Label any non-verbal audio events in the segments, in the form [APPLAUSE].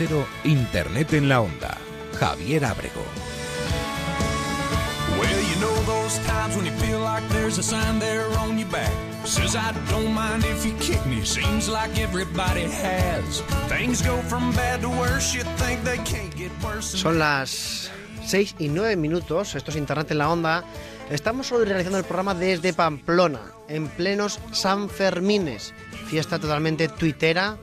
Cero, Internet en la Onda. Javier Ábrego. Well, you know those times when you feel like there's a sign there on your back. Says I don't mind if you kick me. Seems like everybody has. Things go from bad to worse. You think they can't get worse. Son las 6 y 9 minutos. Esto es Internet en la Onda. Estamos hoy realizando el programa desde Pamplona, en plenos San Fermines. Fiesta totalmente tuitera,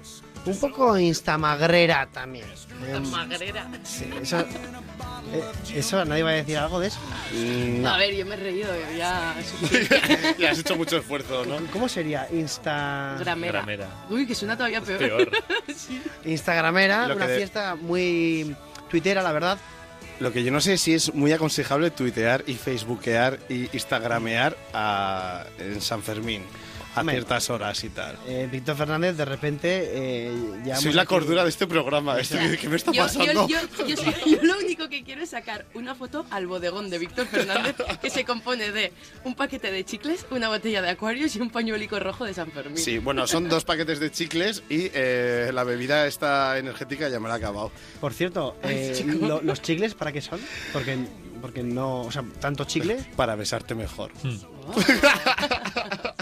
un poco instamagrera también. Em, Magrera. sí, eso, eh, eso, ¿nadie va a decir algo de eso? A ver, yo me he reído, ya. [LAUGHS] ya has hecho mucho esfuerzo, ¿no? ¿Cómo sería? Insta... Gramera. Gramera. Uy, que suena todavía peor. Peor. [LAUGHS] Instagramera, una de- fiesta muy tuitera, la verdad. Lo que yo no sé si es muy aconsejable tuitear y facebookear y instagramear a- en San Fermín a Hombre. ciertas horas y tal. Eh, Víctor Fernández, de repente, eh, ya... Soy la cordura de este programa. Esto que, que me está Yo, pasando? yo, yo, yo soy- yo lo único que quiero es sacar una foto al bodegón de Víctor Fernández que se compone de un paquete de chicles, una botella de acuarios y un pañuelico rojo de San Fermín. Sí, bueno, son dos paquetes de chicles y eh, la bebida esta energética ya me la he acabado. Por cierto, Ay, eh, chico. lo- ¿los chicles para qué son? Porque, porque no... O sea, tanto chicle, Para besarte mejor. [LAUGHS] [LAUGHS]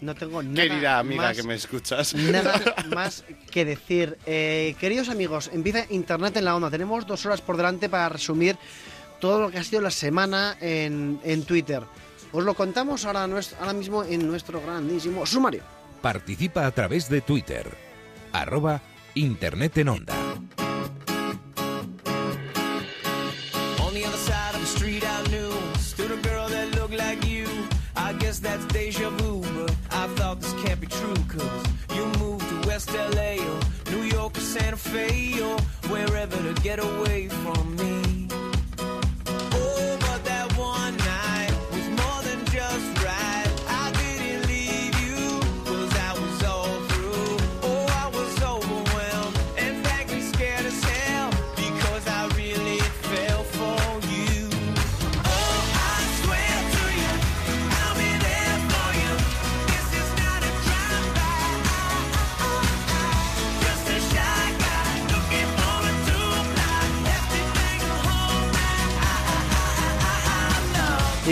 no tengo nada Querida amiga más, que me escuchas. Nada [LAUGHS] más que decir. Eh, queridos amigos, empieza Internet en la Onda. Tenemos dos horas por delante para resumir todo lo que ha sido la semana en, en Twitter. Os lo contamos ahora, ahora mismo en nuestro grandísimo sumario. Participa a través de Twitter. Arroba Internet en Onda. Or Santa Fe or wherever to get away from me.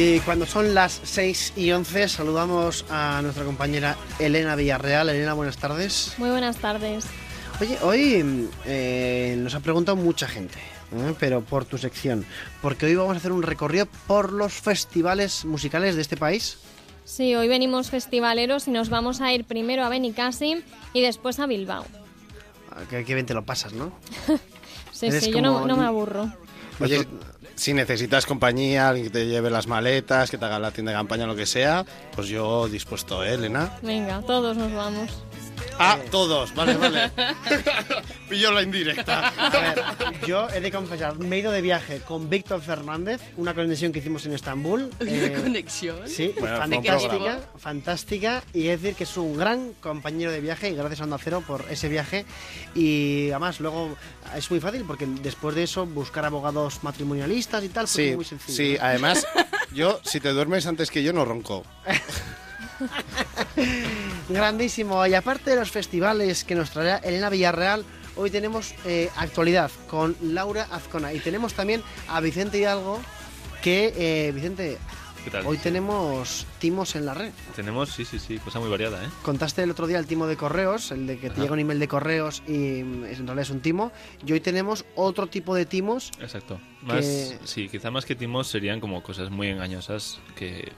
Y cuando son las 6 y 11, saludamos a nuestra compañera Elena Villarreal. Elena, buenas tardes. Muy buenas tardes. Oye, hoy eh, nos ha preguntado mucha gente, ¿eh? pero por tu sección, porque hoy vamos a hacer un recorrido por los festivales musicales de este país. Sí, hoy venimos festivaleros y nos vamos a ir primero a Benicassim y después a Bilbao. Ah, Que, que bien te lo pasas, ¿no? [LAUGHS] Sí, Eres sí, yo no, me aburro. Oye, si necesitas compañía, alguien que te lleve las maletas, que te haga la tienda de campaña, lo que sea, pues yo dispuesto, ¿eh, Elena? Venga, todos nos vamos. Ah, todos, vale, vale. [LAUGHS] Pillo la indirecta. A ver, yo he de confesar, me he ido de viaje con Víctor Fernández, una conexión que hicimos en Estambul. eh, Una conexión. Sí, Bueno, fantástica, fantástica. Y es decir que es un gran compañero de viaje y gracias a Onda Cero por ese viaje. Y además luego es muy fácil porque después de eso buscar abogados matrimonialistas y tal fue Sí, muy sencillo. sí, además, [LAUGHS] yo, si te duermes antes que yo, no ronco. [LAUGHS] Grandísimo. Y aparte de los festivales que nos traerá Elena Villarreal, hoy tenemos eh, actualidad con Laura Azcona. Y tenemos también a Vicente Hidalgo, que, eh, Vicente, ¿Qué tal? hoy tenemos timos en la red. Tenemos, sí, sí, sí, cosa muy variada, ¿eh? Contaste el otro día el timo de correos, el de que te llega un email de correos y en realidad es un timo. Y hoy tenemos otro tipo de timos. Exacto. Más, Que- Sí, quizá más que timos serían como cosas muy engañosas que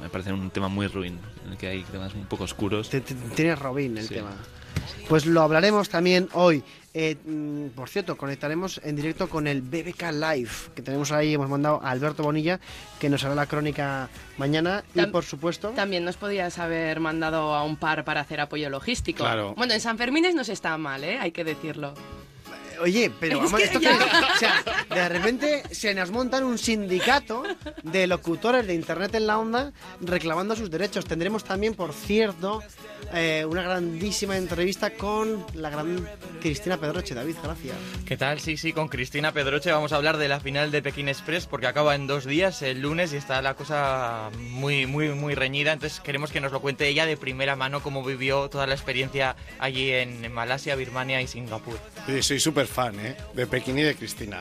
me parecen un tema muy ruin, en el que hay temas un poco oscuros. Tienes Robin el Sí. tema. Pues lo hablaremos también hoy. Eh, mm, por cierto, conectaremos en directo con el BBK Live, que tenemos ahí, hemos mandado a Alberto Bonilla, que nos hará la crónica mañana. Y Tam- por supuesto, También nos podías haber mandado a un par para hacer apoyo logístico. Claro. Bueno, en San Fermines no se está mal, ¿eh? Hay que decirlo. Oye, pero Es vamos, que ¿esto es? O sea, de repente se nos montan un sindicato de locutores de Internet en la onda reclamando sus derechos. Tendremos también, por cierto, eh, una grandísima entrevista con la gran Cristina Pedroche. David, gracias. ¿Qué tal? Sí, sí, con Cristina Pedroche vamos a hablar de la final de Pekín Express porque acaba en dos días, el lunes, y está la cosa muy, muy, muy reñida. Entonces queremos que nos lo cuente ella de primera mano cómo vivió toda la experiencia allí en, en Malasia, Birmania y Singapur. Sí, soy súper fan, ¿eh? De Pekín y de Cristina.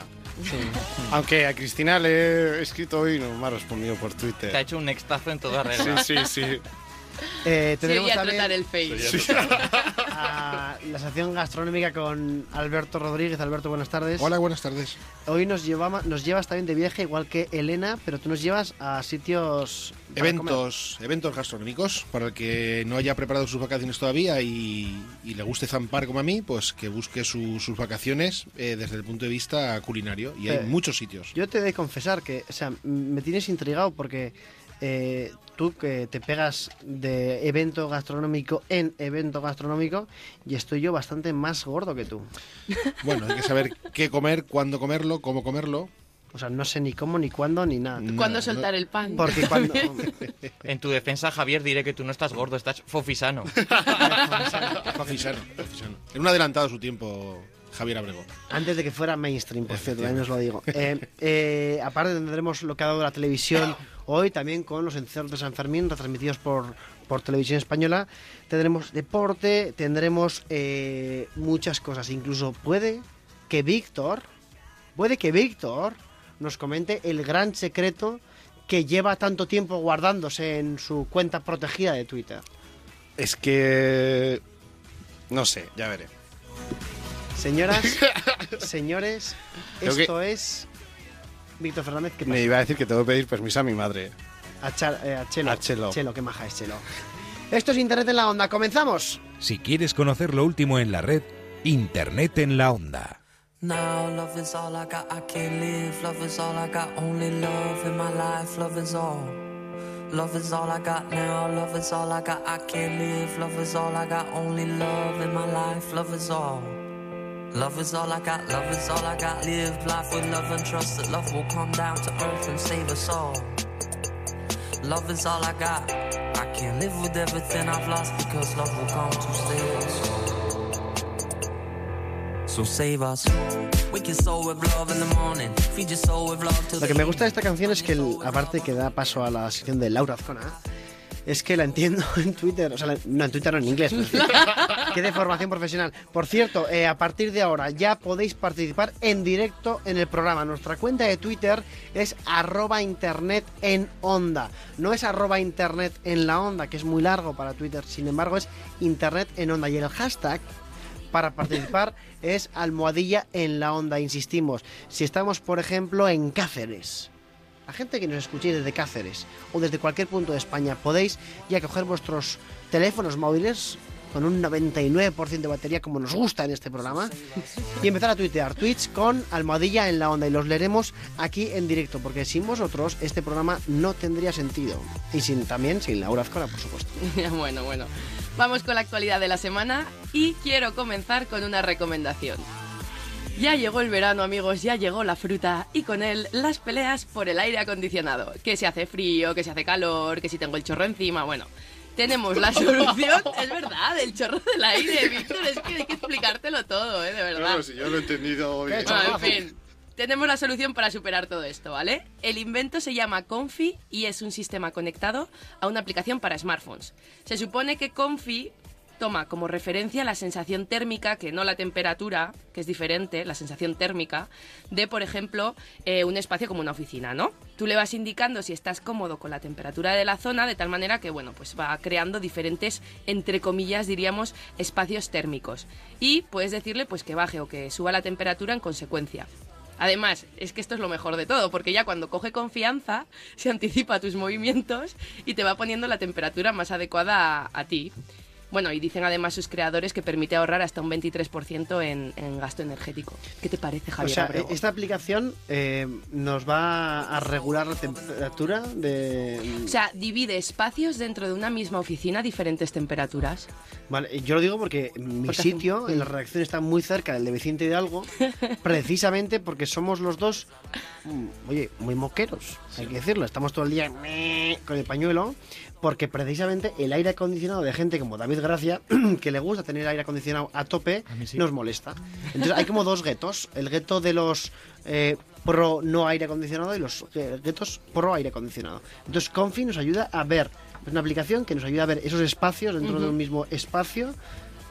Aunque a Cristina le he escrito hoy y no me ha respondido por Te ha Twitter. hecho un extazo en toda regla. Sí, sí, sí. Eh, Sí, tendremos voy a también tratar el face. a [LAUGHS] la sección gastronómica con Alberto Rodríguez. Alberto, buenas tardes. Hola, buenas tardes. Hoy nos, llevamos, nos llevas también de viaje, igual que Elena, pero tú nos llevas a sitios... Eventos, eventos gastronómicos para el que no haya preparado sus vacaciones todavía y, y le guste zampar como a mí, pues que busque su- sus vacaciones eh, desde el punto de vista culinario. Y hay Eh, muchos sitios. Yo te he de confesar que, o sea, me tienes intrigado porque eh, tú que te pegas de evento gastronómico en evento gastronómico y estoy yo bastante más gordo que tú. [LAUGHS] Bueno, hay que saber qué comer, cuándo comerlo, cómo comerlo. O sea, no sé ni cómo, ni cuándo, ni nada. Nada, ¿Cuándo ¿no? soltar el pan? Porque cuando... [LAUGHS] En tu defensa, Javier, diré que tú no estás gordo, estás fofisano. [LAUGHS] Fafisano, fafisano. Era un adelantado a su tiempo, Javier Abrego. Antes de que fuera mainstream, por cierto, también os lo digo. Eh, eh, aparte tendremos lo que ha dado la televisión hoy, también con los encierros de San Fermín, retransmitidos por, por Televisión Española. Tendremos deporte, tendremos eh, muchas cosas. Incluso puede que Víctor, puede que Víctor nos comente el gran secreto que lleva tanto tiempo guardándose en su cuenta protegida de Twitter. Es que... No sé, ya veré. Señoras, [LAUGHS] señores, Creo que- esto es Víctor Fernández. ¿qué pasa? Me iba a decir que tengo que pedir permiso a mi madre. A, Char- eh, a Chelo. A Chelo. Chelo, qué maja es Chelo. Esto es Internet en la Onda. ¡Comenzamos! Si quieres conocer lo último en la red, Internet en la onda. Now love is all I got, I can't live. Love is all I got, only love in my life. Love is all. Love is all I got now. Love is all I got, I can't live. Love is all I got, only love in my life. Love is all. Love is all I got, love is all I got. Live life with love and trust that love will come down to earth and save us all. Love is all I got. I can't live with everything I've lost because love will come to save us. So save us. Wake your soul with love in the morning. Feed your soul with love till Lo que me gusta de esta canción es que, el- aparte que da paso a la sección de Laura Azcona, es que la entiendo [LAUGHS] en Twitter. O sea, la- no, en Twitter no, en inglés. pero [LAUGHS] que de formación profesional. Por cierto, eh, a partir de ahora ya podéis participar en directo en el programa. Nuestra cuenta de Twitter es arroba internet en onda. No es arroba internet en la onda, que es muy largo para Twitter. Sin embargo, es internet en onda. Y el hashtag para participar es almohadilla en la onda, insistimos. Si estamos, por ejemplo, en Cáceres, la gente que nos escuchéis desde Cáceres o desde cualquier punto de España, podéis ya coger vuestros teléfonos móviles con un 99% de batería como nos gusta en este programa y empezar a tuitear tweets con almohadilla en la onda y los leeremos aquí en directo porque sin vosotros este programa no tendría sentido y sin también sin Laura Azcona por supuesto [LAUGHS] bueno, bueno. Vamos con la actualidad de la semana y quiero comenzar con una recomendación. Ya llegó el verano, amigos, ya llegó la fruta y con él las peleas por el aire acondicionado. Que si hace frío, que si hace calor, que si tengo el chorro encima, bueno. Tenemos la [LAUGHS] solución, es verdad, el chorro del aire, Víctor, es que hay que explicártelo todo, ¿eh? De verdad. si yo lo he entendido bien. Bueno, en fin, tenemos la solución para superar todo esto, ¿vale? El invento se llama Confi y es un sistema conectado a una aplicación para smartphones. Se supone que Confi toma como referencia la sensación térmica, que no la temperatura, que es diferente, la sensación térmica, de, por ejemplo, eh, un espacio como una oficina, ¿no? Tú le vas indicando si estás cómodo con la temperatura de la zona, de tal manera que, bueno, pues va creando diferentes, entre comillas, diríamos, espacios térmicos. Y puedes decirle, pues, que baje o que suba la temperatura en consecuencia. Además, es que esto es lo mejor de todo, porque ya cuando coge confianza, se anticipa tus movimientos y te va poniendo la temperatura más adecuada a ti. Bueno, y dicen además sus creadores que permite ahorrar hasta un 23% en, en gasto energético. ¿Qué te parece, O Javier? sea, Abrego? esta aplicación eh, nos va a regular la temperatura de... O sea, divide espacios dentro de una misma oficina a diferentes temperaturas. Vale, yo lo digo porque mi Porque sitio en la redacción está muy cerca del de Vicente Hidalgo, [LAUGHS] precisamente porque somos los dos, mm, oye, muy moqueros, hay que decirlo. Estamos todo el día con el pañuelo, porque precisamente el aire acondicionado de gente como David Gracia, [CLEARS THROAT] que le gusta tener aire acondicionado a tope, nos molesta. Entonces hay como dos guetos, el gueto de los eh, pro no aire acondicionado y los eh, guetos pro aire acondicionado. Entonces Confi nos ayuda a ver, es una aplicación que nos ayuda a ver esos espacios dentro de un mismo espacio,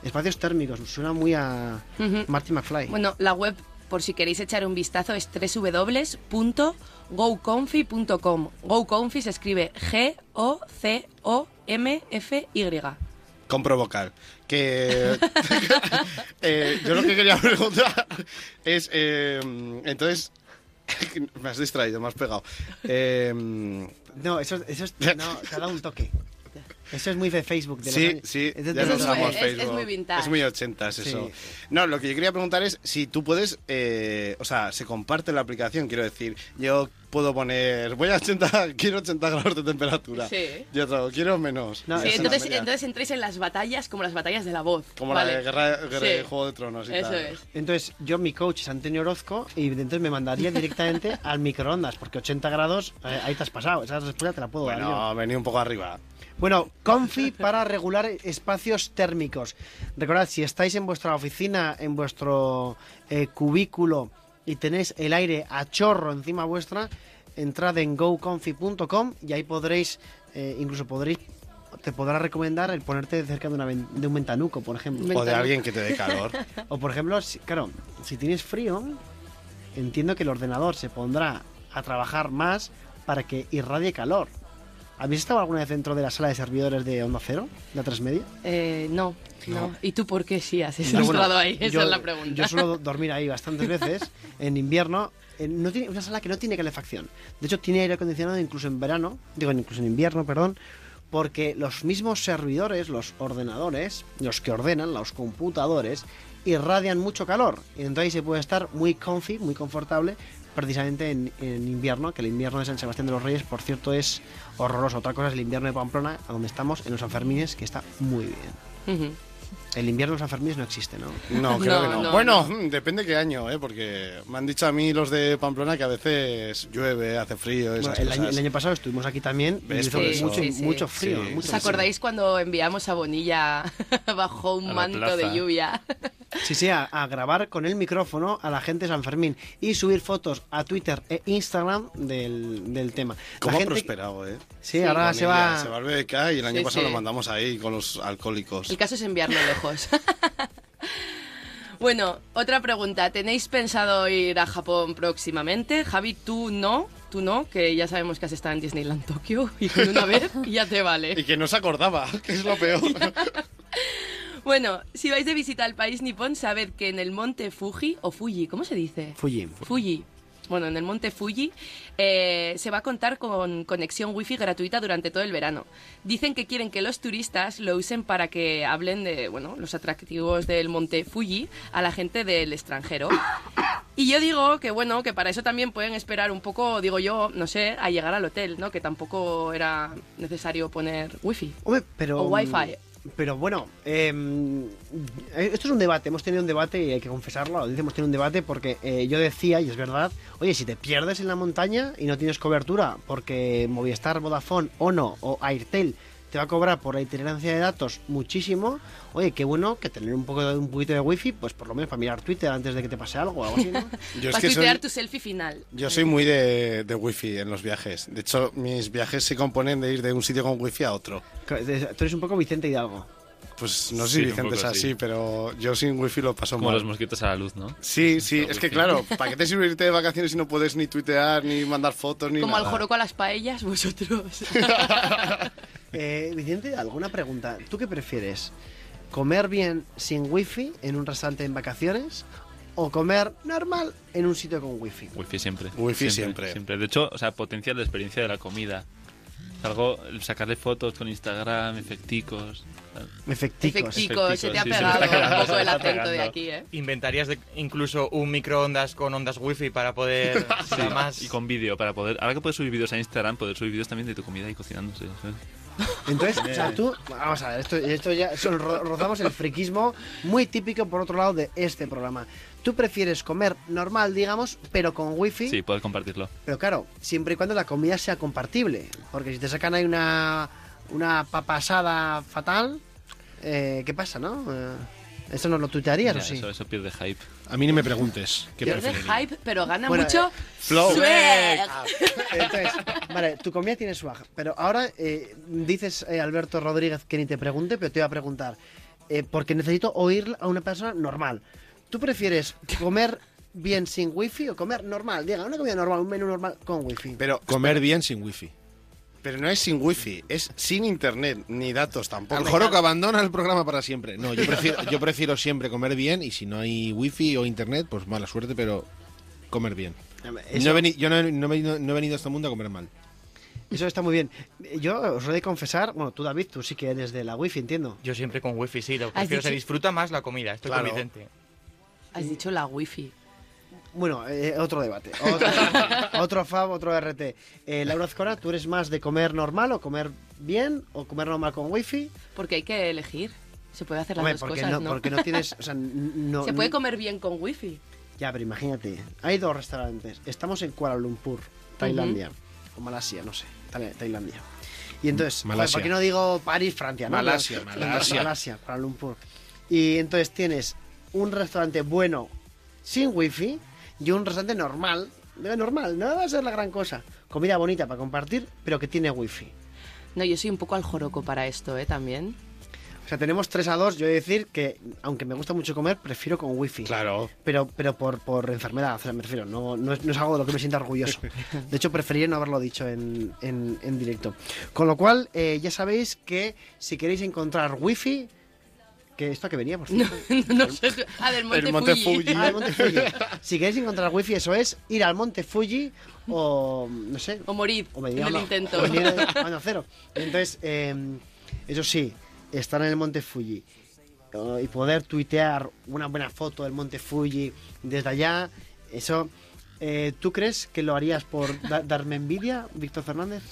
espacios térmicos, nos suena muy a Ujú. Marty McFly. Bueno, la web, por si queréis echar un vistazo, es www.gocomfy.com. GoComfy se escribe G-O-C-O-M-F-Y. Compro vocal. Que [LAUGHS] eh, yo lo que quería preguntar es, eh, entonces, [LAUGHS] me has distraído, me has pegado. Eh, No, eso, eso es, no, te ha dado un toque. Eso es muy de Facebook. De sí, años- sí, es de- ya no usamos es- muy vintage. Es muy ochentas Sí. eso. No, lo que yo quería preguntar es si tú puedes, eh, o sea, se comparte la aplicación, quiero decir, yo puedo poner, voy a 80, [LAUGHS] quiero 80 grados de temperatura. Sí. Y otro, quiero menos. No, Sí, entonces, entonces entréis en las batallas como las batallas de la voz. Como Vale. la de Guerra, Guerra de Sí. Juego de Tronos y Eso tal. es. Entonces, yo, mi coach es Antonio Orozco y entonces me mandaría directamente [LAUGHS] al microondas, porque 80 grados, eh, ahí te has pasado. Esa respuesta te la puedo dar yo. Bueno, vení un poco arriba. Bueno, Confi para regular espacios térmicos. Recordad, si estáis en vuestra oficina, en vuestro eh, cubículo y tenéis el aire a chorro encima vuestra, entrad en goconfi.com y ahí podréis, eh, incluso podréis, te podrá recomendar el ponerte cerca de, una de un ventanuco, por ejemplo. O de alguien que te dé calor. [LAUGHS] O por ejemplo, si- claro, si tienes frío, entiendo que el ordenador se pondrá a trabajar más para que irradie calor. ¿Habéis estado alguna vez dentro de la sala de servidores de Onda Cero, de A3 Media? Eh, no, no, ¿Y tú por qué sí has Yo, bueno, estado ahí? Esa yo- es la pregunta. Yo suelo do- dormir ahí bastantes veces en invierno. No tiene, una sala que no tiene calefacción. De hecho, tiene aire acondicionado incluso en verano, digo, incluso en invierno, perdón, porque los mismos servidores, los ordenadores, los que ordenan, los computadores, irradian mucho calor. Y entonces ahí se puede estar muy comfy, muy confortable, precisamente en, en invierno, que el invierno de San Sebastián de los Reyes, por cierto, es horroroso. Otra cosa es el invierno de Pamplona, a donde estamos, en los Sanfermines, que está muy bien. El invierno de los Sanfermines no existe, ¿no? No, [LAUGHS] creo No, que no. no, bueno, mm, depende qué año, ¿eh? Porque me han dicho a mí los de Pamplona que a veces llueve, hace frío, esas Bueno, el, año, cosas. el año pasado estuvimos aquí también y hizo eso. mucho, Sí, sí. mucho frío. Sí. mucho ¿Os frío. acordáis cuando enviamos a Bonilla [LAUGHS] bajo un A la manto de lluvia? Sí, sí, a, a grabar con el micrófono a la gente de San Fermín y subir fotos a Twitter e Instagram del, del tema. La ¿Cómo ha gente- prosperado, eh? Sí, ahora se va... Se va al BBK y el año Sí, pasado sí. lo mandamos ahí con los alcohólicos. El caso es enviarlo lejos. [LAUGHS] bueno, otra pregunta. ¿Tenéis pensado ir a Japón próximamente? Javi, tú no, tú no, que ya sabemos que has estado en Disneyland Tokio y con una vez [LAUGHS] ya te Y vale. que no se acordaba, [LAUGHS] que es lo peor. Bueno, si vais de visita al país nipón, sabed que en el monte Fuji, o Fuji, ¿cómo se dice? Fuji. Fuji. Bueno, en el monte Fuji eh, se va a contar con conexión wifi gratuita durante todo el verano. Dicen que quieren que los turistas lo usen para que hablen de bueno, los atractivos del monte Fuji a la gente del extranjero. Y yo digo que bueno, que para eso también pueden esperar un poco, digo yo, no sé, a llegar al hotel, ¿no? Que tampoco era necesario poner wifi. Hombre, pero... O Wi-Fi. Pero bueno, eh, esto es un debate, hemos tenido un debate y hay que confesarlo, hemos tenido un debate porque eh, yo decía, y es verdad, oye, si te pierdes en la montaña y no tienes cobertura porque Movistar, Vodafone o no, o Airtel te va a cobrar por la itinerancia de datos muchísimo, oye, qué bueno que tener un poco de, un poquito de wifi, pues por lo menos para mirar Twitter antes de que te pase algo o algo así, ¿no? [LAUGHS] Yo es Vas que soy, tu selfie final. yo soy muy de, de wifi en los viajes. De hecho, mis viajes se componen de ir de un sitio con wifi a otro. Tú eres un poco Vicente Hidalgo. Pues no sé Sí, si Vicente es así, así. pero yo sin wifi lo paso Como mal. los mosquitos a la luz, ¿no? Sí, sí, es que claro, ¿para qué te sirve irte de vacaciones si no puedes ni tuitear, ni mandar fotos, ni Como al nada? joroco a las paellas, vosotros. [LAUGHS] [LAUGHS] Eh, Vicente, alguna pregunta. ¿Tú qué prefieres? ¿Comer bien sin wifi en un restaurante en vacaciones? ¿O comer normal en un sitio con wifi? Wifi siempre. Wifi siempre. siempre. De hecho, o sea, potencia la experiencia de la comida. Algo, sacarle fotos con Instagram, efecticos. Efecticos. Efectico, se te ha sí, se me pegado está quedando, un poco el acento de aquí, ¿eh? ¿Inventarías de- incluso un microondas con ondas wifi para poder [LAUGHS] Sí, más... Y con vídeo, para poder... Ahora que puedes subir vídeos a Instagram, poder subir vídeos también de tu comida y cocinándose. ¿sabes? Entonces, o sea, tú, vamos a ver, esto, esto ya son- rozamos el friquismo muy típico, por otro lado, de este programa. Tú prefieres comer normal, digamos, pero con wifi. Sí, poder compartirlo. Pero claro, siempre y cuando la comida sea compartible. Porque si te sacan ahí una, una papa asada fatal, eh, ¿qué pasa, no? Eh, ¿Eso no lo tuitearías o sí? eso, eso pierde hype. A mí ni me preguntes. ¿Qué Pierde preferiría? hype, pero gana Bueno, mucho eh, Flow. swag. Entonces, vale, tu comida tiene swag. Pero ahora eh, dices, eh, Alberto Rodríguez, que ni te pregunte, pero te voy a preguntar. eh, porque necesito oír a una persona normal. ¿Tú prefieres comer bien sin wifi o comer normal? Diga, una comida normal, un menú normal con wifi. Pero, Comer bien sin wifi. Pero no es sin wifi, es sin internet, ni datos tampoco. lo mejor que abandona el programa para siempre. No, yo prefiero, yo prefiero siempre comer bien y si no hay wifi o internet, pues mala suerte, pero comer bien. Eso- No he yo no, he- no he venido, no he venido a este mundo a comer mal. Eso está muy bien. Yo os he de confesar, bueno, tú David, tú sí que eres de la wifi, entiendo. Yo siempre con wifi, sí, lo ¿Has prefiero. Se disfruta más la comida, estoy Claro. con Vicente. Has dicho la wifi. Bueno, eh, otro debate. [LAUGHS] Otro, otro FAB, otro RT. Eh, Laura Azcora, ¿tú eres más de comer normal o comer bien o comer normal con wifi? Porque hay que elegir. Se puede hacer las Hombre, dos porque cosas, no, ¿no? porque no tienes, o sea, n- no, Se puede comer bien con wifi. Ya, pero imagínate, hay dos restaurantes. Estamos en Kuala Lumpur, Tailandia, o Malasia, no sé, Tailandia. Y entonces, joder, Malasia. ¿por qué no digo París, Francia? ¿no? Malasia, Malasia. Malasia, Kuala Lumpur. Y entonces tienes un restaurante bueno sin wifi y un restaurante normal, de normal, no va a ser la gran cosa. Comida bonita para compartir, pero que tiene wifi. No, yo soy un poco al joroco para esto, ¿eh? También. O sea, tenemos 3 a 2. Yo he de decir que, aunque me gusta mucho comer, prefiero con wifi. Claro. Pero, pero por, por enfermedad, o sea, me refiero, no, no, es, no es algo de lo que me sienta orgulloso. De hecho, preferiría no haberlo dicho en, en- en directo. Con lo cual, eh, ya sabéis que si queréis encontrar wifi, que esto a que venía, por cierto. no sé. Ah, del Monte, El Monte Fuji. Fuji. Ah, el Monte Fuji. Si queréis encontrar wifi, eso es ir al Monte Fuji o, no sé, O morir o me en el no, intento. o venir a Banda cero. Entonces, eh, eso sí, estar en el Monte Fuji eh, y poder tuitear una buena foto del Monte Fuji desde allá, eso, eh, ¿tú crees que lo harías por da- darme envidia, Víctor Fernández?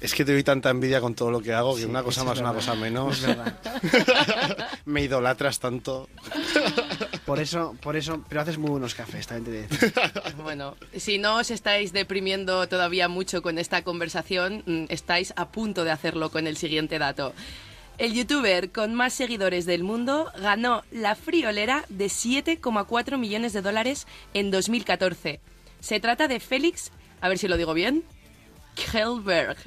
Es que te doy tanta envidia con todo lo que hago que Sí, una cosa más, una cosa menos. Es verdad. [LAUGHS] Me idolatras tanto. Por eso, por eso, pero haces muy buenos cafés, también te digo. [LAUGHS] Bueno, si no os estáis deprimiendo todavía mucho con esta conversación, mm, estáis a punto de hacerlo con el siguiente dato. El youtuber con más seguidores del mundo ganó la friolera de 7,4 millones de dólares en 2014. Se trata de Félix, a ver si lo digo bien, Kjellberg.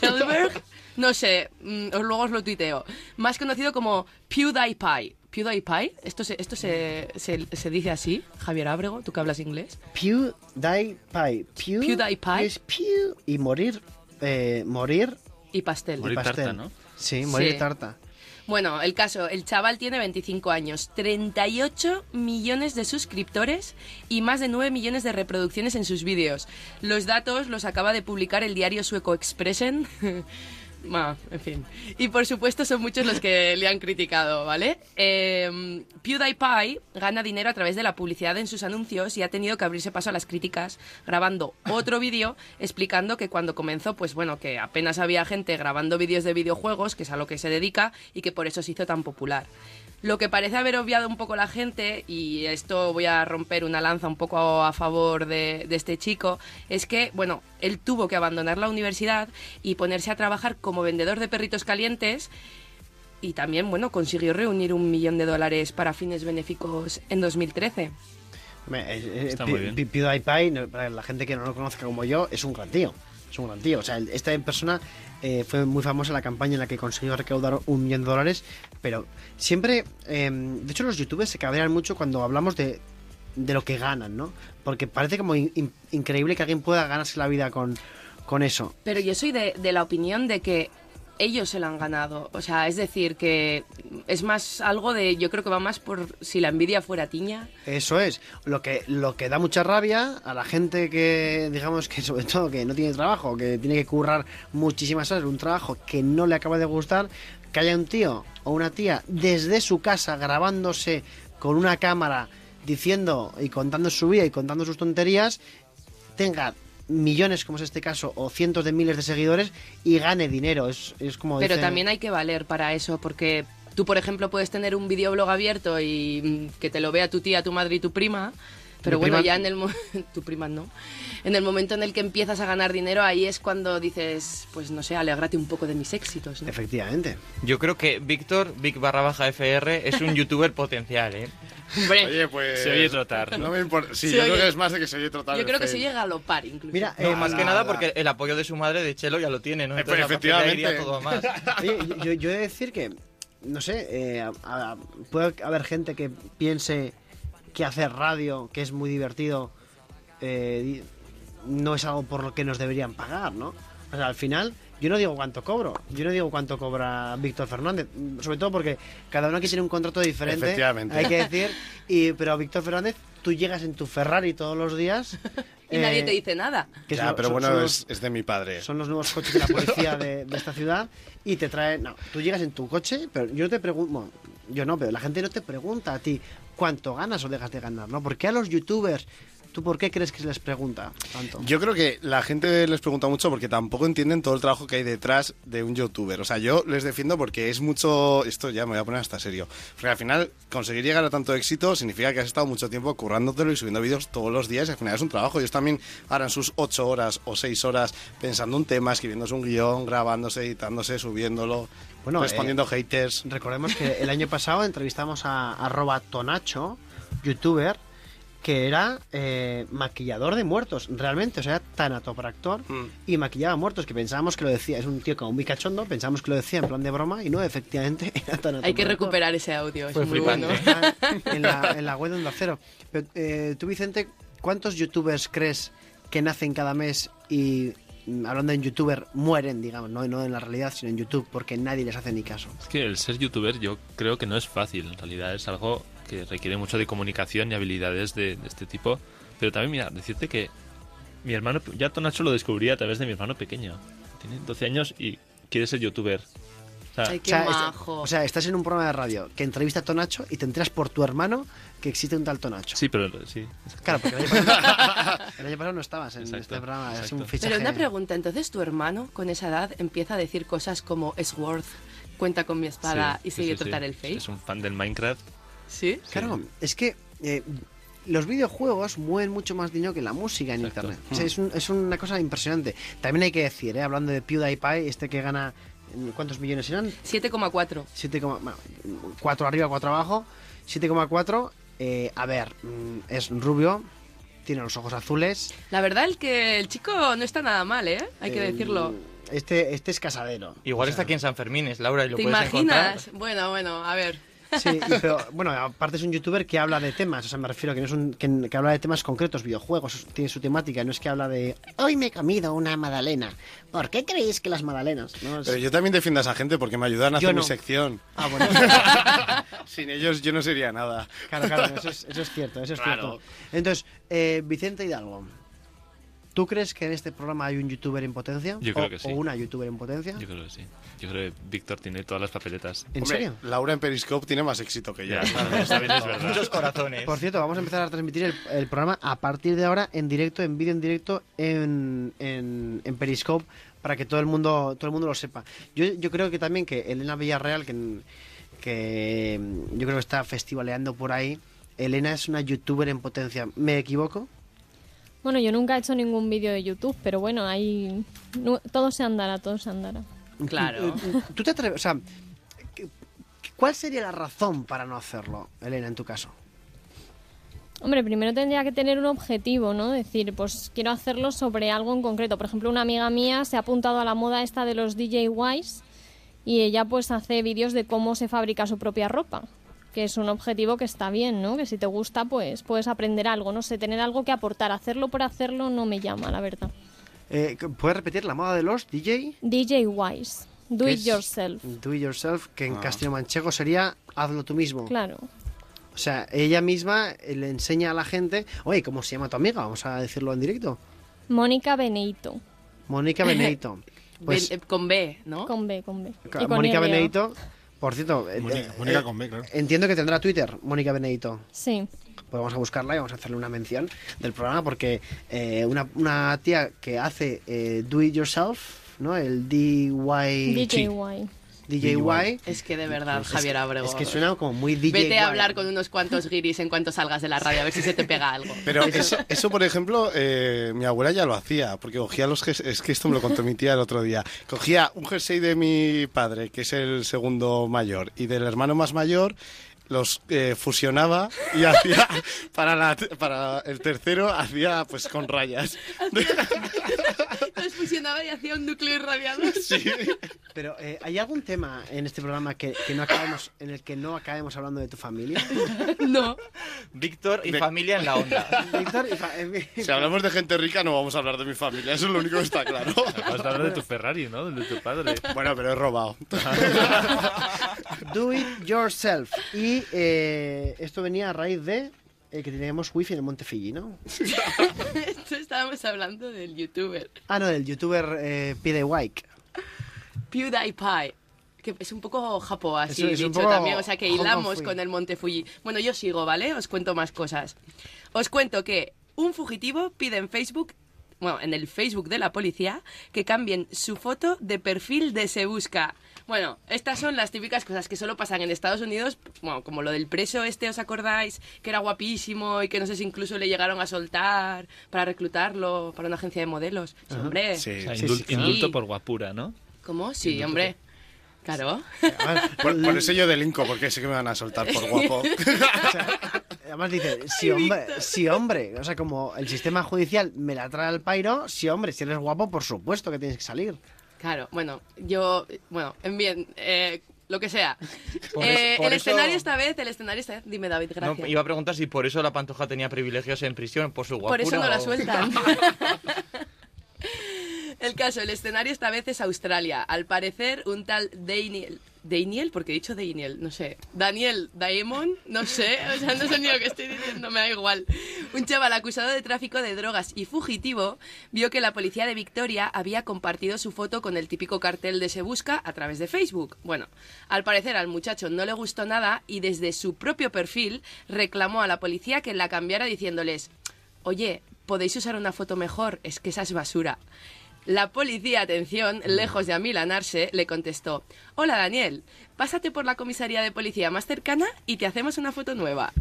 Kjellberg, no sé, mm, os- luego os lo tuiteo. Más conocido como PewDiePie. PewDiePie, esto se, esto se, se, se dice así, Javier Ábrego, tú que hablas inglés. PewDiePie. Pew, PewDiePie. Es pew y morir, eh, morir Y pastel. Morir pastel. tarta, ¿no? Sí, morir Sí. tarta. Bueno, el caso, el chaval tiene 25 años, 38 millones de suscriptores y más de 9 millones de reproducciones en sus vídeos. Los datos los acaba de publicar el diario sueco Expressen. [LAUGHS] En fin. Y por supuesto son muchos los que [LAUGHS] le han criticado, ¿vale? Eh, PewDiePie gana dinero a través de la publicidad en sus anuncios y ha tenido que abrirse paso a las críticas grabando otro vídeo explicando que cuando comenzó, pues bueno, que apenas había gente grabando vídeos de videojuegos, que es a lo que se dedica, y que por eso se hizo tan popular. Lo que parece haber obviado un poco la gente, y esto voy a romper una lanza un poco a favor de, de este chico, es que, bueno, él tuvo que abandonar la universidad y ponerse a trabajar como vendedor de perritos calientes y también, bueno, consiguió reunir un millón de dólares para fines benéficos en 2013. Hombre, eh, eh, Está Pi- muy bien. PewDiePie, para la gente que no lo conozca como yo, es un gran tío. Es un gran tío. O sea, esta persona eh, fue muy famosa en la campaña en la que consiguió recaudar un millón de dólares, pero siempre, eh, de hecho los youtubers se cabrean mucho cuando hablamos de, de lo que ganan, ¿no? Porque parece como in- in- increíble que alguien pueda ganarse la vida con, con eso. Pero yo soy de, de la opinión de que ellos se lo han ganado. O sea, es decir, que es más algo de, yo creo que va más por si la envidia fuera tiña. Eso es. Lo que, lo que da mucha rabia a la gente que, digamos que sobre todo que no tiene trabajo, que tiene que currar muchísimas horas, un trabajo que no le acaba de gustar, que haya un tío o una tía desde su casa grabándose con una cámara diciendo y contando su vida y contando sus tonterías, tenga millones, como es este caso, o cientos de miles de seguidores y gane dinero. Es, es como Pero dice- también hay que valer para eso, porque tú, por ejemplo, puedes tener un videoblog abierto y mm, que te lo vea tu tía, tu madre y tu prima. Pero Mi bueno, prima- ya en el mo- [LAUGHS] tu prima no. En el momento en el que empiezas a ganar dinero, ahí es cuando dices, pues no sé, alégrate un poco de mis éxitos. ¿no? Efectivamente. Yo creo que Víctor, Vic barra baja FR, es un [LAUGHS] youtuber potencial, ¿eh? Hombre, Oye, pues. Se oye trotar. No me importa. Sí, Se yo oye- creo que es más de que se oye trotar. yo creo que se llega a galopar incluso. Mira, No, eh, más que la- nada porque el apoyo de su madre de Chelo ya lo tiene, ¿no? Efe- Entonces, iría efectivamente. todo a más. [LAUGHS] Oye, yo, he de decir que, no sé, eh, a- a- puede haber gente que piense que hacer radio, que es muy divertido, eh, no es algo por lo que nos deberían pagar, ¿no? O sea, al final, yo no digo cuánto cobro, yo no digo cuánto cobra Víctor Fernández, sobre todo porque cada uno aquí tiene un contrato diferente, Efectivamente. hay que [LAUGHS] decir, y, pero Víctor Fernández, tú llegas en tu Ferrari todos los días. [LAUGHS] y nadie eh, te dice nada. que Ya, son- pero son- bueno, son los- es, es de mi padre. son los nuevos coches de la policía de, de esta ciudad y te traen. No, tú llegas en tu coche, pero yo no te pregunto. bueno, yo no, pero la gente no te pregunta a ti cuánto ganas o dejas de ganar, ¿no? ¿Por qué a los youtubers, tú por qué crees que se les pregunta tanto? Yo creo que la gente les pregunta mucho porque tampoco entienden todo el trabajo que hay detrás de un youtuber. O sea, yo les defiendo porque es mucho. Esto ya me voy a poner hasta serio. Porque al final, conseguir llegar a tanto éxito significa que has estado mucho tiempo currándotelo y subiendo vídeos todos los días. Y al final es un trabajo. Ellos también harán sus ocho horas o seis horas pensando un tema, escribiéndose un guion, grabándose, editándose, subiéndolo, Bueno, respondiendo haters. Recordemos que el año pasado entrevistamos a arroba Tonacho, youtuber, que era eh, maquillador de muertos, realmente, o sea, tanatopractor Mm. y maquillaba muertos, que pensábamos que lo decía, es un tío como muy cachondo, pensábamos que lo decía en plan de broma y no, efectivamente [LAUGHS] era tanatopractor. Hay que recuperar ese audio, es muy flipante. bueno. Está en la, en la web de Onda Cero. Pero, eh, tú, Vicente, ¿cuántos youtubers crees que nacen cada mes y, mm, hablando en youtuber, mueren, digamos, no, no en la realidad, sino en YouTube, porque nadie les hace ni caso? Es que el ser youtuber yo creo que no es fácil. En realidad es algo que requiere mucho de comunicación y habilidades de, de este tipo. Pero también, mira, decirte que mi hermano, ya Tonacho lo descubrí a través de mi hermano pequeño. Tiene 12 años y quiere ser youtuber. O sea, Ay, O qué sea, es- majo. o sea, estás en un programa de radio que entrevista a Tonacho y te enteras por tu hermano que existe un tal Tonacho. sí, pero sí. Claro, porque el año pasado, [LAUGHS] el año pasado no estabas en Exacto, este programa, es un fichaje. Pero una pregunta, entonces tu hermano con esa edad empieza a decir cosas como es worth, cuenta con mi espada Sí, y sí, sigue sí, sí. trotar el face. Es un fan del Minecraft. ¿Sí? Claro, es que eh, los videojuegos mueven mucho más dinero que la música en Exacto. internet. O sea, es, un- es una cosa impresionante. También hay que decir, eh, hablando de PewDiePie, este que gana, ¿cuántos millones eran? 7,4. 7, bueno, 4 arriba, 4 abajo. 7,4. Eh, a ver, mm, es rubio, tiene los ojos azules. La verdad el que el chico no está nada mal, ¿eh? Hay que Eh, decirlo. Este, este es casadero. Igual O sea, está aquí en San Fermín, es Laura, y lo ¿Te puedes imaginas? encontrar. Bueno, bueno, a ver. Sí, y- pero bueno, aparte es un youtuber que habla de temas, o sea, me refiero que no es un que, que habla de temas concretos, videojuegos, tiene su temática, no es que habla de hoy me he comido una magdalena. ¿Por qué creéis que las magdalenas? No, es- Pero yo también defiendo a esa gente porque me ayudan a Yo hacer no. mi sección. Ah, bueno, [LAUGHS] Sin ellos yo no sería nada. claro, claro, eso es, eso es cierto, eso es Claro. cierto. Entonces, eh, Vicente Hidalgo, ¿tú crees que en este programa hay un youtuber en potencia? Yo creo O- que sí. ¿O una youtuber en potencia? Yo creo que sí. Yo creo que Víctor tiene todas las papeletas. ¿En Hombre, serio? Laura en Periscope tiene más éxito que yo. Ya, también, también es [LAUGHS] verdad. Muchos corazones. Por cierto, vamos a empezar a transmitir el, el programa a partir de ahora en directo, en vídeo en directo, en, en, en Periscope, para que todo el mundo todo el mundo lo sepa. Yo, yo creo que también que Elena Villarreal, que, que yo creo que está festivaleando por ahí, Elena es una youtuber en potencia. ¿Me equivoco? Bueno, yo nunca he hecho ningún vídeo de YouTube, pero bueno, ahí todo se andará, todo se andará. Claro. Eh, ¿Tú te atreves? O sea, ¿qué- ¿cuál sería la razón para no hacerlo, Elena, en tu caso? Hombre, primero tendría que tener un objetivo, ¿no? Decir, pues quiero hacerlo sobre algo en concreto. Por ejemplo, una amiga mía se ha apuntado a la moda esta de los DIYs y ella pues hace vídeos de cómo se fabrica su propia ropa, que es un objetivo que está bien, ¿no? Que si te gusta, pues puedes aprender algo, no sé, tener algo que aportar. Hacerlo por hacerlo no me llama, la verdad. Eh, ¿Puedes repetir la moda de los DJ? DIYs, Do que it yourself. Do it yourself, que en Ah. castellano manchego sería hazlo tú mismo. Claro. O sea, ella misma eh, le enseña a la gente, oye, ¿cómo se llama tu amiga? Vamos a decirlo en directo. Mónica Beneito. Mónica Benedito. [LAUGHS] Pues Ben- eh, con B, ¿no? Con B, con B. Mónica Y. Por cierto, eh, Mónica- eh, Mónica eh, con B, claro. entiendo que tendrá Twitter, Mónica Benedito. Sí. Pues vamos a buscarla y vamos a hacerle una mención del programa porque eh, una, una tía que hace eh, Do It Yourself, ¿no? El DIY... DJY. DJY. Es que de verdad, Javier Abrego. Es que suena como muy DJY. Vete a hablar con unos cuantos guiris en cuanto salgas de la radio, a ver si se te pega algo. Pero eso, eso por ejemplo, eh, mi abuela ya lo hacía, porque cogía los jerseys, es que esto me lo contó mi tía el otro día, cogía un jersey de mi padre, que es el segundo mayor, y del hermano más mayor, los eh, fusionaba y [LAUGHS] hacía, para, la- para el tercero, hacía pues con rayas. [LAUGHS] Los fusionaba y hacía un núcleo irradiado. [LAUGHS] Sí. Pero eh, ¿hay algún tema en este programa que, que no acabemos, en el que no acabemos hablando de tu familia? No. Víctor y De- familia en la onda. Víctor, y fa- eh, Si hablamos de gente rica, no vamos a hablar de mi familia, eso es lo único que está claro. Acabas de hablar de tu Ferrari, ¿no? De tu padre. Bueno, pero he robado. Do it yourself. Y eh, esto venía a raíz de eh, que teníamos wifi en el Montefilli, ¿no? Esto [LAUGHS] estábamos hablando del youtuber Ah, no, del youtuber eh, PewDiePie. PewDiePie. Que es un poco japo así es un dicho poco también, o sea que hilamos con el Monte Fuji. Bueno, yo sigo, ¿vale? Os cuento más cosas. Os cuento que un fugitivo pide en Facebook, bueno, en el Facebook de la policía, que cambien su foto de perfil de Se Busca. Bueno, estas son las típicas cosas que solo pasan en Estados Unidos, bueno, como lo del preso este, ¿os acordáis? Que era guapísimo y que no sé si incluso le llegaron a soltar para reclutarlo para una agencia de modelos. Sí, hombre. Sí. O sea, Sí, indul- sí, sí. indulto por guapura, ¿no? ¿Cómo? Sí, hombre. Claro. Por, por eso yo delinco, porque sé que me van a soltar por guapo. [LAUGHS] [LAUGHS] Además dice, sí, hombre, sí, hombre. O sea, como el sistema judicial me la trae al pairo, sí, hombre, si eres guapo, por supuesto que tienes que salir. Claro, bueno, yo, bueno, en bien, eh, lo que sea. [LAUGHS] Por Eh, eso- por el eso- escenario esta vez, el escenario esta vez, dime David, No, gracias. iba a preguntar si por eso la pantoja tenía privilegios en prisión, por su Por guapura. eso no la sueltan. [LAUGHS] el caso, el escenario esta vez es Australia. Al parecer, un tal Daniel... Daniel, porque he dicho Daniel, no sé. Daniel Daemon, no sé, o sea, no sé ni lo que estoy diciendo, me da igual. Un chaval acusado de tráfico de drogas y fugitivo vio que la policía de Victoria había compartido su foto con el típico cartel de Se Busca a través de Facebook. Bueno, al parecer al muchacho no le gustó nada y desde su propio perfil reclamó a la policía que la cambiara diciéndoles Oye, ¿podéis usar una foto mejor? Es que esa es basura. La policía, atención, lejos de amilanarse, le contestó, Hola Daniel, pásate por la comisaría de policía más cercana y te hacemos una foto nueva.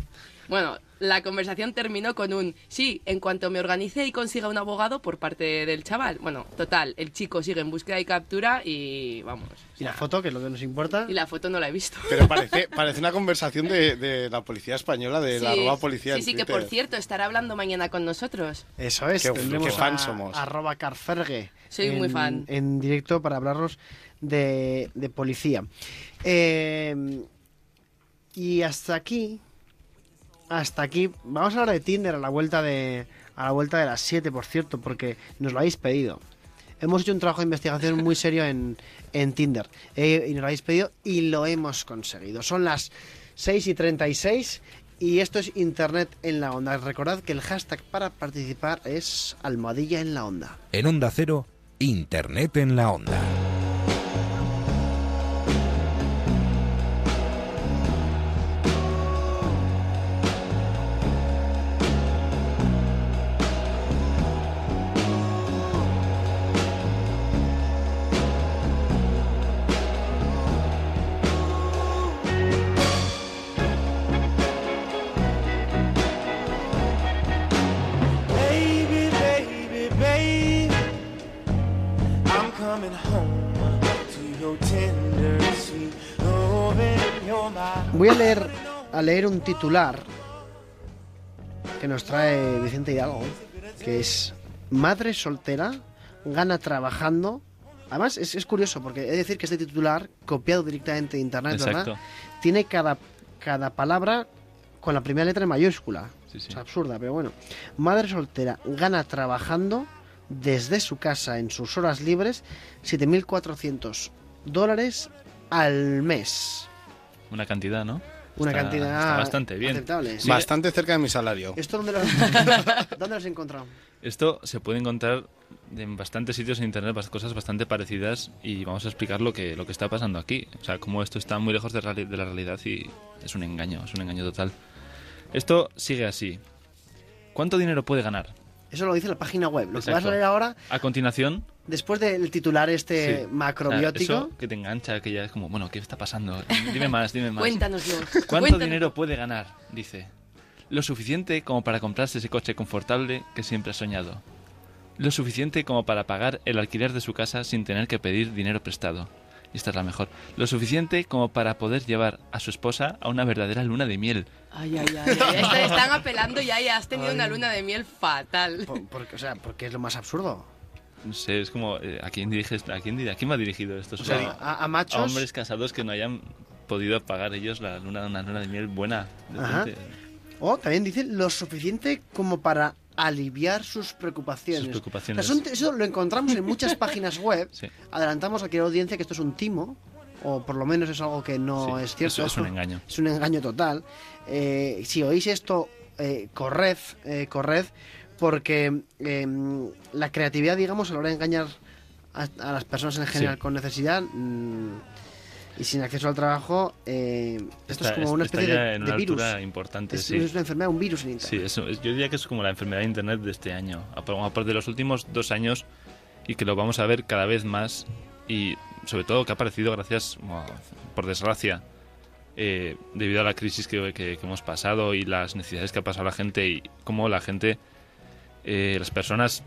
Bueno, la conversación terminó con un sí, en cuanto me organice y consiga un abogado por parte del chaval. Bueno, total, el chico sigue en búsqueda y captura y vamos. Y la foto, que es lo que nos importa. Y la foto no la he visto. Pero parece, [LAUGHS] parece una conversación de, de la policía española, de la Sí, arroba policía. Sí, sí, que por cierto estará hablando mañana con nosotros. Eso es, Qué- qué fan a- somos. arroba carfergue. Soy en- muy fan. En directo para hablarnos de, de policía. Eh, y hasta aquí, hasta aquí, vamos a hablar de Tinder a la vuelta de, a la vuelta de las 7, por cierto, porque nos lo habéis pedido. Hemos hecho un trabajo de investigación muy serio en, en Tinder eh, y nos lo habéis pedido y lo hemos conseguido. Son las 6 y 36 y esto es Internet en la onda. Recordad que el hashtag para participar es almohadilla en la onda. En Onda Cero, Internet en la Onda. A leer un titular que nos trae Vicente Hidalgo, que es Madre soltera gana trabajando. Además, es, es curioso porque he de decir que este titular, copiado directamente de internet. Tiene cada, cada palabra con la primera letra en mayúscula. Sí, sí. Es absurda, pero bueno. Madre soltera gana trabajando desde su casa en sus horas libres 7.400 dólares al mes. Una cantidad, ¿no? Una Está- cantidad está bastante bien. aceptable. Sí. Bastante cerca de mi salario. ¿Esto dónde lo, [LAUGHS] dónde lo has encontrado? Esto se puede encontrar en bastantes sitios en internet, cosas bastante parecidas y vamos a explicar lo que, lo que está pasando aquí. O sea, cómo esto está muy lejos de, de la realidad y es un engaño, es un engaño total. Esto sigue así. ¿Cuánto dinero puede ganar? Eso lo dice la página web. Lo que Exacto. vas a leer ahora, A continuación, después del titular este Sí. macrobiótico, sea, eso que te engancha, que ya es como, bueno, ¿qué está pasando? Dime más, dime más. Cuéntanos, Dios. ¿Cuánto Cuéntanos. dinero puede ganar? Dice. Lo suficiente como para comprarse ese coche confortable que siempre ha soñado. Lo suficiente como para pagar el alquiler de su casa sin tener que pedir dinero prestado. Y esta es la mejor. Lo suficiente como para poder llevar a su esposa a una verdadera luna de miel. Ay, ay, ay. ay. Est- Están apelando ya y has tenido una luna de miel fatal. por- porque, o sea, porque es lo más absurdo. No sé, es como, eh, ¿a quién diriges? ¿A quién, a quién va dirigido esto? O sea, Supongo a, a machos... a hombres casados que no hayan podido pagar ellos la luna, una luna de miel buena. Ajá. O también dice lo suficiente como para aliviar sus preocupaciones. Sus preocupaciones. O sea, son- eso lo encontramos en muchas [LAUGHS] páginas web. Sí. Adelantamos a cualquier audiencia que esto es un timo, o por lo menos es algo que no Sí, es cierto. es- es un engaño. Es un engaño total. Eh, si oís esto, eh, corred, eh, corred, porque eh, la creatividad, digamos, a la hora de engañar a, a las personas en general Sí. con necesidad mm, y sin acceso al trabajo, eh, esto Está- es como una especie de, en de virus. importante, Es, sí. es una enfermedad, un virus en Sí, Internet. eso, es- yo diría que es como la enfermedad de Internet de este año. Aparte de los últimos dos años y que lo vamos a ver cada vez más y sobre todo que ha aparecido gracias, por desgracia, eh, debido a la crisis que, que- que hemos pasado y las necesidades que ha pasado la gente y cómo la gente, eh, las personas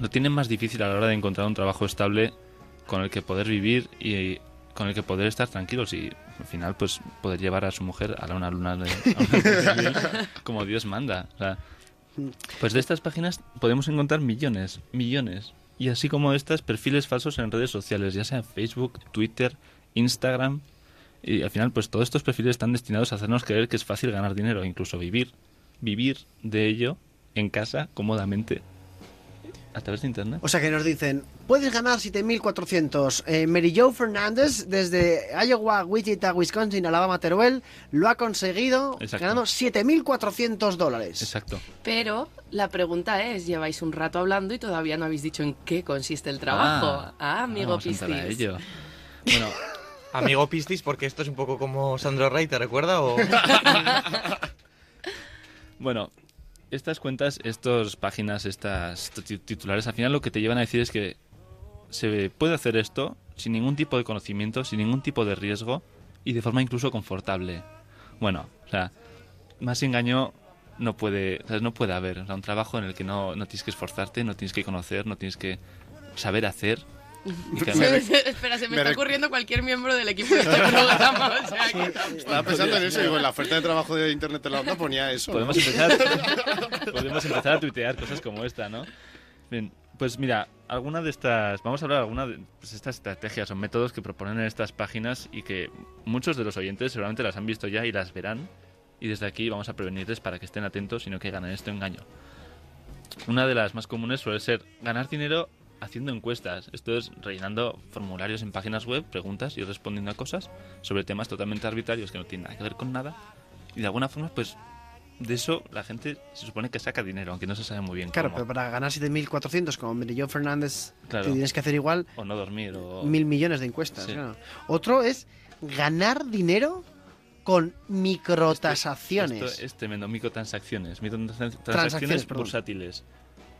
lo tienen más difícil a la hora de encontrar un trabajo estable con el que poder vivir y con el que poder estar tranquilos y al final pues poder llevar a su mujer a la- una luna de, a una luna [LAUGHS] como Dios manda. O sea, pues de estas páginas podemos encontrar millones, millones. Y así como estas, perfiles falsos en redes sociales, ya sea Facebook, Twitter, Instagram. Y al final, pues todos estos perfiles están destinados a hacernos creer que es fácil ganar dinero, incluso vivir, vivir de ello en casa, cómodamente, a través de Internet. O sea que nos dicen, puedes ganar 7.400. Eh, Mary Jo Fernández, desde Iowa, Wichita, Wisconsin, Alabama, Teruel, lo ha conseguido Exacto. ganando 7.400 dólares. Exacto. Pero la pregunta es, lleváis un rato hablando y todavía no habéis dicho en qué consiste el trabajo. Ah, amigo vamos a entrar a Piscis. ello. Bueno, Amigo Pistis, porque esto es un poco como Sandro Rey, ¿te recuerda? O... [LAUGHS] Bueno, estas cuentas, estas páginas, estas ti- titulares, al final lo que te llevan a decir es que se puede hacer esto sin ningún tipo de conocimiento, sin ningún tipo de riesgo y de forma incluso confortable. Bueno, o sea, más engaño no puede, o sea, no puede haber. O sea, un trabajo en el que no, no tienes que esforzarte, no tienes que conocer, no tienes que saber hacer. Que además- Espera, se me, Me está rec- ocurriendo cualquier miembro del equipo de este programa. O sea, que- Estaba pensando en eso y digo, en la oferta de trabajo de Internet de la onda ponía eso. ¿no? podemos empezar, podemos empezar a tuitear cosas como esta, ¿no? Bien, pues mira, alguna de estas, vamos a hablar de alguna de pues, estas estrategias o métodos que proponen en estas páginas y que muchos de los oyentes seguramente las han visto ya y las verán. Y desde aquí vamos a prevenirles para que estén atentos y no caigan en este engaño. Una de las más comunes suele ser ganar dinero haciendo encuestas. Esto es rellenando formularios en páginas web, preguntas y respondiendo a cosas sobre temas totalmente arbitrarios que no tienen nada que ver con nada. Y de alguna forma, pues de eso la gente se supone que saca dinero, aunque no se sabe muy bien Claro, cómo. pero para ganar 7.400 como Jo Fernández, Claro. te tienes que hacer igual O no dormir, o... mil millones de encuestas. Sí. claro. Otro es ganar dinero con microtasaciones. Esto es tremendo, microtransacciones, microtransacciones Transacciones, bursátiles.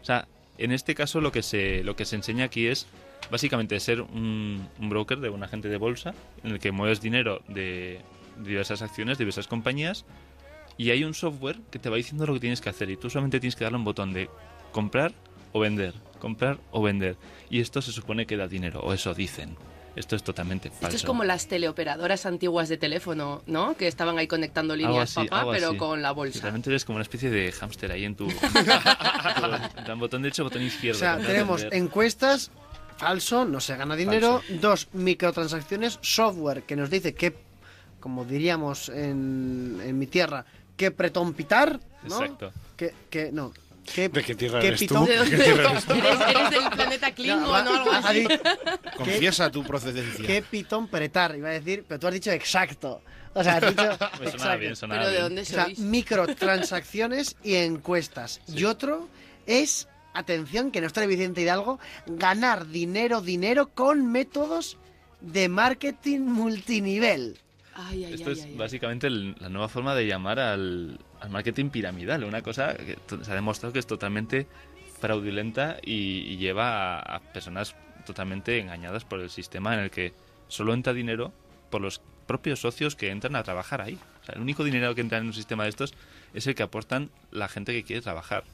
O sea, en este caso lo que se lo que se enseña aquí es básicamente ser un, un broker de un agente de bolsa en el que mueves dinero de diversas acciones, de diversas compañías y hay un software que te va diciendo lo que tienes que hacer y tú solamente tienes que darle un botón de comprar o vender, comprar o vender y esto se supone que da dinero o eso dicen. Esto es totalmente falso. Esto es como las teleoperadoras antiguas de teléfono, ¿no? Que estaban ahí conectando líneas, así, papá, pero así. con la Sí, bolsa. realmente eres como una especie de hámster ahí en tu... [LAUGHS] [LAUGHS] Dan botón derecho, botón O izquierdo. sea, comprar, tenemos encuestas, falso, no se gana dinero. Dos, microtransacciones, software que nos dice que, como diríamos en, en mi tierra, que pretompitar, ¿no? Exacto. Que, que, no, ¿Qué, ¿De qué tierra qué eres tú? pitón? ¿De dónde eres? ¿Eres del planeta Klingon o algo así? [LAUGHS] Confiesa tu procedencia. ¿Qué pitón pretar? Iba a decir, pero tú has dicho exacto. O sea, has dicho [LAUGHS] Me sonaba exacto. bien, sonaba ¿Pero de bien. dónde O sea, sois? microtransacciones y encuestas. Y otro es, atención, que no está Vicente Hidalgo, ganar dinero, dinero con métodos de marketing multinivel. Ay, ay, Esto ay, es ay, ay. básicamente el- la nueva forma de llamar al, al marketing piramidal, una cosa que se ha demostrado que es totalmente fraudulenta y, y lleva a, a personas totalmente engañadas por el sistema en el que solo entra dinero por los propios socios que entran a trabajar ahí. O sea, el único dinero que entra en un sistema de estos es el que aportan la gente que quiere trabajar.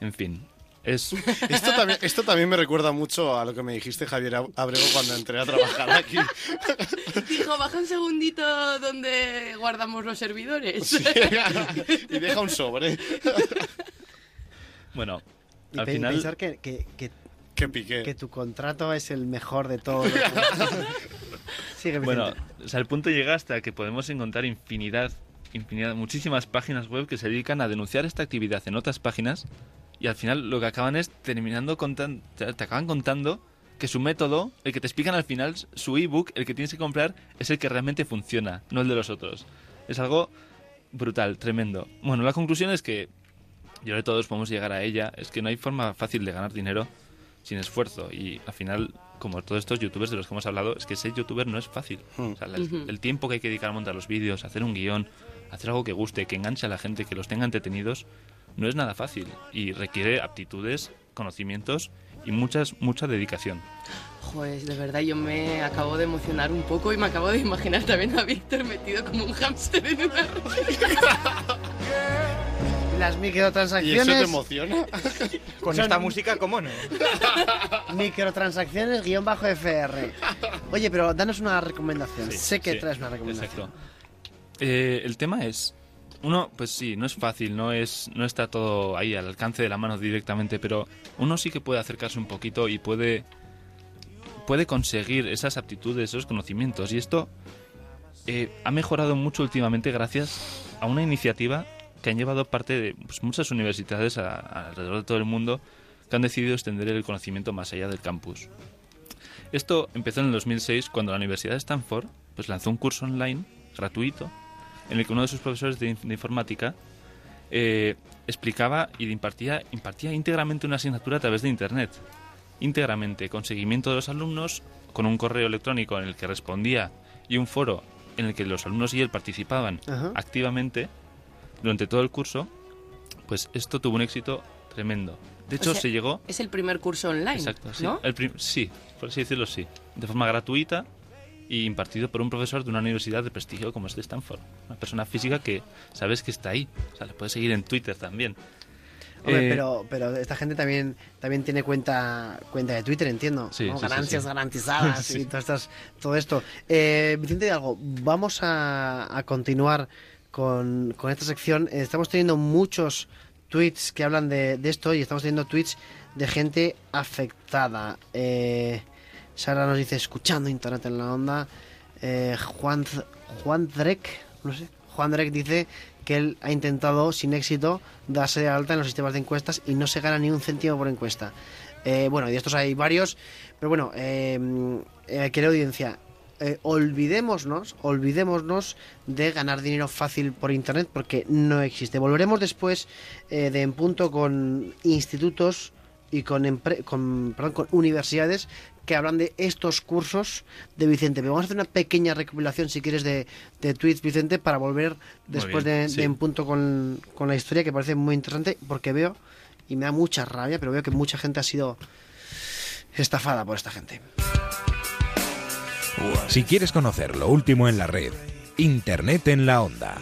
En fin, es Esto también, esto también me recuerda mucho a lo que me dijiste, Javier Ab- Abrego, cuando entré a trabajar aquí. [LAUGHS] Dijo, baja un segundito donde guardamos los servidores. Sí, y deja un sobre. bueno, Y al pe- final pensar que, que, que, Que piqué. que tu contrato es el mejor de todos. [LAUGHS] Sigue. Bueno, o sea, el punto llega hasta que podemos encontrar infinidad, infinidad, muchísimas páginas web que se dedican a denunciar esta actividad en otras páginas y al final lo que acaban es terminando contando, te acaban contando que su método, el que te explican al final, su ebook, el que tienes que comprar, es el que realmente funciona, no el de los otros. Es algo brutal, tremendo. Bueno, la conclusión es que, y ahora todos podemos llegar a ella, es que no hay forma fácil de ganar dinero sin esfuerzo y al final como todos estos youtubers de los que hemos hablado es que ser youtuber no es fácil Hmm. O sea, el, el tiempo que hay que dedicar a montar los vídeos hacer un guion hacer algo que guste que enganche a la gente que los tenga entretenidos no es nada fácil y requiere aptitudes conocimientos y muchas mucha dedicación Joder, de verdad yo me acabo de emocionar un poco y me acabo de imaginar también a Víctor metido como un hámster en una [LAUGHS] Las ¿Y eso te microtransacciones. emociona? [LAUGHS] Con esta música, ¿cómo no? [LAUGHS] Microtransacciones guion bajo FR. Oye, pero danos una recomendación. Sí, sé que sí, traes una recomendación. Exacto. Eh, el tema es, uno, pues sí, no es fácil, no es, no está todo ahí al alcance de la mano directamente, pero uno sí que puede acercarse un poquito y puede, puede conseguir esas aptitudes, esos conocimientos. Y esto eh, ha mejorado mucho últimamente gracias a una iniciativa que han llevado parte de pues, muchas universidades alrededor de todo el mundo que han decidido extender el conocimiento más allá del campus. Esto empezó en el 2006 cuando la Universidad de Stanford pues, lanzó un curso online gratuito en el que uno de sus profesores de, in- de informática eh, explicaba y impartía, impartía íntegramente una asignatura a través de Internet. Íntegramente, con seguimiento de los alumnos, con un correo electrónico en el que respondía y un foro en el que los alumnos y él participaban Ajá. activamente durante todo el curso, pues esto tuvo un éxito tremendo. De hecho, sea, se llegó Es el primer curso online, Exacto, sí. ¿no? El prim- sí, por así decirlo, sí. De forma gratuita y impartido por un profesor de una universidad de prestigio como es de Stanford. Una persona física que sabes que está ahí. O sea, le puedes seguir en Twitter también. Hombre, Eh, pero, pero esta gente también, también tiene cuenta, cuenta de Twitter, entiendo. Sí, ¿no? sí, sí, Ganancias sí. garantizadas [LAUGHS] y todo, estas, todo esto. Eh, Vicente Hidalgo, vamos a, a continuar con, con esta sección. Estamos teniendo muchos tweets que hablan de, de esto y estamos teniendo tweets de gente afectada. Eh, Sara nos dice, escuchando Internet en la onda. Eh, Juan, Juan Drek, no sé, Juan Drek dice que él ha intentado sin éxito darse de alta en los sistemas de encuestas y no se gana ni un céntimo por encuesta. Eh, bueno, y estos hay varios, pero bueno, eh, eh, querida audiencia, olvidémonos, olvidémonos de ganar dinero fácil por internet porque no existe. Volveremos después de en punto con institutos y con, empre- con, perdón, con universidades que hablan de estos cursos de Vicente. Pero vamos a hacer una pequeña recopilación, si quieres, de, de tweets, Vicente, para volver después bien, de, sí. de en punto con, con la historia, que parece muy interesante, porque veo, y me da mucha rabia, pero veo que mucha gente ha sido estafada por esta gente. Si quieres conocer lo último en la red, Internet en la onda.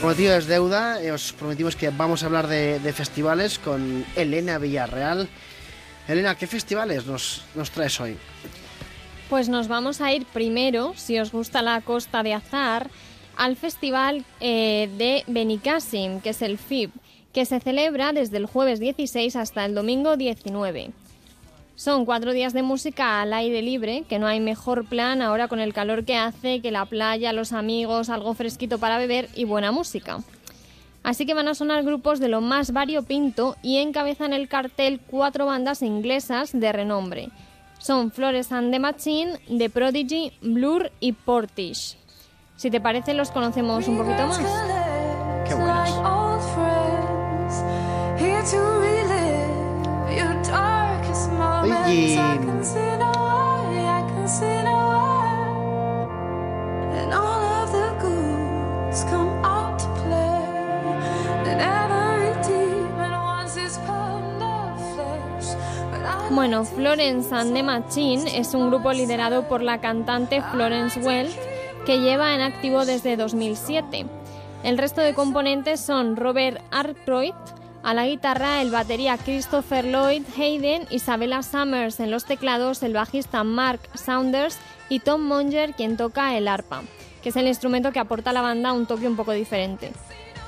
Prometido es deuda. eh, Os prometimos que vamos a hablar de, festivales con Elena Villarreal. Elena, ¿qué festivales nos, nos traes hoy? Pues nos vamos a ir primero, si os gusta la costa de Azar, al festival eh, de Benicassim, que es el FIB, que se celebra desde el jueves 16 hasta el domingo 19. Son cuatro días de música al aire libre, que no hay mejor plan ahora con el calor que hace, que la playa, los amigos, algo fresquito para beber y buena música. Así que van a sonar grupos de lo más variopinto y encabezan el cartel cuatro bandas inglesas de renombre. Son Flores and the Machine, The Prodigy, Blur y Portish. Si te parece, los conocemos un poquito más. Qué buenas. Bueno, Florence and the Machine es un grupo liderado por la cantante Florence Welch que lleva en activo desde 2007. El resto de componentes son Robert Arkwright a la guitarra, el batería Christopher Lloyd Hayden, Isabella Summers en los teclados, el bajista Mark Saunders y Tom Monger quien toca el arpa, que es el instrumento que aporta a la banda un toque un poco diferente.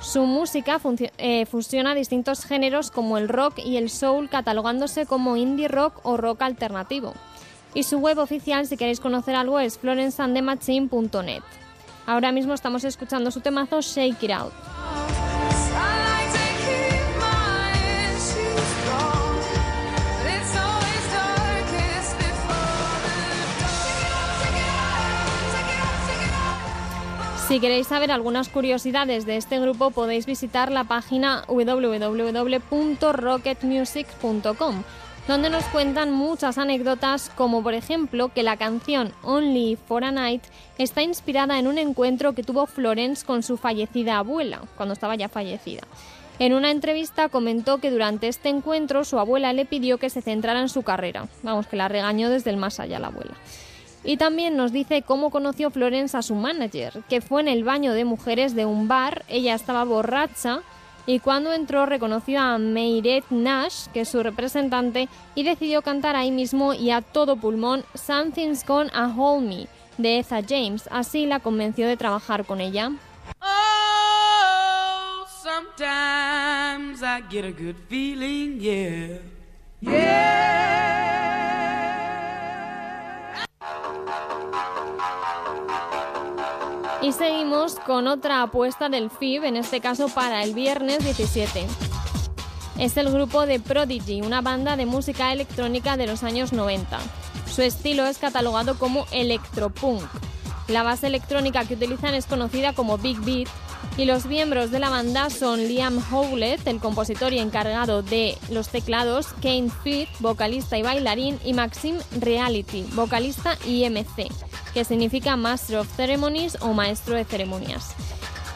Su música eh, fusiona distintos géneros como el rock y el soul, catalogándose como indie rock o rock alternativo. Y su web oficial, si queréis conocer algo, es florenceandthemachine.net. Ahora mismo estamos escuchando su temazo Shake It Out. Si queréis saber algunas curiosidades de este grupo podéis visitar la página www.rocketmusic.com donde nos cuentan muchas anécdotas como por ejemplo que la canción Only for a Night está inspirada en un encuentro que tuvo Florence con su fallecida abuela, cuando estaba ya fallecida. En una entrevista comentó que durante este encuentro su abuela le pidió que se centrara en su carrera. Vamos, que la regañó desde el más allá la abuela. Y también nos dice cómo conoció Florence a su manager, que fue en el baño de mujeres de un bar, ella estaba borracha y cuando entró reconoció a Meiret Nash, que es su representante, y decidió cantar ahí mismo y a todo pulmón Something's Gone a Hold Me de Etha James. Así la convenció de trabajar con ella. Oh, sometimes I get a good feeling, yeah. Y seguimos con otra apuesta del FIB, en este caso para el viernes 17. Es el grupo de Prodigy, una banda de música electrónica de los años 90. Su estilo es catalogado como electropunk. La base electrónica que utilizan es conocida como Big Beat y los miembros de la banda son Liam Howlett, el compositor y encargado de los teclados, Kane Fit, vocalista y bailarín, y Maxim Reality, vocalista y MC, que significa Master of Ceremonies o maestro de ceremonias.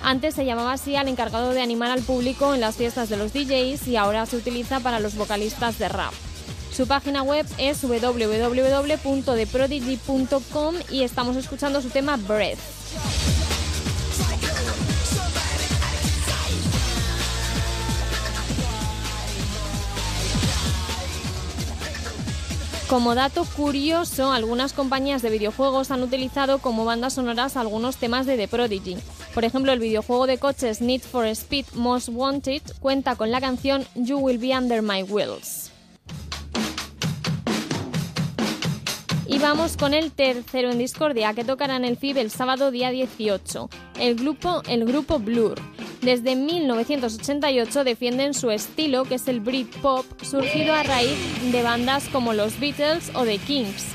Antes se llamaba así al encargado de animar al público en las fiestas de los DJs y ahora se utiliza para los vocalistas de rap. Su página web es www.theprodigy.com y estamos escuchando su tema Breath. Como dato curioso, algunas compañías de videojuegos han utilizado como bandas sonoras algunos temas de The Prodigy. Por ejemplo, el videojuego de coches Need for Speed Most Wanted cuenta con la canción You Will Be Under My Wheels. Y vamos con el tercero en discordia que tocará en el FIB el sábado día 18, el grupo, el grupo Blur. Desde 1988 defienden su estilo, que es el Britpop, surgido a raíz de bandas como los Beatles o The Kings,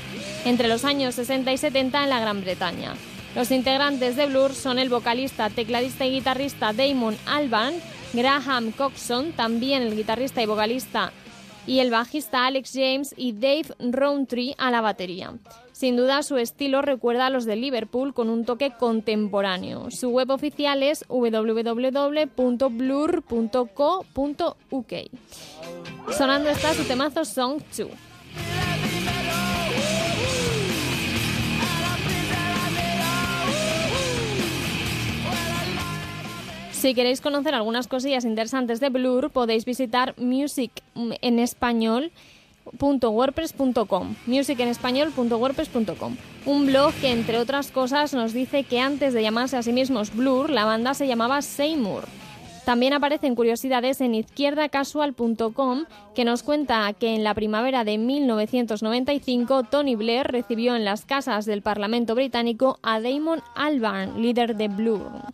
entre los años 60 y 70 en la Gran Bretaña. Los integrantes de Blur son el vocalista, tecladista y guitarrista Damon Albarn, Graham Coxon, también el guitarrista y vocalista y el bajista Alex James y Dave Rowntree a la batería. Sin duda su estilo recuerda a los de Liverpool con un toque contemporáneo. Su web oficial es www.blur.co.uk. Sonando está su temazo Song 2. Si queréis conocer algunas cosillas interesantes de Blur, podéis visitar Music en español musicenespañol.wordpress.com, un blog que entre otras cosas nos dice que antes de llamarse a sí mismos Blur, la banda se llamaba Seymour. También aparecen curiosidades en izquierdacasual.com que nos cuenta que en la primavera de 1995 Tony Blair recibió en las casas del Parlamento británico a Damon Albarn, líder de Blur.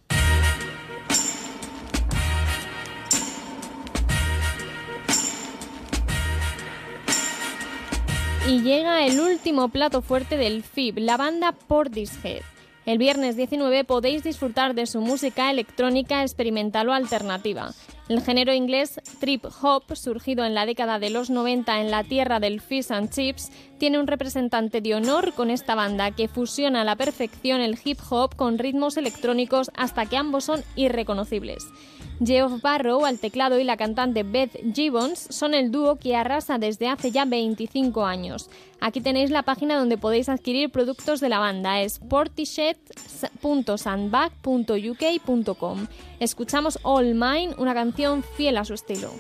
Y llega el último plato fuerte del FIB, la banda Portishead. El viernes 19 podéis disfrutar de su música electrónica experimental o alternativa. El género inglés trip hop, surgido en la década de los 90 en la tierra del fish and chips, tiene un representante de honor con esta banda que fusiona a la perfección el hip hop con ritmos electrónicos hasta que ambos son irreconocibles. Geoff Barrow al teclado y la cantante Beth Gibbons son el dúo que arrasa desde hace ya 25 años. Aquí tenéis la página donde podéis adquirir productos de la banda, es portishead.sandbag.uk.com. Escuchamos All Mine, una canción fiel a su estilo.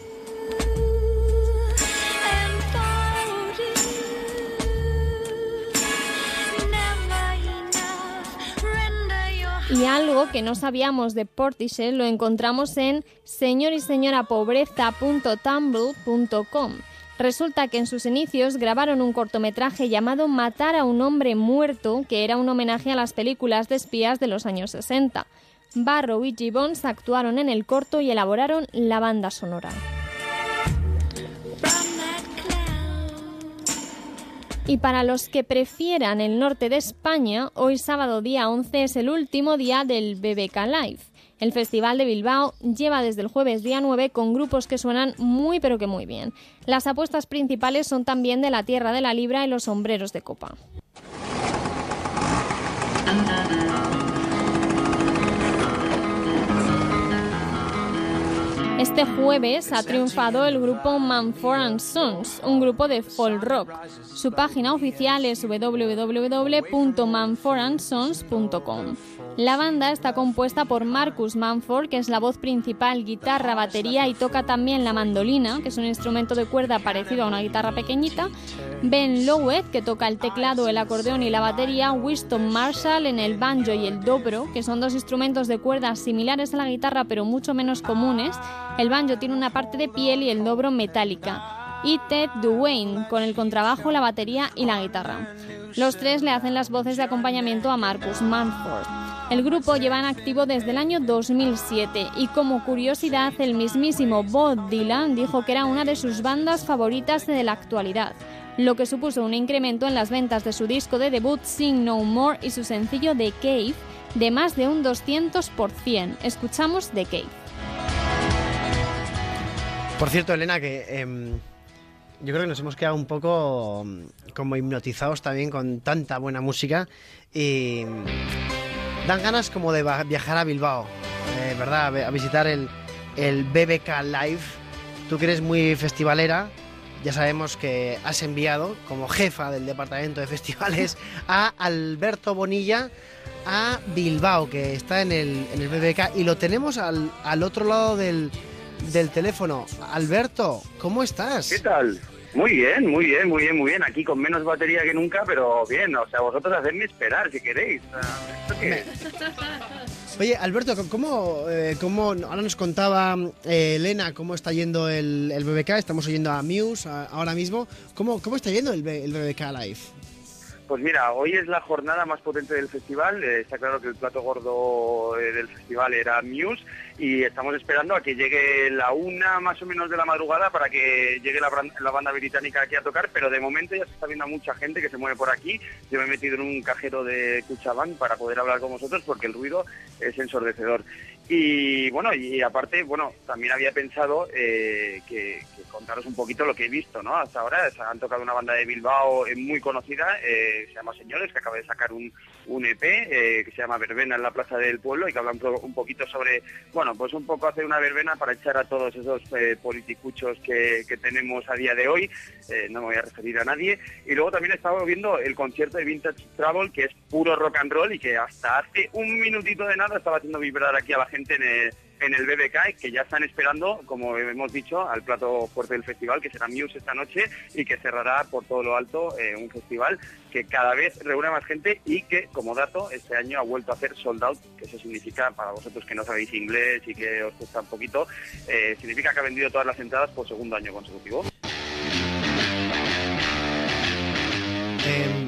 Y algo que no sabíamos de Portishead lo encontramos en señor y señora pobreza.tumblr.com. Resulta que en sus inicios grabaron un cortometraje llamado Matar a un hombre muerto, que era un homenaje a las películas de espías de los años 60. Barrow y Gibbons actuaron en el corto y elaboraron la banda sonora. Y para los que prefieran el norte de España, hoy sábado día 11 es el último día del BBK Live. El Festival de Bilbao lleva desde el jueves día 9 con grupos que suenan muy pero que muy bien. Las apuestas principales son también de la Tierra de la Libra y los sombreros de copa. Este jueves ha triunfado el grupo Manford Sons, un grupo de folk rock. Su página oficial es www.manfordandsons.com. La banda está compuesta por Marcus Manford, que es la voz principal, guitarra, batería y toca también la mandolina, que es un instrumento de cuerda parecido a una guitarra pequeñita. Ben Loweth, que toca el teclado, el acordeón y la batería. Winston Marshall en el banjo y el dobro, que son dos instrumentos de cuerda similares a la guitarra pero mucho menos comunes. El banjo tiene una parte de piel y el dobro metálica. Y Ted Duane, con el contrabajo, la batería y la guitarra. Los tres le hacen las voces de acompañamiento a Marcus Manford. El grupo lleva en activo desde el año 2007 y como curiosidad el mismísimo Bob Dylan dijo que era una de sus bandas favoritas de la actualidad, lo que supuso un incremento en las ventas de su disco de debut Sing No More y su sencillo The Cave de más de un 200%. Escuchamos The Cave. Por cierto, Elena, que em, yo creo que nos hemos quedado un poco mm, como hipnotizados también con tanta buena música y dan ganas como de viajar a Bilbao, eh, ¿verdad? A visitar el, el BBK Live. Tú que eres muy festivalera, ya sabemos que has enviado como jefa del departamento de festivales [LAUGHS] a Alberto Bonilla a Bilbao, que está en el, en el BBK, y lo tenemos al, al otro lado del, del teléfono. Alberto, ¿cómo estás? ¿Qué tal? Muy bien, muy bien, muy bien, muy bien. Aquí con menos batería que nunca, pero bien. O sea, vosotros hacedme esperar si queréis. [LAUGHS] Oye, Alberto, ¿cómo, eh, cómo ahora nos contaba eh, Elena cómo está yendo el, el BBK? Estamos oyendo a Muse a- ahora mismo. ¿Cómo, cómo está yendo el, el BBK Live? Pues mira, hoy es la jornada más potente del festival. Eh, está claro que el plato gordo eh, del festival era Muse y estamos esperando a que llegue la una más o menos de la madrugada para que llegue la, la banda británica aquí a tocar, pero de momento ya se está viendo mucha gente que se mueve por aquí. Yo me he metido en un cajero de Cuchabán para poder hablar con vosotros porque el ruido es ensordecedor. Y bueno, y aparte, bueno, también había pensado eh, que, que contaros un poquito lo que he visto, ¿no? Hasta ahora han tocado una banda de Bilbao muy conocida, eh, se llama Señores, que acaba de sacar un, un EP eh, que se llama Verbena en la Plaza del Pueblo y que habla un, poquito sobre, bueno, pues un poco hacer una verbena para echar a todos esos eh, politicuchos que, que tenemos a día de hoy, eh, no me voy a referir a nadie. Y luego también he estado viendo el concierto de Vintage Travel, que es puro rock and roll y que hasta hace un minutito de nada estaba haciendo vibrar aquí a la gente en el, en el BBK, que ya están esperando, como hemos dicho, al plato fuerte del festival, que será Muse esta noche y que cerrará por todo lo alto eh, un festival que cada vez reúne más gente y que, como dato, este año ha vuelto a hacer sold out, que eso significa, para vosotros que no sabéis inglés y que os cuesta un poquito, eh, significa que ha vendido todas las entradas por segundo año consecutivo. Eh,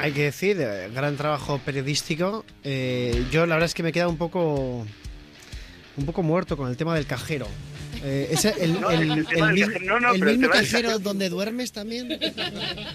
hay que decir, eh, gran trabajo periodístico. Yo la verdad es que me queda un poco un poco muerto con el tema del cajero. Eh, ¿Es el, No, el- el cajero- no, no, pero mismo cajero donde duermes también?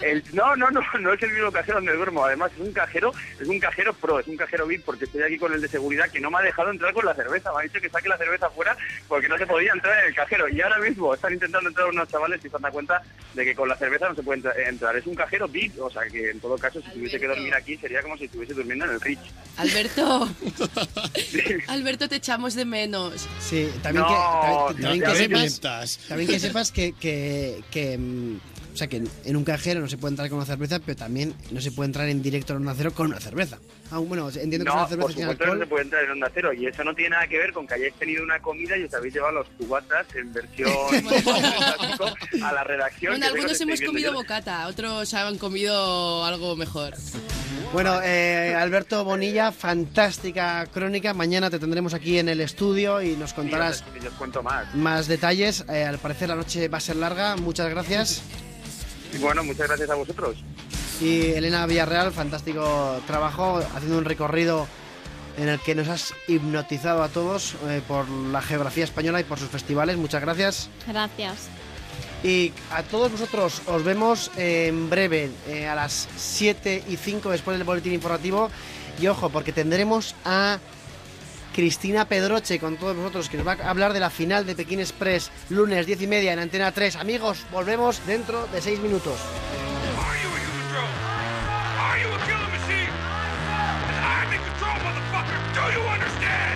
El- no, no, no, no es el mismo cajero donde duermo. Además, es un cajero, es un cajero pro, es un cajero VIP, porque estoy aquí con el de seguridad que no me ha dejado entrar con la cerveza. Me ha dicho que saque la cerveza fuera porque no se podía entrar en el cajero. Y ahora mismo están intentando entrar unos chavales y se dan cuenta de que con la cerveza no se puede entra- entrar. Es un cajero VIP, o sea que en todo caso, si tuviese que dormir aquí sería como si estuviese durmiendo en el Rich. Alberto, [LAUGHS] Alberto, te echamos de menos. Sí, también No, que, no también, también que sepas, también que sepas que, que, que, mm, o sea, que en un cajero no se puede entrar con una cerveza, pero también no se puede entrar en directo en un acero con una cerveza. Ah, bueno, entiendo que No, una cerveza por supuesto que no alcohol. se puede entrar en Onda Cero y eso no tiene nada que ver con que hayáis tenido una comida y os habéis llevado los cubatas en versión [LAUGHS] a la redacción. Bueno, que que algunos os hemos comido viendo. bocata, otros han comido algo mejor. Bueno, eh, Alberto Bonilla, fantástica crónica. Mañana te tendremos aquí en el estudio y nos Sí, contarás os- os cuento más. más detalles. Eh, al parecer la noche va a ser larga. Muchas gracias. Y bueno, muchas gracias a vosotros. Y Elena Villarreal, fantástico trabajo, haciendo un recorrido en el que nos has hipnotizado a todos eh, por la geografía española y por sus festivales. Muchas gracias. Gracias. Y a todos vosotros os vemos en breve, eh, a las 7 y 5 después del boletín informativo. Y ojo, porque tendremos a Cristina Pedroche con todos vosotros, que nos va a hablar de la final de Pekín Express, lunes 10 y media en Antena 3. Amigos, volvemos dentro de 6 minutos. Are you a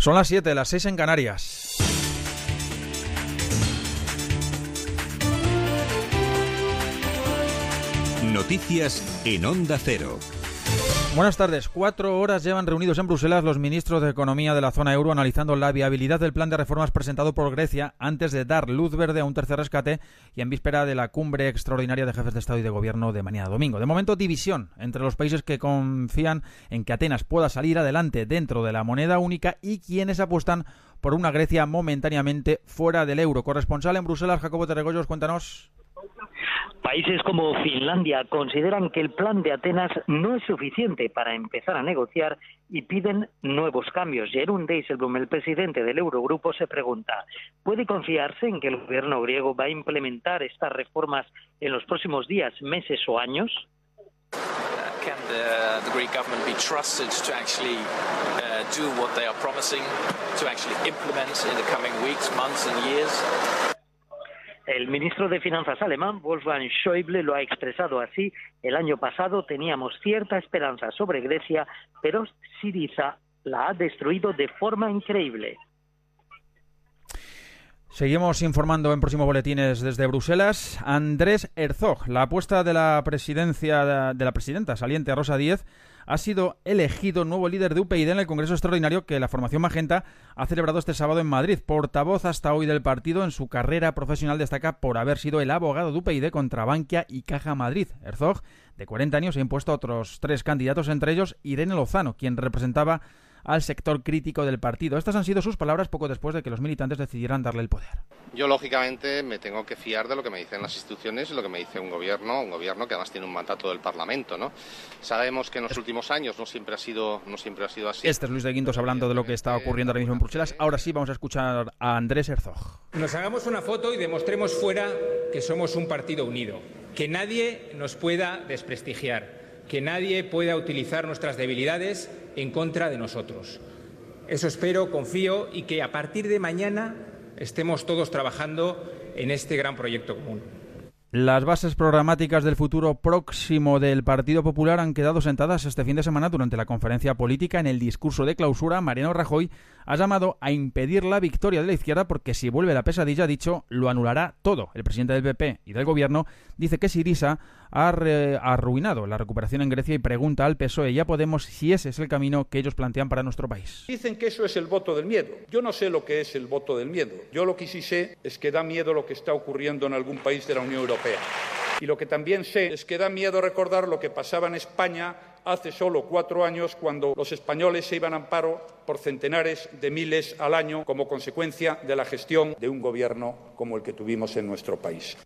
Son las 7, las 6 en Canarias. Noticias en Onda Cero. Buenas tardes. Cuatro horas llevan reunidos en Bruselas los ministros de Economía de la zona euro analizando la viabilidad del plan de reformas presentado por Grecia antes de dar luz verde a un tercer rescate y en víspera de la cumbre extraordinaria de jefes de Estado y de Gobierno de mañana domingo. De momento, división entre los países que confían en que Atenas pueda salir adelante dentro de la moneda única y quienes apuestan por una Grecia momentáneamente fuera del euro. Corresponsal en Bruselas, Jacobo Terregollos, cuéntanos. Países como Finlandia consideran que el plan de Atenas no es suficiente para empezar a negociar y piden nuevos cambios. Jeroen Dijsselbloem, el presidente del Eurogrupo, se pregunta, ¿puede confiarse en que el gobierno griego va a implementar estas reformas en los próximos días, meses o años? Can the, the Greek government be trusted to actually uh, do what they are promising, to actually implement in the coming weeks, months and years? El ministro de Finanzas alemán, Wolfgang Schäuble, lo ha expresado así. El año pasado teníamos cierta esperanza sobre Grecia, pero Syriza la ha destruido de forma increíble. Seguimos informando en próximos boletines desde Bruselas. Andrés Herzog, la apuesta de la presidencia de la presidenta saliente Rosa Díez, ha sido elegido nuevo líder de UPyD en el Congreso Extraordinario que la formación Magenta ha celebrado este sábado en Madrid. Portavoz hasta hoy del partido en su carrera profesional destaca por haber sido el abogado de UPyD contra Bankia y Caja Madrid. Herzog, de 40 años, ha impuesto a otros tres candidatos, entre ellos Irene Lozano, quien representaba al sector crítico del partido. Estas han sido sus palabras poco después de que los militantes decidieran darle el poder. Yo, lógicamente, me tengo que fiar de lo que me dicen las instituciones y lo que me dice un gobierno, un gobierno que además tiene un mandato del Parlamento, ¿no? Sabemos que en los últimos años no siempre ha sido, no siempre ha sido así. Este es Luis de Guindos hablando de lo que está ocurriendo ahora mismo en Bruselas. Ahora sí vamos a escuchar a Andrés Herzog. Nos hagamos una foto y demostremos fuera que somos un partido unido, que nadie nos pueda desprestigiar, que nadie pueda utilizar nuestras debilidades en contra de nosotros. Eso espero, confío y que a partir de mañana estemos todos trabajando en este gran proyecto común. Las bases programáticas del futuro próximo del Partido Popular han quedado sentadas este fin de semana durante la conferencia política. En el discurso de clausura, Mariano Rajoy ha llamado a impedir la victoria de la izquierda porque si vuelve la pesadilla, dicho, lo anulará todo. El presidente del PP y del gobierno dice que Sirisa ha arruinado la recuperación en Grecia y pregunta al PSOE y Podemos si ese es el camino que ellos plantean para nuestro país. Dicen que eso es el voto del miedo. Yo no sé lo que es el voto del miedo. Yo lo que sí sé es que da miedo lo que está ocurriendo en algún país de la Unión Europea. Y lo que también sé es que da miedo recordar lo que pasaba en España hace solo cuatro años cuando los españoles se iban a amparo por centenares de miles al año como consecuencia de la gestión de un gobierno como el que tuvimos en nuestro país.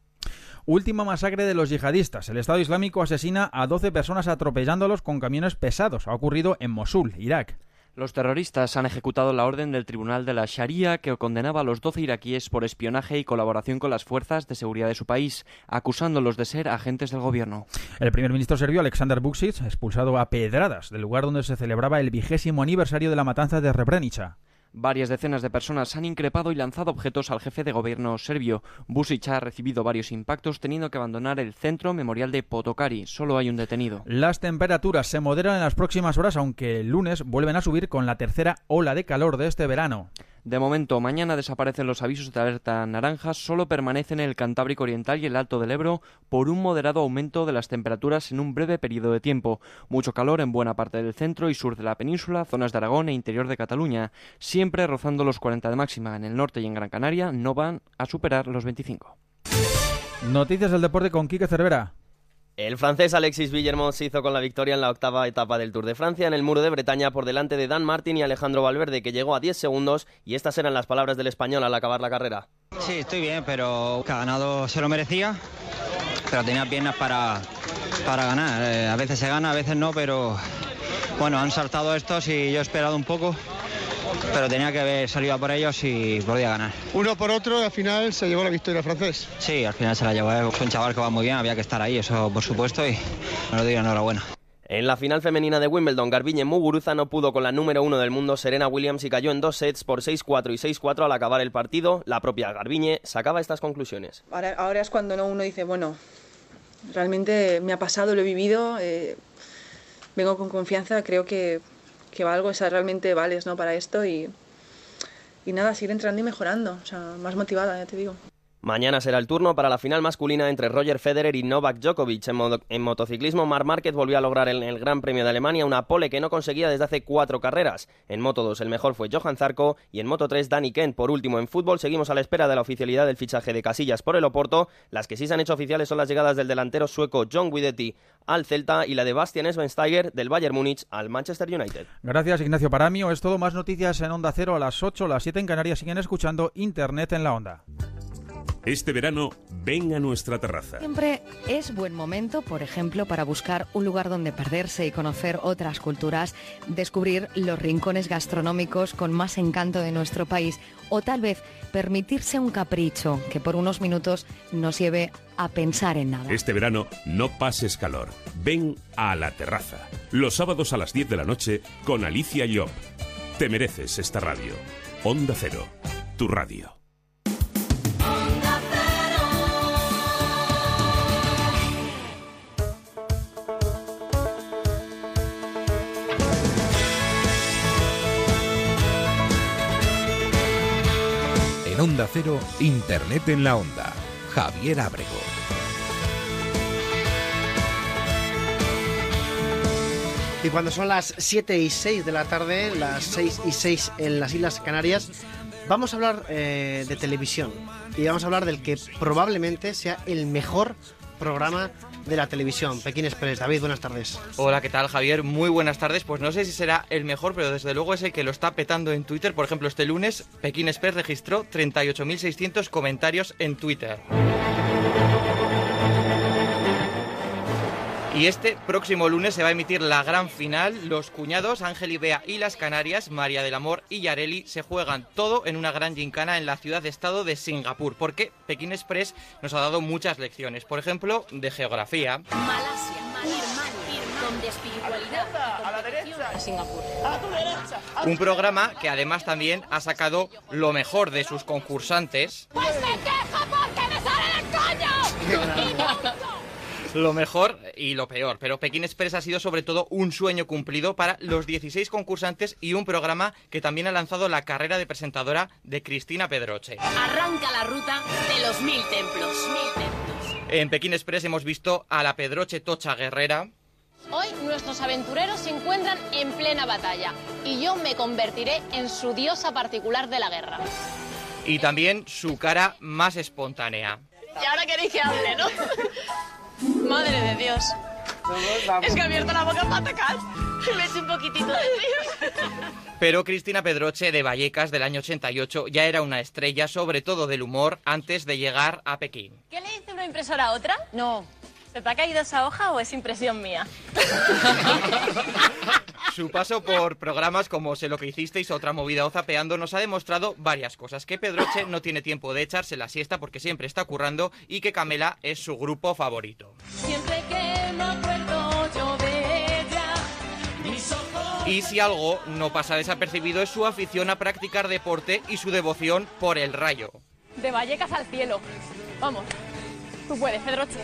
Última masacre de los yihadistas. El Estado Islámico asesina a 12 personas atropellándolos con camiones pesados. Ha ocurrido en Mosul, Irak. Los terroristas han ejecutado la orden del Tribunal de la Sharia que condenaba a los 12 iraquíes por espionaje y colaboración con las fuerzas de seguridad de su país, acusándolos de ser agentes del gobierno. El primer ministro serbio Alexander Vučić, expulsado a pedradas del lugar donde se celebraba el vigésimo aniversario de la matanza de Srebrenica. Varias decenas de personas han increpado y lanzado objetos al jefe de gobierno serbio. Vučić ha recibido varios impactos teniendo que abandonar el centro memorial de Potokari. Solo hay un detenido. Las temperaturas se moderan en las próximas horas, aunque el lunes vuelven a subir con la tercera ola de calor de este verano. De momento, mañana desaparecen los avisos de alerta naranja, solo permanecen el Cantábrico Oriental y el Alto del Ebro por un moderado aumento de las temperaturas en un breve periodo de tiempo. Mucho calor en buena parte del centro y sur de la península, zonas de Aragón e interior de Cataluña, siempre rozando los 40 de máxima. En el norte y en Gran Canaria no van a superar los 25. Noticias del deporte con Quique Cervera. El francés Alexis Villermont se hizo con la victoria en la octava etapa del Tour de Francia en el Muro de Bretaña por delante de Dan Martin y Alejandro Valverde, que llegó a 10 segundos, y estas eran las palabras del español al acabar la carrera. Sí, estoy bien, pero ha ganado se lo merecía, pero tenía piernas para, para ganar. Eh, a veces se gana, a veces no, pero bueno, han saltado estos y yo he esperado un poco, pero tenía que haber salido a por ellos y podía ganar. Uno por otro, al final se llevó la victoria francés. Sí, al final se la llevó. Es un chaval que va muy bien, había que estar ahí, eso por supuesto, y me lo digo enhorabuena. En la final femenina de Wimbledon, Garbiñe Muguruza no pudo con la número uno del mundo, Serena Williams, y cayó en dos sets por 6-4 y 6-4 al acabar el partido. La propia Garbiñe sacaba estas conclusiones. Ahora, ahora es cuando ¿no? uno dice, bueno, realmente me ha pasado, lo he vivido, eh, vengo con confianza, creo que, que valgo, o sea, realmente vales ¿no? para esto y, y nada, seguir entrando y mejorando, o sea, más motivada, ya te digo. Mañana será el turno para la final masculina entre Roger Federer y Novak Djokovic. En, motociclismo, Marc Márquez volvió a lograr en el Gran Premio de Alemania una pole que no conseguía desde hace cuatro carreras. En Moto 2 el mejor fue Johan Zarco y en Moto 3 Danny Kent. Por último, en fútbol seguimos a la espera de la oficialidad del fichaje de Casillas por el Oporto. Las que sí se han hecho oficiales son las llegadas del delantero sueco John Guidetti al Celta y la de Bastian Schweinsteiger del Bayern Múnich al Manchester United. Gracias, Ignacio Paramio. Es todo. Más noticias en Onda Cero a las 8, las 7 en Canarias. Siguen escuchando Internet en la Onda. Este verano, ven a nuestra terraza. Siempre es buen momento, por ejemplo, para buscar un lugar donde perderse y conocer otras culturas, descubrir los rincones gastronómicos con más encanto de nuestro país o tal vez permitirse un capricho que por unos minutos nos lleve a pensar en nada. Este verano, no pases calor. Ven a la terraza. Los sábados a las 10 de la noche con Alicia Job. Te mereces esta radio. Onda Cero, tu radio. Onda Cero, Internet en la Onda. Javier Ábrego. Y cuando son las 7 y 6 de la tarde, las 6 y 6 en las Islas Canarias, vamos a hablar eh, de televisión. Y vamos a hablar del que probablemente sea el mejor programa de la televisión, Pekín Express. David, buenas tardes. Hola, ¿qué tal Javier? Muy buenas tardes. Pues no sé si será el mejor, pero desde luego es el que lo está petando en Twitter. Por ejemplo, este lunes Pekín Express registró 38.600 comentarios en Twitter. Y este próximo lunes se va a emitir la gran final. Los cuñados Ángel y Bea y las Canarias, María del Amor y Yareli, se juegan todo en una gran gincana en la ciudad-estado de Singapur. Porque Pekín Express nos ha dado muchas lecciones. Por ejemplo, de geografía, Malasia, espiritualidad a la derecha, Singapur. A tu derecha. un programa que además también ha sacado lo mejor de sus concursantes. Pues me quejo porque me sale del coño. Lo mejor y lo peor, pero Pekín Express ha sido sobre todo un sueño cumplido para los 16 concursantes y un programa que también ha lanzado la carrera de presentadora de Cristina Pedroche. Arranca la ruta de los mil templos. Mil templos. En Pekín Express hemos visto a la Pedroche Tocha Guerrera, Hoy nuestros aventureros se encuentran en plena batalla y yo me convertiré en su diosa particular de la guerra. y también su cara más espontánea. Y ahora queréis que hable, ¿no? Madre de Dios. Es que he abierto la boca para atacar. [LAUGHS] Me hecho un poquitito de Dios. Pero Cristina Pedroche de Vallecas del año 88 ya era una estrella, sobre todo del humor, antes de llegar a Pekín. ¿Qué le dice una impresora a otra? No. ¿Se te ha caído esa hoja o es impresión mía? [LAUGHS] Su paso por programas como Sé lo que hicisteis, otra movida o zapeando nos ha demostrado varias cosas. Que Pedroche no tiene tiempo de echarse la siesta porque siempre está currando y que Camela es su grupo favorito. Siempre que me acuerdo yo de ella, mis ojos... Y si algo no pasa desapercibido es su afición a practicar deporte y su devoción por el rayo. De Vallecas al cielo. Vamos. Tú puedes, Pedroche.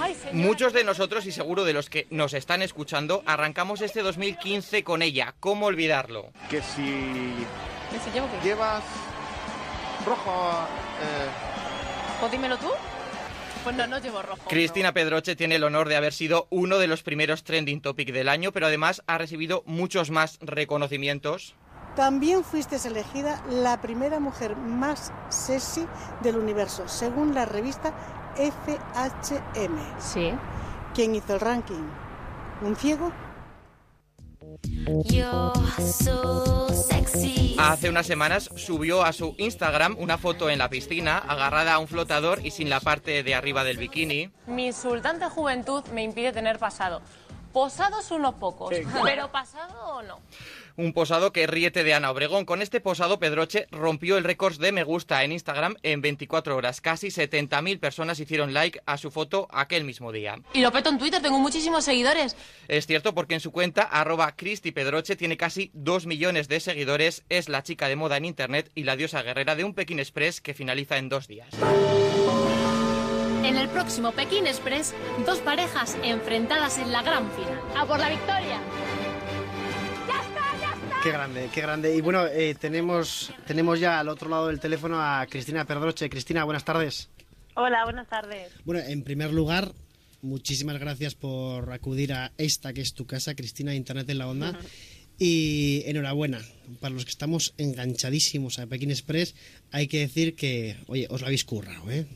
Ay. Muchos de nosotros y seguro de los que nos están escuchando arrancamos este 2015 con ella. ¿Cómo olvidarlo? Que si llevas rojo... eh, Pues dímelo tú. Pues no, no llevo rojo. Cristina Pedroche tiene el honor de haber sido uno de los primeros trending topic del año, pero además ha recibido muchos más reconocimientos. También fuiste elegida la primera mujer más sexy del universo, según la revista FHM. Sí. ¿Quién hizo el ranking? ¿Un ciego? Hace unas semanas subió a su Instagram una foto en la piscina, agarrada a un flotador y sin la parte de arriba del bikini. Mi insultante juventud me impide tener pasado. Posados unos pocos, pero pasado o no. Un posado que ríete de Ana Obregón. Con este posado, Pedroche rompió el récord de me gusta en Instagram en 24 horas. Casi 70.000 personas hicieron like a su foto aquel mismo día. Y lo peto en Twitter, tengo muchísimos seguidores. Es cierto porque en su cuenta, arroba Cristi Pedroche, tiene casi 2 millones de seguidores, es la chica de moda en internet y la diosa guerrera de un Pekín Express que finaliza en dos días. En el próximo Pekín Express, dos parejas enfrentadas en la gran final. ¡A por la victoria! Qué grande, qué grande. Y bueno, eh, tenemos, tenemos ya al otro lado del teléfono a Cristina Pedroche. Cristina, buenas tardes. Hola, buenas tardes. Bueno, en primer lugar, muchísimas gracias por acudir a esta que es tu casa, Cristina, Internet en la Onda. Y enhorabuena, para los que estamos enganchadísimos a Pekín Express, hay que decir que, oye, os lo habéis currado, ¿eh?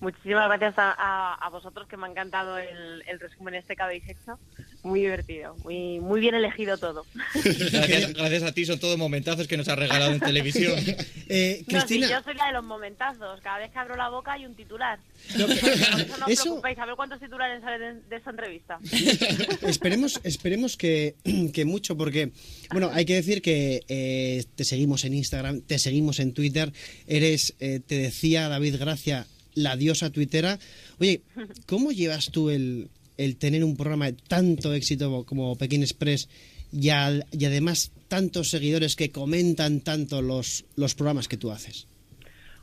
Muchísimas gracias a, a- a vosotros que me ha encantado el, el resumen este que habéis hecho. Muy divertido, muy, muy bien elegido todo. Gracias, gracias a ti, son todos momentazos que nos has regalado en televisión. [LAUGHS] Eh, No, sí, yo soy la de los momentazos. Cada vez que abro la boca hay un titular. Por eso no os [LAUGHS] eso- preocupéis, a ver cuántos titulares salen de, de esta entrevista. [LAUGHS] esperemos, esperemos que, [CLEARS THROAT] que mucho, porque, bueno, hay que decir que eh, te seguimos en Instagram, te seguimos en Twitter, eres, eh, te decía David Gracia, la diosa tuitera. Oye, [LAUGHS] ¿cómo llevas tú el, el tener un programa de tanto éxito como Pekín Express y, al- y además tantos seguidores que comentan tanto los, los programas que tú haces?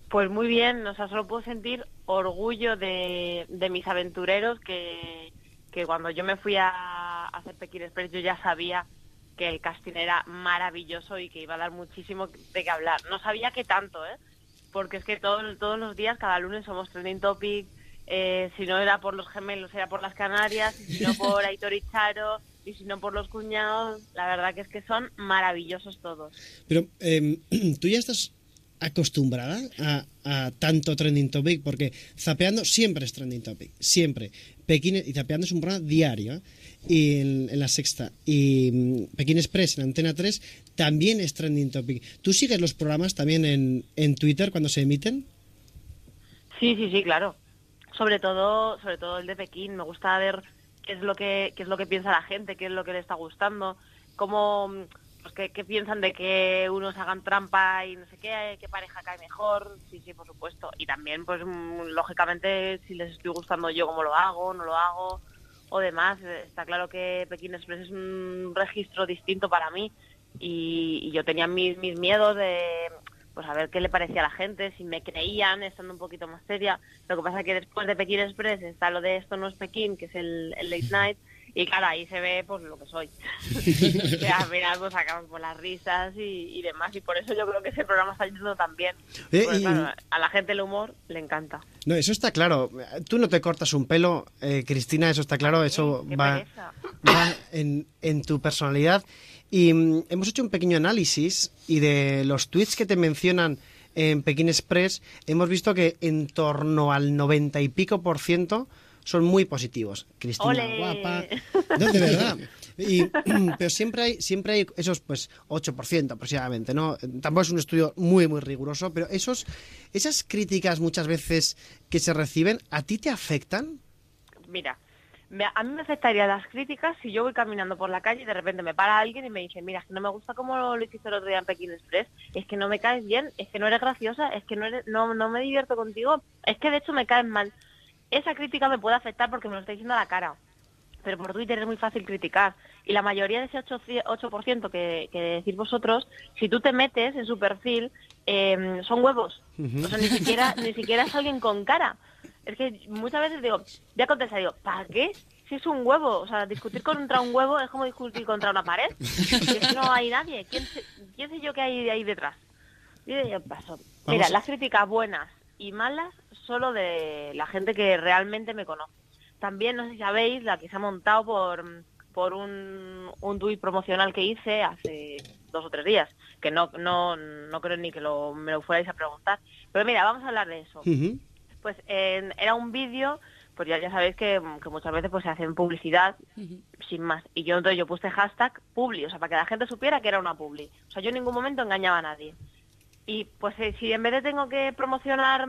Pues muy bien, o sea, solo puedo sentir orgullo de, de mis aventureros que, que cuando yo me fui a, a hacer Pekín Express yo ya sabía que el casting era maravilloso y que iba a dar muchísimo de qué hablar. No sabía que tanto, ¿eh? Porque es que todo- todos los días, cada lunes somos trending topic, eh, si no era por los gemelos era por las Canarias, y si no [LAUGHS] por Aitor y Charo, y si no por los cuñados, la verdad que es que son maravillosos todos. Pero em, [CLEARS THROAT] tú ya estás acostumbrada a, a tanto trending topic porque zapeando siempre es trending topic siempre Pekín y zapeando es un programa diario ¿eh? Y en, en la sexta y mm, Pekín Express en Antena 3 también es trending topic tú sigues los programas también en, en Twitter cuando se emiten Sí, sí, sí, claro. Sobre todo, sobre todo el de Pekín. Me gusta ver qué es lo que, qué es lo que piensa la gente, qué es lo que le está gustando, cómo, mm, pues, qué, qué piensan de que unos hagan trampa y no sé qué, qué pareja cae mejor. Sí, sí, por supuesto. Y también, pues, mm, lógicamente, si les estoy gustando yo cómo lo hago, no lo hago o demás. Está claro que Pekín Express es un registro distinto para mí y, y yo tenía mis, mis miedos de pues a ver qué le parecía a la gente, si me creían, estando un poquito más seria. Lo que pasa es que después de Pekín Express está lo de Esto no es Pekín, que es el, el late [LAUGHS] night, y claro, ahí se ve pues lo que soy. [LAUGHS] que al final pues sacamos por las risas y, y demás, y por eso yo creo que ese programa está yendo tan bien. Eh, Porque, y- claro, a la gente el humor le encanta. No, eso está claro. Tú no te cortas un pelo, eh, Cristina, eso está claro. Eso Qué va, va en, en tu personalidad. Y mm, hemos hecho un pequeño análisis y de los tweets que te mencionan en Pekín Express, hemos visto que en torno al 90 y pico por ciento son muy positivos. Cristina, guapa. No, de verdad. Y, [CLEARS THROAT] pero siempre hay, siempre hay esos pues 8% aproximadamente, ¿no? Tampoco es un estudio muy, muy riguroso, pero esos, esas críticas muchas veces que se reciben, ¿a ti te afectan? Mira, me- a mí me afectaría las críticas si yo voy caminando por la calle y de repente me para alguien y me dice, mira, es que no me gusta como lo hiciste el otro día en Pekín Express, es que no me caes bien, es que no eres graciosa, es que no, eres, no, no me divierto contigo, es que de hecho me caes mal. Esa crítica me puede afectar porque me lo está diciendo a la cara. Pero por Twitter es muy fácil criticar. Y la mayoría de ese 8%, 8% que, que decís vosotros, si tú te metes en su perfil, eh, son huevos. O sea, ni siquiera, ni siquiera es alguien con cara. Es que muchas veces digo, ya contesta, digo, ¿para qué? Si es un huevo, o sea, discutir contra un huevo es como discutir contra una pared. Si es que no hay nadie. ¿Quién, sé- quién sé yo qué hay ahí detrás? Yo ya paso. Mira, Vamos a- las críticas buenas y malas solo de la gente que realmente me conoce. También, no sé si sabéis, la que se ha montado por, por un, un tuit promocional que hice hace dos o tres días, que no, no, no creo ni que lo, me lo fuerais a preguntar. Pero mira, vamos a hablar de eso. Pues en- era un vídeo, pues ya, ya sabéis que, que muchas veces pues se hacen publicidad sin más. Y yo entonces yo puse hashtag publi, o sea, para que la gente supiera que era una publi. O sea, yo en ningún momento engañaba a nadie. Y pues eh, si en vez de tengo que promocionar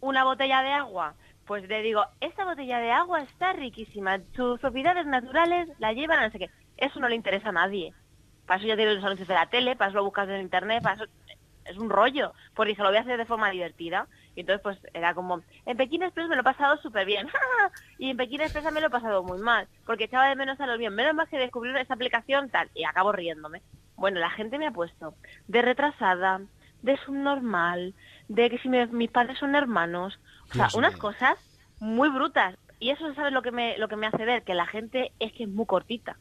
una botella de agua, pues le digo, esta botella de agua está riquísima, sus propiedades naturales la llevan a no sé qué. Eso no le interesa a nadie. Para eso ya tienes los anuncios de la tele, para eso lo buscas en internet, para eso es un rollo. Pues dije, lo voy a hacer de forma divertida. Y entonces pues era como, en Pekín Express me lo he pasado súper bien. [LAUGHS] y en Pekín Express me lo he pasado muy mal. Porque echaba de menos a los bien. Menos mal que descubrí esa aplicación tal. Y acabo riéndome. Bueno, la gente me ha puesto de retrasada, de subnormal, de que si me- mis padres son hermanos. O sea, Dios unas mío. cosas muy brutas. Y eso, ¿sabes lo que me, lo que me hace ver? Que la gente es que es muy cortita.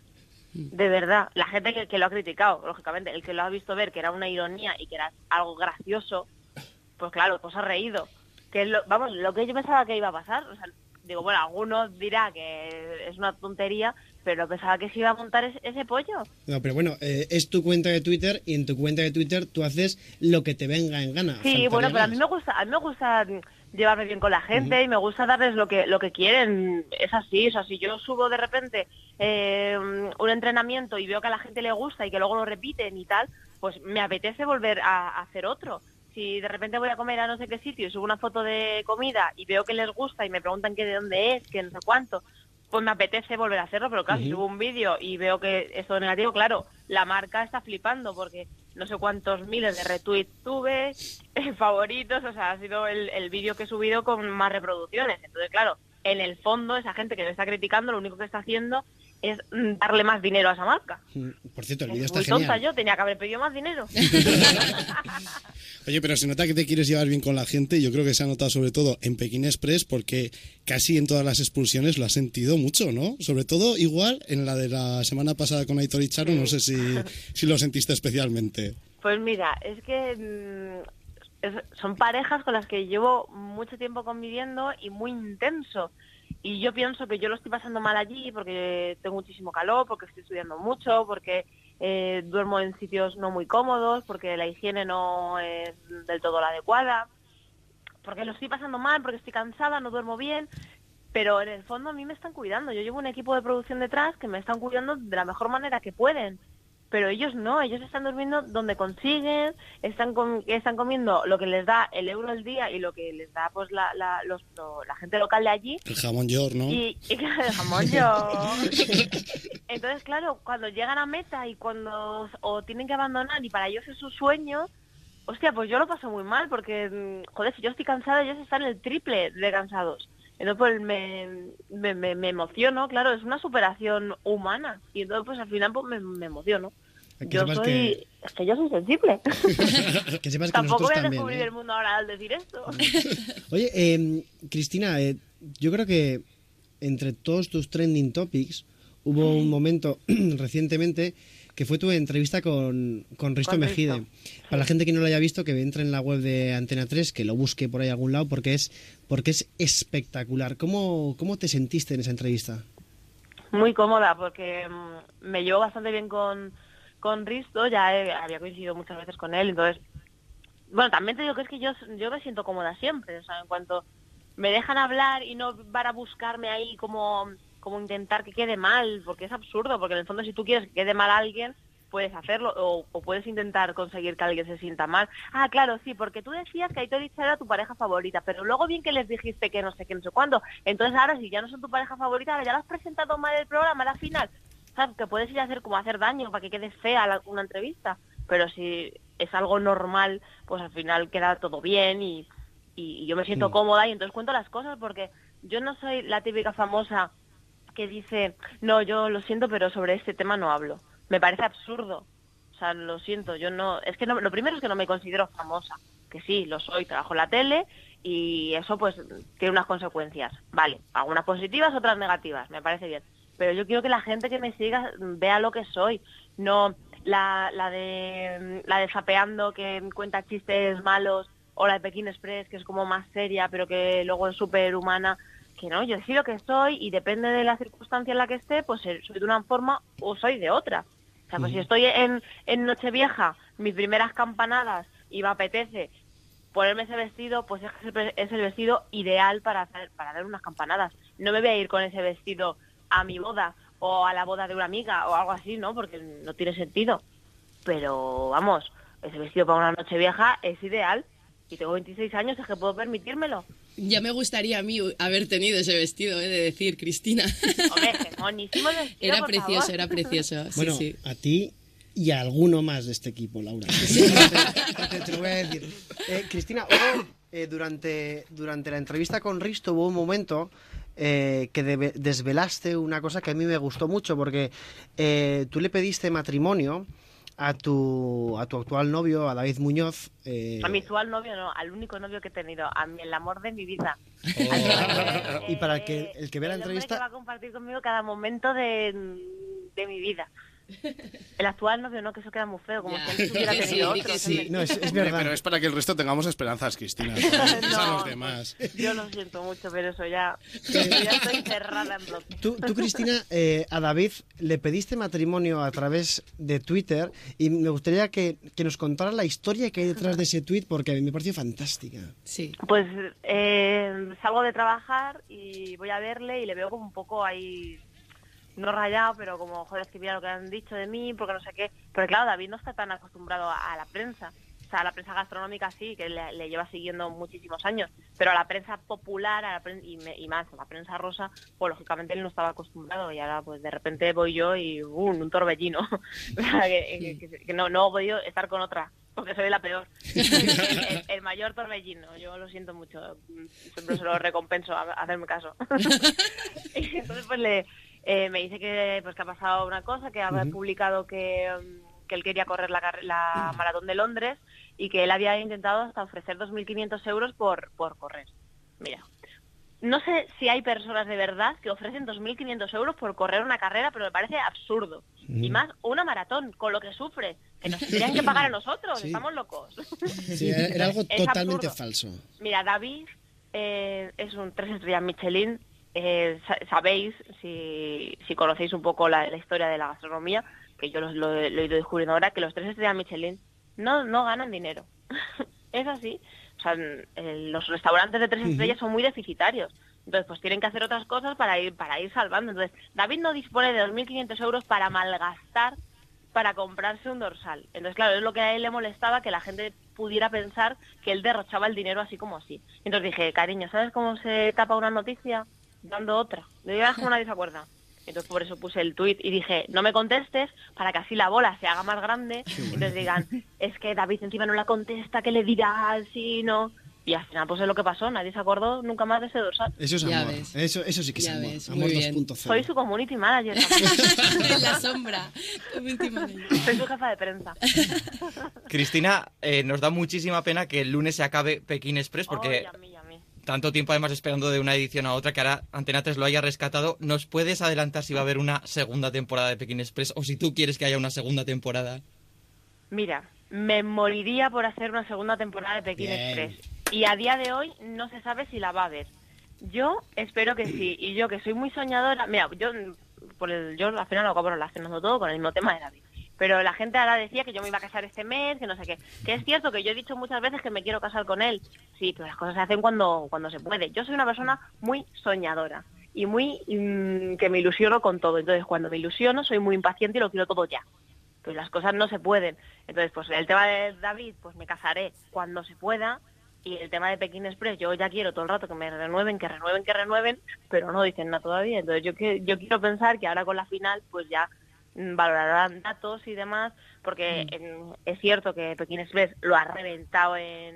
De verdad, la gente que, que lo ha criticado, lógicamente, el que lo ha visto ver que era una ironía y que era algo gracioso, pues claro, pues ha reído. Que es lo, vamos, lo que yo pensaba que iba a pasar, o sea, digo, bueno, algunos dirá que es una tontería, pero pensaba que se iba a montar ese, ese pollo. No, pero bueno, eh, es tu cuenta de Twitter y en tu cuenta de Twitter tú haces lo que te venga en gana. Sí, bueno, pero a mí me gusta, a mí me gusta llevarme bien con la gente y me gusta darles lo que lo que quieren. Es así, o sea, si yo subo de repente eh, un entrenamiento y veo que a la gente le gusta y que luego lo repiten y tal, pues me apetece volver a, a hacer otro. Si de repente voy a comer a no sé qué sitio y subo una foto de comida y veo que les gusta y me preguntan que de dónde es, que no sé cuánto, pues me apetece volver a hacerlo, pero claro, si Ujú. subo un vídeo y veo que es todo negativo, claro, la marca está flipando porque no sé cuántos miles de retweets tuve, [LAUGHS] eh, favoritos, o sea, ha sido el, el vídeo que he subido con más reproducciones. Entonces, claro, en el fondo, esa gente que me está criticando, lo único que está haciendo es darle más dinero a esa marca. Mm, Por cierto, el vídeo Es está muy tonta genial. yo, tenía que haber pedido más dinero. [LAUGHS] [LAUGHS] Oye, pero se nota que te quieres llevar bien con la gente. Yo creo que se ha notado sobre todo en Pekín Express porque casi en todas las expulsiones lo has sentido mucho, ¿no? Sobre todo igual en la de la semana pasada con Aitor y Charo, no sé si, si lo sentiste especialmente. Pues mira, es que mm, es- son parejas con las que llevo mucho tiempo conviviendo y muy intenso. Y yo pienso que yo lo estoy pasando mal allí porque tengo muchísimo calor, porque estoy estudiando mucho, porque eh, duermo en sitios no muy cómodos, porque la higiene no es del todo la adecuada, porque lo estoy pasando mal, porque estoy cansada, no duermo bien. Pero en el fondo a mí me están cuidando. Yo llevo un equipo de producción detrás que me están cuidando de la mejor manera que pueden pero ellos no, ellos están durmiendo donde consiguen, están com- están comiendo lo que les da el euro al día y lo que les da pues la, la, los- lo- la gente local de allí El jamón york, ¿no? y, y [LAUGHS] el jamón yo. Entonces, claro, cuando llegan a meta y cuando o tienen que abandonar y para ellos es su sueño, hostia, pues yo lo paso muy mal porque, mm, joder, si yo estoy cansada, ellos están el triple de cansados. Entonces, pues me, me, me, me emociono, claro, es una superación humana. Y entonces, pues al final, pues me, me emociono. Que yo soy... que- Es que yo soy sensible. [LAUGHS] Que sepas que Tampoco voy a también. descubrir ¿eh? el mundo ahora al decir esto. [LAUGHS] Oye, eh, Cristina, eh, yo creo que entre todos tus trending topics hubo un momento [CLEARS THROAT] recientemente que fue tu entrevista con, con Risto Con Mejide. Risto. Para la gente que no lo haya visto, que entre en la web de Antena 3, que lo busque por ahí a algún lado, porque es, porque es espectacular. ¿Cómo, ¿Cómo te sentiste en esa entrevista? Muy cómoda porque mm, me llevo bastante bien con, con Risto, ya he- había coincidido muchas veces con él, entonces, bueno, también te digo que es que yo, yo me siento cómoda siempre, o sea, en cuanto me dejan hablar y no van a buscarme ahí como, como intentar que quede mal, porque es absurdo, porque en el fondo si tú quieres que quede mal a alguien, puedes hacerlo o, o puedes intentar conseguir que alguien se sienta mal. Ah, claro, sí, porque tú decías que Aitor Itzá era tu pareja favorita, pero luego bien que les dijiste que no sé qué, no sé cuándo. Entonces ahora si ya no son tu pareja favorita, ahora ya lo has presentado mal el programa, la final. ¿Sabes? Que puedes ir a hacer como hacer daño para que quede fea la- una entrevista. Pero si es algo normal, pues al final queda todo bien y, y- y yo me siento cómoda y entonces cuento las cosas porque yo no soy la típica famosa que dice, no, yo lo siento, pero sobre este tema no hablo. Me parece absurdo. O sea, lo siento, yo no... Es que no, lo primero es que no me considero famosa. Que sí, lo soy, trabajo en la tele y eso pues tiene unas consecuencias. Vale, algunas positivas, otras negativas, me parece bien. Pero yo quiero que la gente que me siga vea lo que soy. No la, de la de Zapeando que cuenta chistes malos o la de Pekín Express que es como más seria pero que luego es súper humana que no, yo lo que soy y depende de la circunstancia en la que esté, pues eh, soy de una forma o soy de otra. O sea, pues si estoy en, en Nochevieja, mis primeras campanadas y me apetece ponerme ese vestido, pues es, el- es el vestido ideal para hacer, para dar unas campanadas. No me voy a ir con ese vestido a mi boda o a la boda de una amiga o algo así, ¿no? Porque no tiene sentido. Pero vamos, ese vestido para una noche vieja es ideal y tengo 26 años, es que puedo permitírmelo. Ya me gustaría a mí haber tenido ese vestido, he de decir, Cristina. Hombre, vestido, Era por precioso, favor. era precioso. Sí, bueno, sí. a ti y a alguno más de este equipo, Laura. [LAUGHS] te, te- te lo voy a decir. Eh, Cristina, hubo, eh, durante, durante la entrevista con Risto hubo un momento eh, que debe- desvelaste una cosa que a mí me gustó mucho, porque eh, tú le pediste matrimonio a tu, a tu actual novio, a David Muñoz. eh, A mi actual novio no, al único novio que he tenido, a mi, el amor de mi vida. y para que el que vea la el hombre que entrevista... va a compartir conmigo cada momento de, de mi vida. [LAUGHS] El actual novio no, que eso queda muy feo, como si antes hubiera [LAUGHS] sí, tenido di otro. sí. es No, mentira. es, verdad. Pero es para que el resto tengamos esperanzas, Cristina. [LAUGHS] Piensa a los demás. Yo lo siento mucho, pero eso ya, ya estoy cerrada en bloque. Tú, tú, Cristina, eh, a David le pediste matrimonio a través de Twitter y me gustaría que, que nos contaras la historia que hay detrás de ese tweet porque a mí me pareció fantástica. Sí. Pues eh, salgo de trabajar y voy a verle y le veo como un poco ahí, no rayado, pero como, joder, es que mira lo que han dicho de mí, porque no sé qué. Pero claro, David no está tan acostumbrado a, a la prensa. O sea, a la prensa gastronómica sí, que le, le lleva siguiendo muchísimos años, pero a la prensa popular a la pren- y, me- y más a la prensa rosa, pues lógicamente él no estaba acostumbrado y ahora pues de repente voy yo y uh, un torbellino. [LAUGHS] o sea, que, que- que no, no he podido estar con otra, porque soy la peor. [LAUGHS] el, el- el mayor torbellino, yo lo siento mucho, siempre se lo recompenso a, a hacerme caso. [LAUGHS] y entonces pues le, eh, me dice que pues que ha pasado una cosa, que Ujú. publicado que, mm, que él quería correr la, la maratón de Londres y que él había intentado hasta ofrecer 2.500 euros por, por correr. Mira, no sé si hay personas de verdad que ofrecen 2.500 euros por correr una carrera, pero me parece absurdo. Y más una maratón, con lo que sufre, que nos tendrían que pagar a nosotros, Sí. estamos locos. Sí, [LAUGHS] era, algo totalmente falso. Mira, David eh, es un tres estrellas Michelin. Eh, sa- sabéis, si, si conocéis un poco la, la historia de la gastronomía, que yo lo, lo he lo he ido descubriendo ahora, que los tres estrellas Michelin no, no ganan dinero. [LAUGHS] es así. O sea, eh, los restaurantes de tres estrellas son muy deficitarios. Entonces, pues tienen que hacer otras cosas para ir, para ir salvando. Entonces, David no dispone de 2.500 euros para malgastar para comprarse un dorsal. Entonces, claro, es lo que a él le molestaba, que la gente pudiera pensar que él derrochaba el dinero así como así. Entonces dije, cariño, ¿sabes cómo se tapa una noticia? Dando otra. De verdad como nadie se acuerda. Entonces por eso puse el tuit y dije, no me contestes para que así la bola se haga más grande. Entonces digan, es que David encima no la contesta, ¿qué le dirá? Sí, no. Y al final, pues es lo que pasó. Nadie se acordó nunca más de ese dorsal. Eso es amor. Eso, eso sí que es Ya amor. ves, amor muy bien. 2.0. Soy su community manager. [LAUGHS] en la sombra. Soy su jefa de prensa. Cristina, eh, nos da muchísima pena que el lunes se acabe Pekín Express porque a a mí. Tanto tiempo además esperando de una edición a otra que ahora Antena 3 lo haya rescatado. ¿Nos puedes adelantar si va a haber una segunda temporada de Pekín Express o si tú quieres que haya una segunda temporada? Mira, me moriría por hacer una segunda temporada de Pekín Bien. Express. Y a día de hoy no se sabe si la va a haber. Yo espero que sí. Y yo que soy muy soñadora, mira, yo por el, yo al final lo acabo relacionando todo con el mismo tema de David. Pero la gente ahora decía que yo me iba a casar este mes, que no sé qué. Que es cierto que yo he dicho muchas veces que me quiero casar con él. Sí, pero las cosas se hacen cuando, cuando se puede. Yo soy una persona muy soñadora y muy mm, que me ilusiono con todo. Entonces, cuando me ilusiono, soy muy impaciente y lo quiero todo ya. Pues las cosas no se pueden. Entonces, pues el tema de David, pues me casaré cuando se pueda. Y el tema de Pekín Express, yo ya quiero todo el rato que me renueven, que renueven, que renueven, pero no dicen nada todavía. Entonces yo, yo quiero pensar que ahora con la final, pues ya valorarán datos y demás, porque en- es cierto que Pekín Express lo ha reventado en,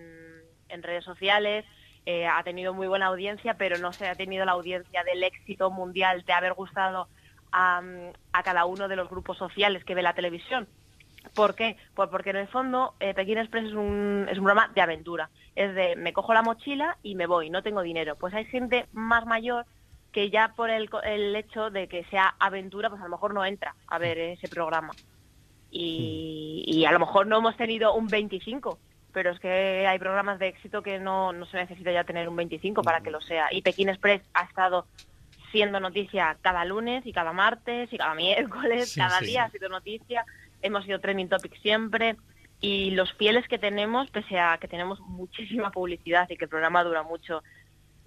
en redes sociales, eh, ha tenido muy buena audiencia, pero no se ha tenido la audiencia del éxito mundial de haber gustado a, a cada uno de los grupos sociales que ve la televisión. ¿Por qué? Pues porque en el fondo eh, Pekín Express es un, es un programa de aventura. Es de me cojo la mochila y me voy, no tengo dinero. Pues hay gente más mayor que ya por el, el hecho de que sea aventura, pues a lo mejor no entra a ver ese programa. Y, y a lo mejor no hemos tenido un 25, pero es que hay programas de éxito que no, no se necesita ya tener un 25 para que lo sea. Y Pekín Express ha estado siendo noticia cada lunes y cada martes y cada miércoles, Sí, cada sí. día ha sido noticia, hemos sido trending topic siempre y los fieles que tenemos, pese a que tenemos muchísima publicidad y que el programa dura mucho,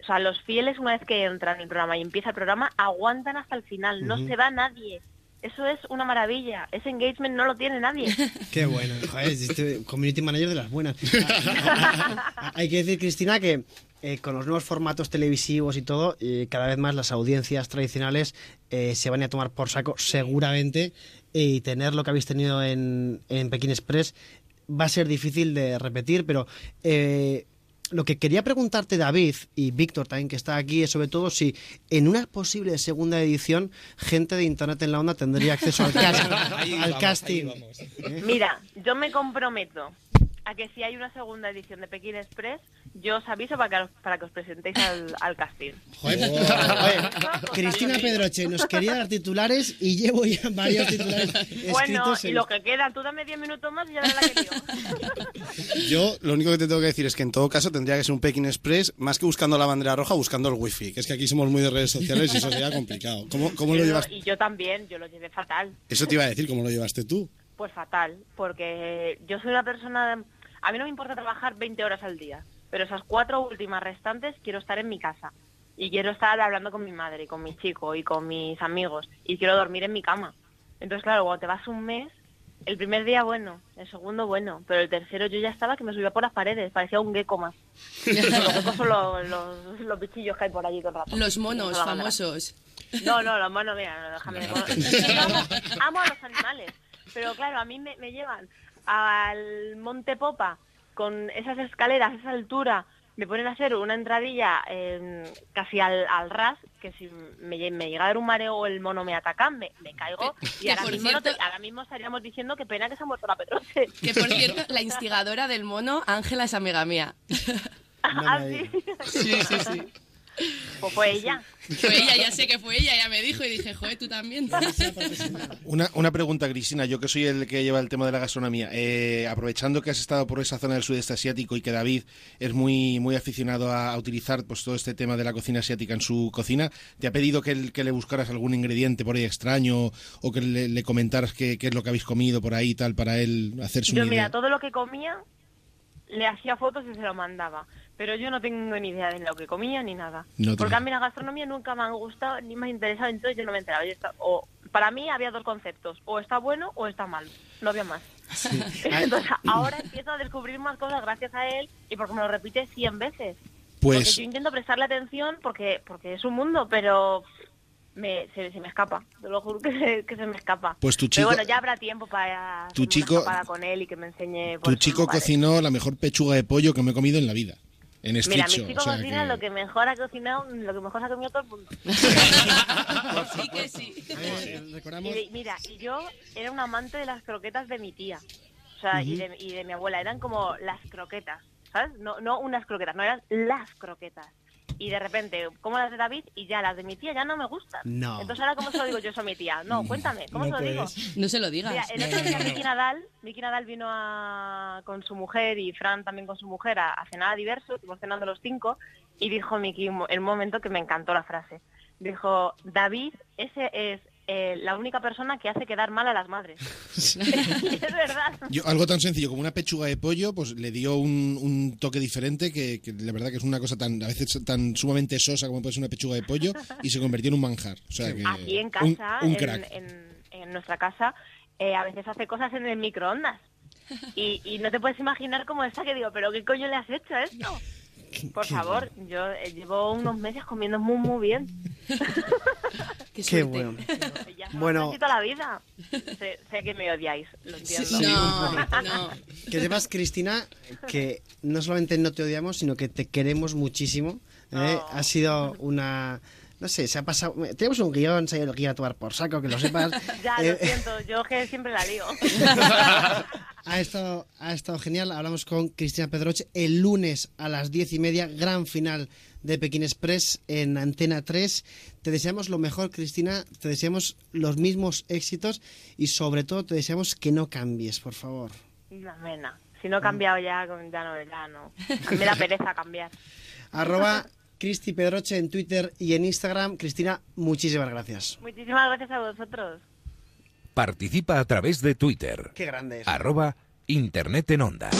o sea, los fieles una vez que entran en el programa y empieza el programa, aguantan hasta el final, no se va nadie. Eso es una maravilla, ese engagement no lo tiene nadie. [LAUGHS] Qué bueno. Joder, este community manager de las buenas. [LAUGHS] Hay que decir, Cristina, que eh, con los nuevos formatos televisivos y todo, eh, cada vez más las audiencias tradicionales eh, se van a tomar por saco seguramente y tener lo que habéis tenido en, en Pekín Express va a ser difícil de repetir, pero eh, lo que quería preguntarte David y Víctor también que está aquí es sobre todo si en una posible segunda edición gente de Internet en la Onda tendría acceso al, [LAUGHS] cast- Ahí al vamos, ahí casting. vamos. Mira, yo me comprometo a que si hay una segunda edición de Pekín Express, yo os aviso para que, os- para que os presentéis al, al casting. Joder, [LAUGHS] Joder, Cristina Pedroche nos quería dar titulares y llevo ya varios titulares [LAUGHS] Bueno, y en- lo que queda, tú dame 10 minutos más y ya la que lío. [LAUGHS] Yo lo único que te tengo que decir es que en todo caso tendría que ser un Pekín Express, más que buscando la bandera roja, buscando el wifi, que es que aquí somos muy de redes sociales y eso sería complicado. ¿Cómo, cómo lo Yo- llevas? Y yo también, yo lo llevé fatal. Eso te iba a decir, ¿cómo lo llevaste tú? Pues fatal, porque yo soy una persona... A mí no me importa trabajar 20 horas al día, pero esas cuatro últimas restantes quiero estar en mi casa. Y quiero estar hablando con mi madre, y con mi chico, y con mis amigos. Y quiero dormir en mi cama. Entonces, claro, cuando te vas un mes, el primer día bueno, el segundo bueno, pero el tercero yo ya estaba que me subía por las paredes, parecía un gecko más. [LAUGHS] los geckos son los, los, los bichillos que hay por allí todo el rato. Los monos famosos. No, no, los monos, mira, no, déjame de amo, amo a los animales, pero claro, a mí me, me llevan al Monte Popa con esas escaleras, esa altura, me ponen a hacer una entradilla eh, casi al, al ras, que si me, me llega a dar un mareo o el mono me ataca, me, me caigo. Y no te- ahora mismo estaríamos diciendo que pena que se ha muerto la Petroche. Que por cierto, la instigadora del mono, Ángela, es amiga mía. Ah, sí. Sí, sí, sí. Pues fue ella. Fue ella, ya sé que fue ella, ya me dijo y dije, joder, tú también. Una, una pregunta, Cristina, yo que soy el que lleva el tema de la gastronomía. Eh, aprovechando que has estado por esa zona del sudeste asiático y que David es muy, muy aficionado a, a utilizar pues, todo este tema de la cocina asiática en su cocina, ¿te ha pedido que, el- que le buscaras algún ingrediente por ahí extraño o que le, le comentaras qué, qué es lo que habéis comido por ahí y tal para él hacerse Yo, idea? mira, todo lo que comía le hacía fotos y se lo mandaba. Pero yo no tengo ni idea de lo que comía ni nada. No te- Porque a mí la gastronomía nunca me ha gustado ni me ha interesado, entonces yo no me enteraba. Yo estaba- o, para mí había dos conceptos, o está bueno o está mal. No había más. [LAUGHS] Entonces ahora empiezo a descubrir más cosas gracias a él y porque me lo repite 100 veces. Porque Pues yo intento prestarle atención porque porque es un mundo, pero me, se, se me escapa. Te lo juro que se, que se me escapa. Pues tu Pero chico- bueno, ya habrá tiempo para Tu chico- con él y que me enseñe... Tu esos chico cocinó la mejor pechuga de pollo que me he comido en la vida. en Mira, mi estrecho. chico o sea cocina que- lo que mejor ha cocinado, lo que mejor se ha comido todo el mundo. [LAUGHS] Sí que sí. [LAUGHS] Y de- mira, y yo era un amante de las croquetas de mi tía. O sea, y, de, y de mi abuela. Eran como las croquetas, ¿sabes? No, no unas croquetas, no, eran las croquetas. Y de repente, como las de David, y ya las de mi tía ya no me gustan. No. Entonces ahora, ¿cómo se lo digo yo eso a mi tía? No, [LAUGHS] cuéntame, ¿cómo No se lo digo? No se lo digas. Mira, el otro día. Miki Nadal, Miki Nadal vino a, con su mujer y Fran también con su mujer a, a cenar a diverso, estuvimos cenando los cinco, y dijo Miki el momento que me encantó la frase. Dijo, David, ese es eh, la única persona que hace quedar mal a las madres. [LAUGHS] [LAUGHS] es verdad. Yo, algo tan sencillo como una pechuga de pollo, pues le dio un, un toque diferente que, que la verdad que es una cosa tan a veces tan sumamente sosa como puede ser una pechuga de pollo y se convirtió en un manjar. O sea que Aquí en un- casa, un, en, crack. en- en nuestra casa, eh, a veces hace cosas en el microondas. [LAUGHS] Y, y no te puedes imaginar cómo está, que digo, pero ¿qué coño le has hecho a esto? Por qué favor, yo eh, llevo unos meses comiendo muy, muy bien. [LAUGHS] Qué bueno. Ya Bueno. la vida. Sé, sé que me odiáis, lo entiendo. Sí, No, no. Que sepas, Cristina, que no solamente no te odiamos, sino que te queremos muchísimo. ¿eh? Ha sido una... No sé, se ha pasado... Tenemos un guion, sabía lo que iba a tomar por saco, que lo sepas. [LAUGHS] Ya, Eh, lo siento, yo que siempre la lío. [LAUGHS] ha, estado, ha estado genial. Hablamos con Cristina Pedroche el lunes a las diez y media, gran final de Pekín Express en Antena 3. Te deseamos lo mejor, Cristina. Te deseamos los mismos éxitos y sobre todo te deseamos que no cambies, por favor. Una mena. Si no he cambiado ya, ya no, ya no. A mí me da pereza cambiar. [LAUGHS] Arroba Cristi Pedroche en Twitter y en Instagram. Cristina, muchísimas gracias. Muchísimas gracias a vosotros. Participa a través de Twitter. Qué grande es. Arroba Internet en Onda.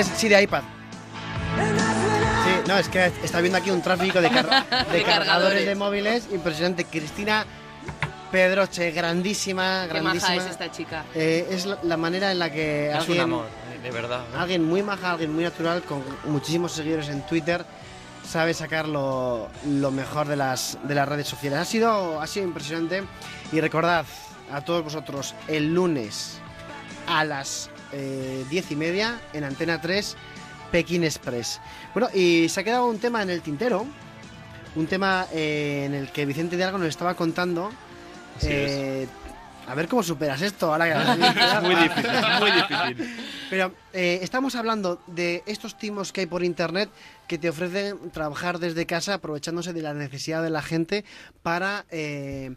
Este sí de iPad. Sí, no, es que está viendo aquí un tráfico de, car- [LAUGHS] de De cargadores de móviles impresionante. Cristina Pedroche, grandísima, Qué maja grandísima. es esta chica. Eh, es la, la manera en la que Es alguien, un amor, de verdad. ¿no? alguien muy maja, alguien muy natural, con muchísimos seguidores en Twitter, sabe sacar lo, lo mejor de las, de las redes sociales. Ha sido, ha sido impresionante. Y recordad a todos vosotros, el lunes a las eh, diez y media en Antena 3, Pekín Express. Bueno, y se ha quedado un tema en el tintero, un tema eh, en el que Vicente Hidalgo nos estaba contando. Eh, a ver cómo superas esto ahora que [LAUGHS] Es muy difícil, muy difícil. Pero eh, estamos hablando de estos timos que hay por internet que te ofrecen trabajar desde casa aprovechándose de la necesidad de la gente para eh,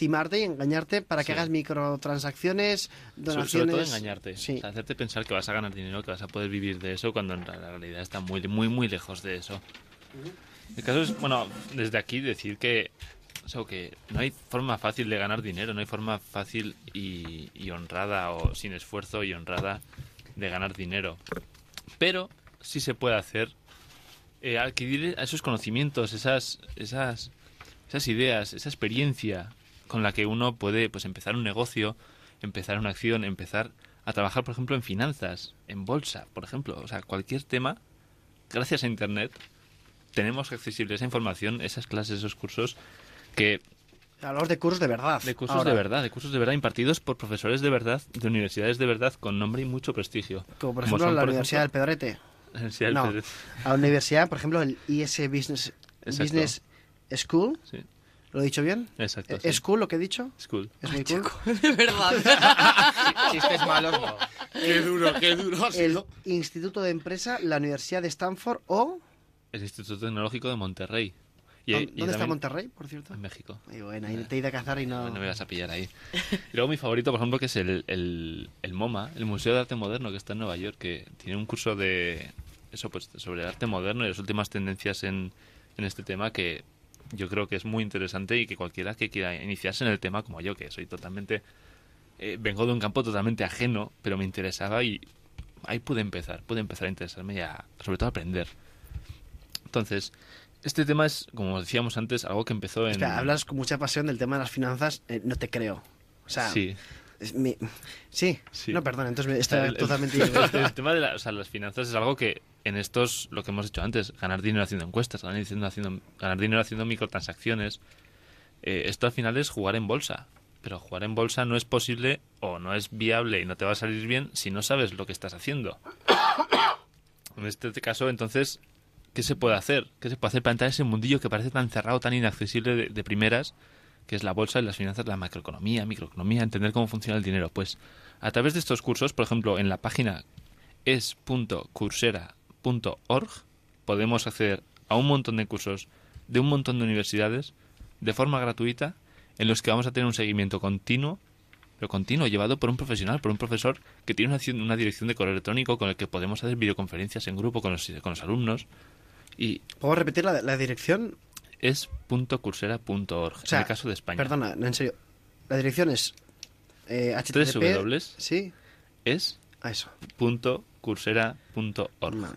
timarte y engañarte para que Sí. hagas microtransacciones, donaciones. sobre todo engañarte. O sea, hacerte pensar que vas a ganar dinero, que vas a poder vivir de eso, cuando en realidad está muy, muy, muy lejos de eso. El caso es, bueno, desde aquí decir que, o sea, que no hay forma fácil de ganar dinero, no hay forma fácil y, y honrada o sin esfuerzo y honrada de ganar dinero. Pero sí se puede hacer eh, adquirir esos conocimientos, esas, esas, esas ideas, esa experiencia con la que uno puede pues empezar un negocio, empezar una acción, empezar a trabajar, por ejemplo, en finanzas, en bolsa, por ejemplo, o sea, cualquier tema, gracias a internet tenemos accesible esa información, esas clases, esos cursos que Hablamos de cursos de verdad. de cursos ahora. de verdad, de cursos de verdad impartidos por profesores de verdad, de universidades de verdad con nombre y mucho prestigio. Como por ejemplo son, la por Universidad del Pedrete. [LAUGHS] la Universidad del no, Pedrete. a la universidad, por ejemplo, el IS Business, Exacto. Business School. Sí. ¿Lo he dicho bien? Exacto, ¿Es sí. ¿Es cool lo que he dicho? Es cool. ¿Es muy cool? De verdad. [LAUGHS] Chistes malos no. Qué duro, qué duro ha El. Instituto de Empresa, la Universidad de Stanford o... El Instituto Tecnológico de Monterrey. Y- ¿Dónde y está también- Monterrey, por cierto? En México. Muy bueno, ahí te he ido a cazar y no... No me vas a pillar ahí. Y luego mi favorito, por ejemplo, que es el, el, el MoMA, el Museo de Arte Moderno, que está en Nueva York, que tiene un curso de eso pues sobre el arte moderno y las últimas tendencias en, en este tema que yo creo que es muy interesante y que cualquiera que quiera iniciarse en el tema, como yo, que soy totalmente... eh, vengo de un campo totalmente ajeno, pero me interesaba y ahí pude empezar, pude empezar a interesarme y a, sobre todo a aprender. Entonces, este tema es, como decíamos antes, algo que empezó en... Espera, hablas con mucha pasión del tema de las finanzas, eh, no te creo. O sea, Sí. mi- sí. Sí. no, perdón, entonces me- O sea, está el- el- totalmente... [LAUGHS] el, el tema de la- o sea, las finanzas es algo que en estos, lo que hemos dicho antes, ganar dinero haciendo encuestas, ganar dinero haciendo, ganar dinero haciendo microtransacciones, eh, esto al final es jugar en bolsa. Pero jugar en bolsa no es posible o no es viable y no te va a salir bien si no sabes lo que estás haciendo. [COUGHS] En este caso, entonces, ¿qué se puede hacer? ¿Qué se puede hacer para entrar en ese mundillo que parece tan cerrado, tan inaccesible de, de primeras, que es la bolsa y las finanzas, la macroeconomía, microeconomía, entender cómo funciona el dinero? Pues a través de estos cursos, por ejemplo, en la página es.coursera.org podemos acceder a un montón de cursos de un montón de universidades de forma gratuita en los que vamos a tener un seguimiento continuo pero continuo, llevado por un profesional, por un profesor que tiene una, ci- una dirección de correo electrónico con el que podemos hacer videoconferencias en grupo con los, con los alumnos. Y ¿Puedo repetir la, la dirección? es .coursera.org, O sea, en el caso de España. Perdona, no, en serio. La dirección es... Eh, HTTP, Sí. es A eso. punto coursera.org.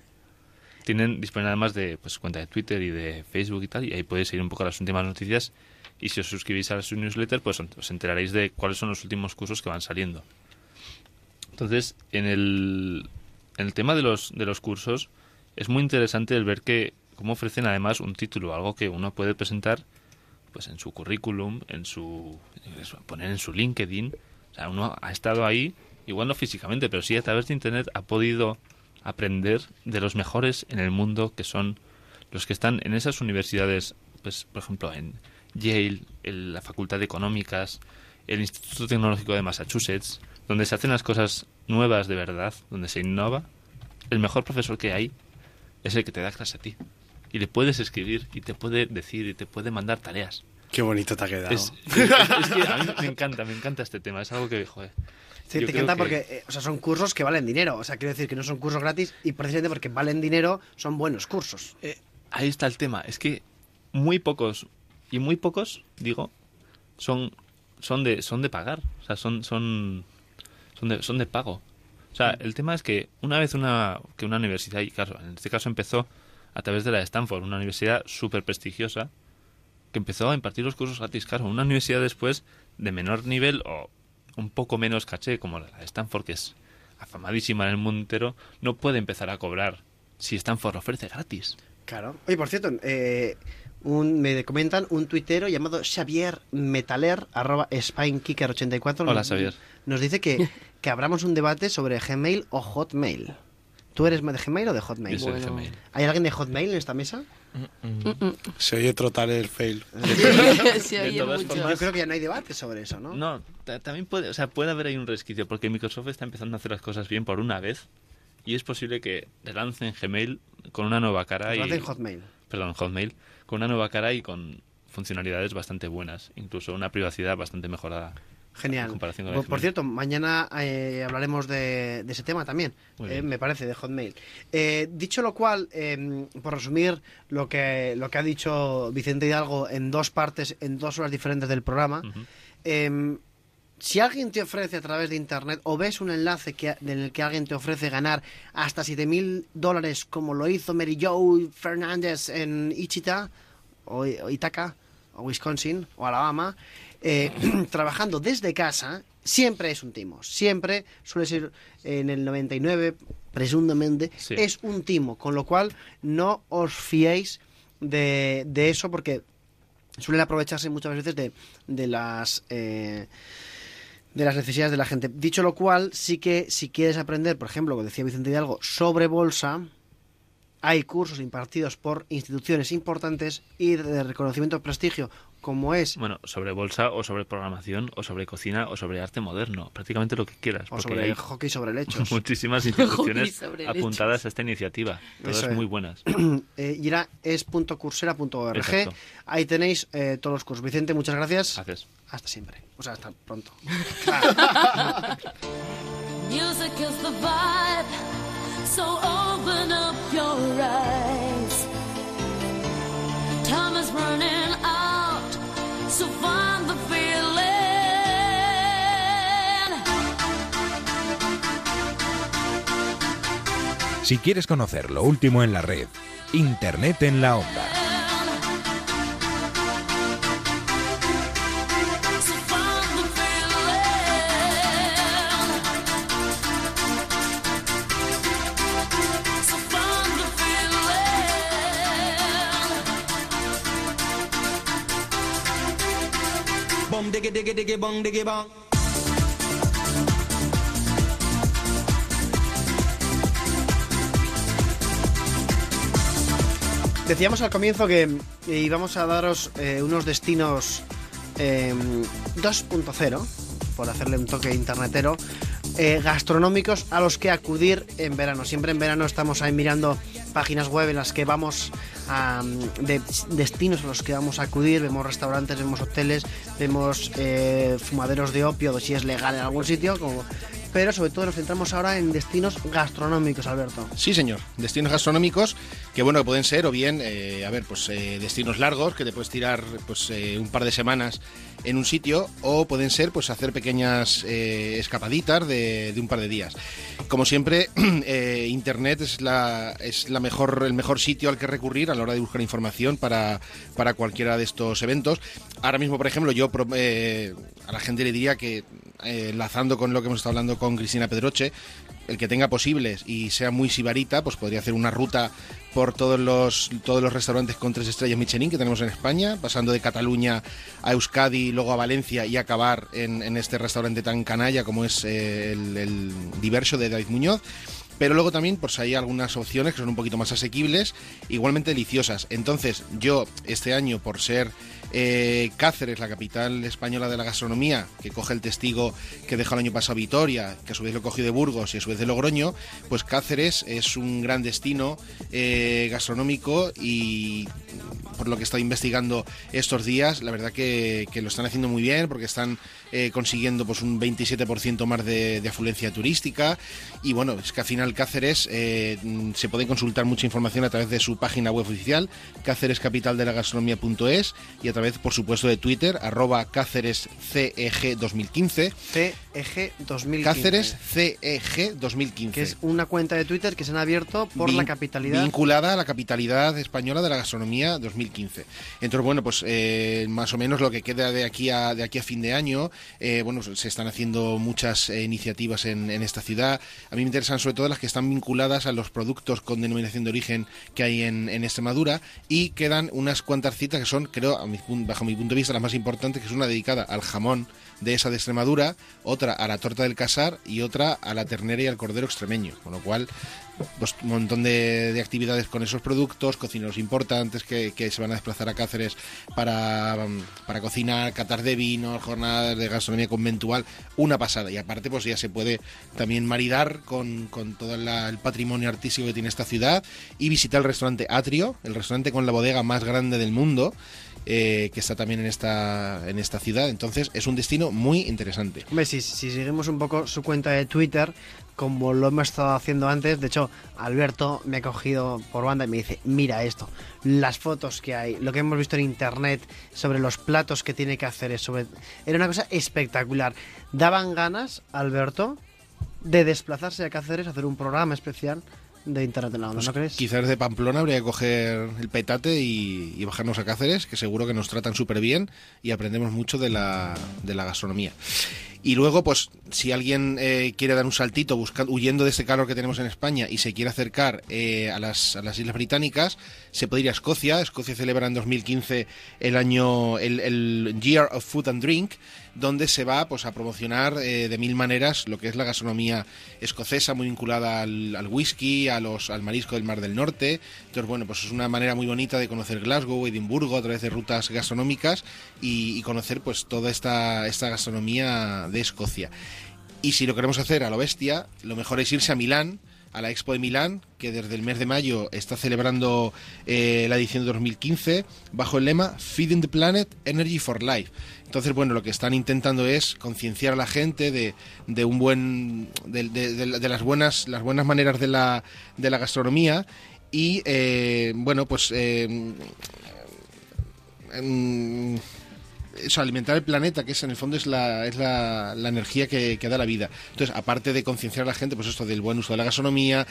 Tienen disponible además de pues cuenta de Twitter y de Facebook y tal, y ahí podéis seguir un poco las últimas noticias. Y si os suscribís a su newsletter, pues os enteraréis de cuáles son los últimos cursos que van saliendo. Entonces, en el, en el tema de los, de los cursos, es muy interesante el ver que cómo ofrecen además un título, algo que uno puede presentar pues en su currículum, en su poner en su LinkedIn. O sea, uno ha estado ahí, igual no físicamente, pero sí a través de internet ha podido aprender de los mejores en el mundo que son los que están en esas universidades, pues por ejemplo en Yale, en la Facultad de Económicas, el Instituto Tecnológico de Massachusetts, donde se hacen las cosas nuevas de verdad, donde se innova. El mejor profesor que hay es el que te da clase a ti. Y le puedes escribir y te puede decir y te puede mandar tareas. Qué bonito te ha quedado. Es, es- es que a mí me encanta, me encanta este tema. Es algo que, joder. Sí, yo te encanta que- porque eh, o sea, son cursos que valen dinero. O sea, quiero decir que no son cursos gratis y precisamente porque valen dinero son buenos cursos. Eh, ahí está el tema. Es que muy pocos, y muy pocos, digo, son, son, de, son de pagar. O sea, son, son, son, de, son de pago. O sea, el tema es que una vez una, que una universidad, y claro, en este caso empezó a través de la de Stanford, una universidad súper prestigiosa, que empezó a impartir los cursos gratis. Claro, una universidad después de menor nivel o un poco menos caché, como la de Stanford, que es afamadísima en el mundo entero, no puede empezar a cobrar si Stanford lo ofrece gratis. Claro. Oye, por cierto, eh, un, me comentan un tuitero llamado Xavier Metaler, arroba SpineKicker84. Hola, Xavier. Nos dice que, que abramos un debate sobre Gmail o Hotmail. ¿Tú eres de Gmail o de Hotmail? Yo soy de Gmail. ¿Hay alguien de Hotmail en esta mesa? Se oye trotar el fail. [LAUGHS] [LAUGHS] Se De oye todas mucho. formas- Yo creo que ya no hay debate sobre eso, ¿no? No, ta- también puede, o sea, puede haber ahí un resquicio, porque Microsoft está empezando a hacer las cosas bien por una vez, y es posible que relancen Gmail con una nueva cara y... Relancen Hotmail. Perdón, Hotmail, con una nueva cara y con funcionalidades bastante buenas, incluso una privacidad bastante mejorada. Genial. Con Por, cierto, mañana eh, hablaremos de, de ese tema también, eh, me parece, de Hotmail. Eh, dicho lo cual, eh, por resumir lo que, lo que ha dicho Vicente Hidalgo en dos partes, en dos horas diferentes del programa, eh, si alguien te ofrece a través de Internet o ves un enlace que, en el que alguien te ofrece ganar hasta 7.000 dólares como lo hizo Mary Joe Fernández en Ichita o, o Ithaca o Wisconsin o Alabama, eh, [CLEARS THROAT] trabajando desde casa, siempre es un timo. Siempre suele ser en el 99, presuntamente, Sí. es un timo. Con lo cual, no os fiéis de, de eso porque suelen aprovecharse muchas veces de, de las... eh, de las necesidades de la gente. Dicho lo cual, sí que si quieres aprender, por ejemplo, como decía Vicente Hidalgo, sobre bolsa, hay cursos impartidos por instituciones importantes y de reconocimiento prestigio como es Bueno, sobre bolsa o sobre programación o sobre cocina o sobre arte moderno, prácticamente lo que quieras. o porque sobre hay el hockey sobre [LAUGHS] lechos. muchísimas [LAUGHS] instituciones apuntadas a esta iniciativa, todas Eso es. muy buenas. [CLEARS THROAT] eh, y era es.cursera.org. Ahí tenéis eh, todos los cursos. Vicente, muchas gracias. Gracias. Hasta siempre. O sea, hasta pronto. [LAUGHS] Music is the vibe, so open up your eyes. Time is running out, Si quieres conocer lo último en la red, Internet en la onda. Diggy diggy bong diggy bong. Decíamos al comienzo que eh, íbamos a daros eh, unos destinos eh, 2.0, por hacerle un toque internetero, eh, gastronómicos a los que acudir en verano. Siempre en verano estamos ahí mirando páginas web en las que vamos a, de destinos a los que vamos a acudir, vemos restaurantes, vemos hoteles, vemos eh, fumaderos de opio, si es legal en algún sitio, como- pero sobre todo nos centramos ahora en destinos gastronómicos, Alberto. Sí, señor. Destinos gastronómicos que, bueno, que pueden ser o bien, eh, a ver, pues eh, destinos largos que te puedes tirar pues eh, un par de semanas en un sitio o pueden ser pues hacer pequeñas eh, escapaditas de, de un par de días. Como siempre, [CLEARS THROAT] Internet es la es la mejor el mejor sitio al que recurrir a la hora de buscar información para, para cualquiera de estos eventos. Ahora mismo, por ejemplo, yo a la gente le diría que eh, enlazando con lo que hemos estado hablando con Cristina Pedroche, el que tenga posibles y sea muy sibarita, pues podría hacer una ruta por todos los todos los restaurantes con tres estrellas Michelin que tenemos en España, pasando de Cataluña a Euskadi, luego a Valencia y acabar en, este restaurante tan canalla como es eh, el, el Diverso de David Muñoz. Pero luego también pues hay algunas opciones que son un poquito más asequibles, igualmente deliciosas. Entonces yo este año por ser eh, Cáceres, la capital española de la gastronomía, que coge el testigo que dejó el año pasado Vitoria, que a su vez lo cogió de Burgos y a su vez de Logroño, pues Cáceres es un gran destino eh, gastronómico y por lo que he estado investigando estos días, la verdad que, lo están haciendo muy bien porque están eh, consiguiendo pues un 27% más de, afluencia turística. Y bueno, es que al final Cáceres se puede consultar mucha información a través de su página web oficial, cácerescapitaldelagaastronomía.es y a través, por supuesto, de Twitter, arroba Cáceres CEG 2015. CEG 2015. Cáceres CEG 2015. Que es una cuenta de Twitter que se han abierto por Vin- la capitalidad. Vinculada a la capitalidad española de la gastronomía 2015. Entonces, bueno, pues eh, más o menos lo que queda de aquí a, de aquí a fin de año, eh, bueno, se están haciendo muchas eh, iniciativas en, en esta ciudad. A mí me interesan sobre todo las que están vinculadas a los productos con denominación de origen que hay en, en Extremadura y quedan unas cuantas citas que son, creo, a mi bajo mi punto de vista, las más importantes, que es una dedicada al jamón de esa de Extremadura, otra a la torta del casar y otra a la ternera y al cordero extremeño. Con lo cual, pues un montón de, de actividades con esos productos, cocineros importantes que, se van a desplazar a Cáceres para, mm, para cocinar, catar de vinos, jornadas de gastronomía conventual, una pasada. Y aparte, pues ya se puede también maridar con, con todo el patrimonio artístico que tiene esta ciudad y visitar el restaurante Atrio, el restaurante con la bodega más grande del mundo. Eh, que está también en esta en esta ciudad. Entonces es un destino muy interesante. Hombre, si, si seguimos un poco su cuenta de Twitter, como lo hemos estado haciendo antes, de hecho, Alberto me ha cogido por banda y me dice, mira esto, las fotos que hay, lo que hemos visto en internet sobre los platos que tiene que hacer, sobre... era una cosa espectacular. Daban ganas, Alberto, de desplazarse a Cáceres hacer un programa especial de Internet en la Onda, Pues ¿no crees? Quizás de Pamplona habría que coger el petate y, y bajarnos a Cáceres, que seguro que nos tratan súper bien y aprendemos mucho de la, de la gastronomía. Y luego, pues, si alguien eh, quiere dar un saltito buscando, huyendo de este calor que tenemos en España y se quiere acercar eh, a, las, a las Islas Británicas, se puede ir a Escocia. Escocia celebra en 2015 el año, el, el Year of Food and Drink, donde se va pues a promocionar eh, de mil maneras lo que es la gastronomía escocesa, muy vinculada al, whisky, a los, al marisco del Mar del Norte. Entonces, bueno, pues es una manera muy bonita de conocer Glasgow, Edimburgo, a través de rutas gastronómicas y, y conocer pues toda esta, esta gastronomía de Escocia. Y si lo queremos hacer a lo bestia, lo mejor es irse a Milán, a la Expo de Milán, que desde el mes de mayo está celebrando eh, la edición de 2015 bajo el lema Feeding the Planet, Energy for Life. Entonces, bueno, lo que están intentando es concienciar a la gente de, de un buen, de, las buenas, las buenas maneras de la, de la gastronomía y, eh, bueno, pues eh, em, eso, alimentar el planeta, que es en el fondo es la, es la, la energía que, que da la vida. Entonces, aparte de concienciar a la gente, pues esto del buen uso de la gastronomía,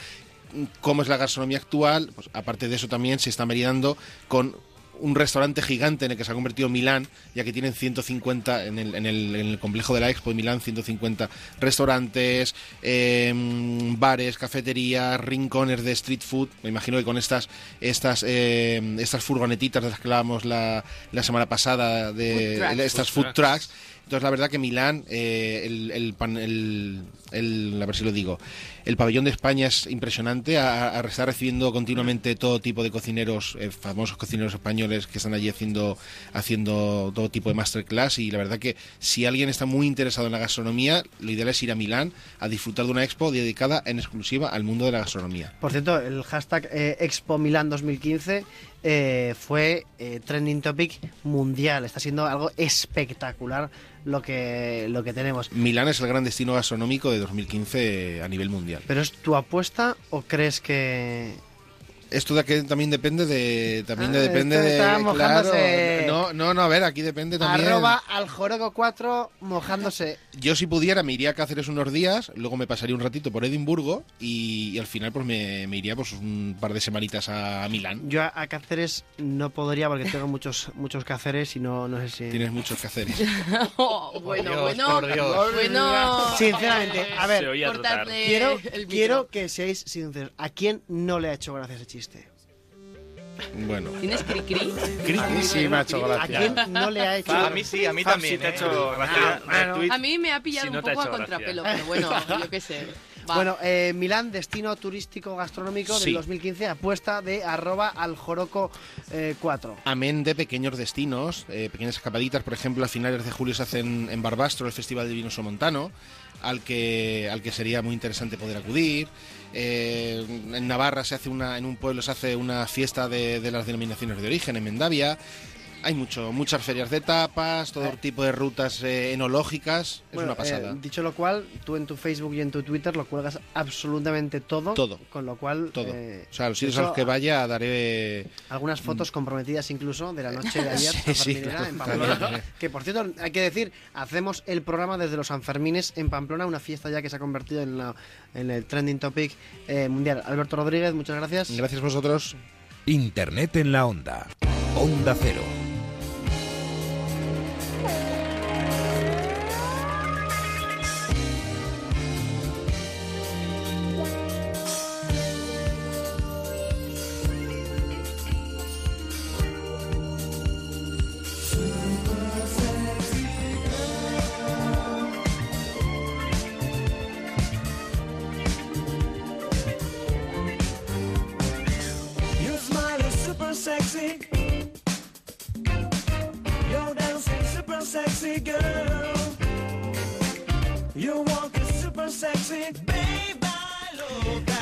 cómo es la gastronomía actual, pues aparte de eso también se está maridando con un restaurante gigante en el que se ha convertido Milán, ya que tienen 150 en el, en el, en el complejo de la Expo de Milán, 150 restaurantes, eh, bares, cafeterías, rincones de street food. Me imagino que con estas estas eh, estas furgonetitas de las que hablábamos la, la semana pasada, de Food estas Food food trucks. Entonces, la verdad que Milán, eh, el, el, pan- el- el- a ver si lo digo, el pabellón de España es impresionante. A, recibiendo continuamente todo tipo de cocineros, eh, famosos cocineros españoles que están allí haciendo, haciendo todo tipo de masterclass. Y la verdad que si alguien está muy interesado en la gastronomía, lo ideal es ir a Milán a disfrutar de una expo dedicada en exclusiva al mundo de la gastronomía. Por cierto, el hashtag eh, Expo Milán 2015 eh, fue eh, trending topic mundial. Está siendo algo espectacular lo que, lo que tenemos. Milán es el gran destino gastronómico de 2015 a nivel mundial. ¿Pero es tu apuesta o crees que...? Esto de que también depende de también de- Ah, depende de está claro, mojándose. no no no a ver aquí depende también Arroba al Joroco 4 mojándose. yo si pudiera me iría a Cáceres unos días luego me pasaría un ratito por Edimburgo y, y al final pues me, me iría pues un par de semanitas a, Milán Yo a, a Cáceres no podría porque tengo muchos muchos Cáceres y no, no sé si... tienes muchos Cáceres [LAUGHS] Oh, bueno, Dios, bueno, por Dios. bueno. Sinceramente, a ver, quiero, el quiero que seáis sinceros. ¿A quién no le ha hecho gracia ese chiste? Bueno ¿Tienes cri-cri? A mí sí me ha hecho ¿A gracia. quién no le ha hecho A mí sí, a mí Fab, también. sí te ha ¿eh? hecho. A mí me ha pillado un poco a contrapelo, pero bueno, [LAUGHS] yo qué sé. Va. Bueno, eh, Milán, destino turístico gastronómico Sí. del 2015, apuesta de arroba al Joroco eh, 4. Amén de pequeños destinos, eh, pequeñas escapaditas, por ejemplo, a finales de julio se hace en, en Barbastro el Festival de Vino Somontano, al que, al que sería muy interesante poder acudir. Eh, en Navarra se hace una, en un pueblo se hace una fiesta de, de las denominaciones de origen, en Mendavia. Hay mucho, muchas ferias de tapas, todo tipo de rutas eh, enológicas. Es Bueno, una pasada. eh, dicho lo cual, tú en tu Facebook y en tu Twitter lo cuelgas absolutamente todo. Todo. Con lo cual. todo. eh, o sea, los sitios a los que vaya daré Algunas fotos comprometidas incluso de la noche de [LAUGHS] ayer, Sí, sí, claro, en Pamplona. también. Que por cierto, hay que decir, hacemos el programa desde los Sanfermines en Pamplona, una fiesta ya que se ha convertido en, la- en el trending topic eh, mundial. Alberto Rodríguez, muchas gracias. Gracias a vosotros. Internet en la onda. Onda Cero.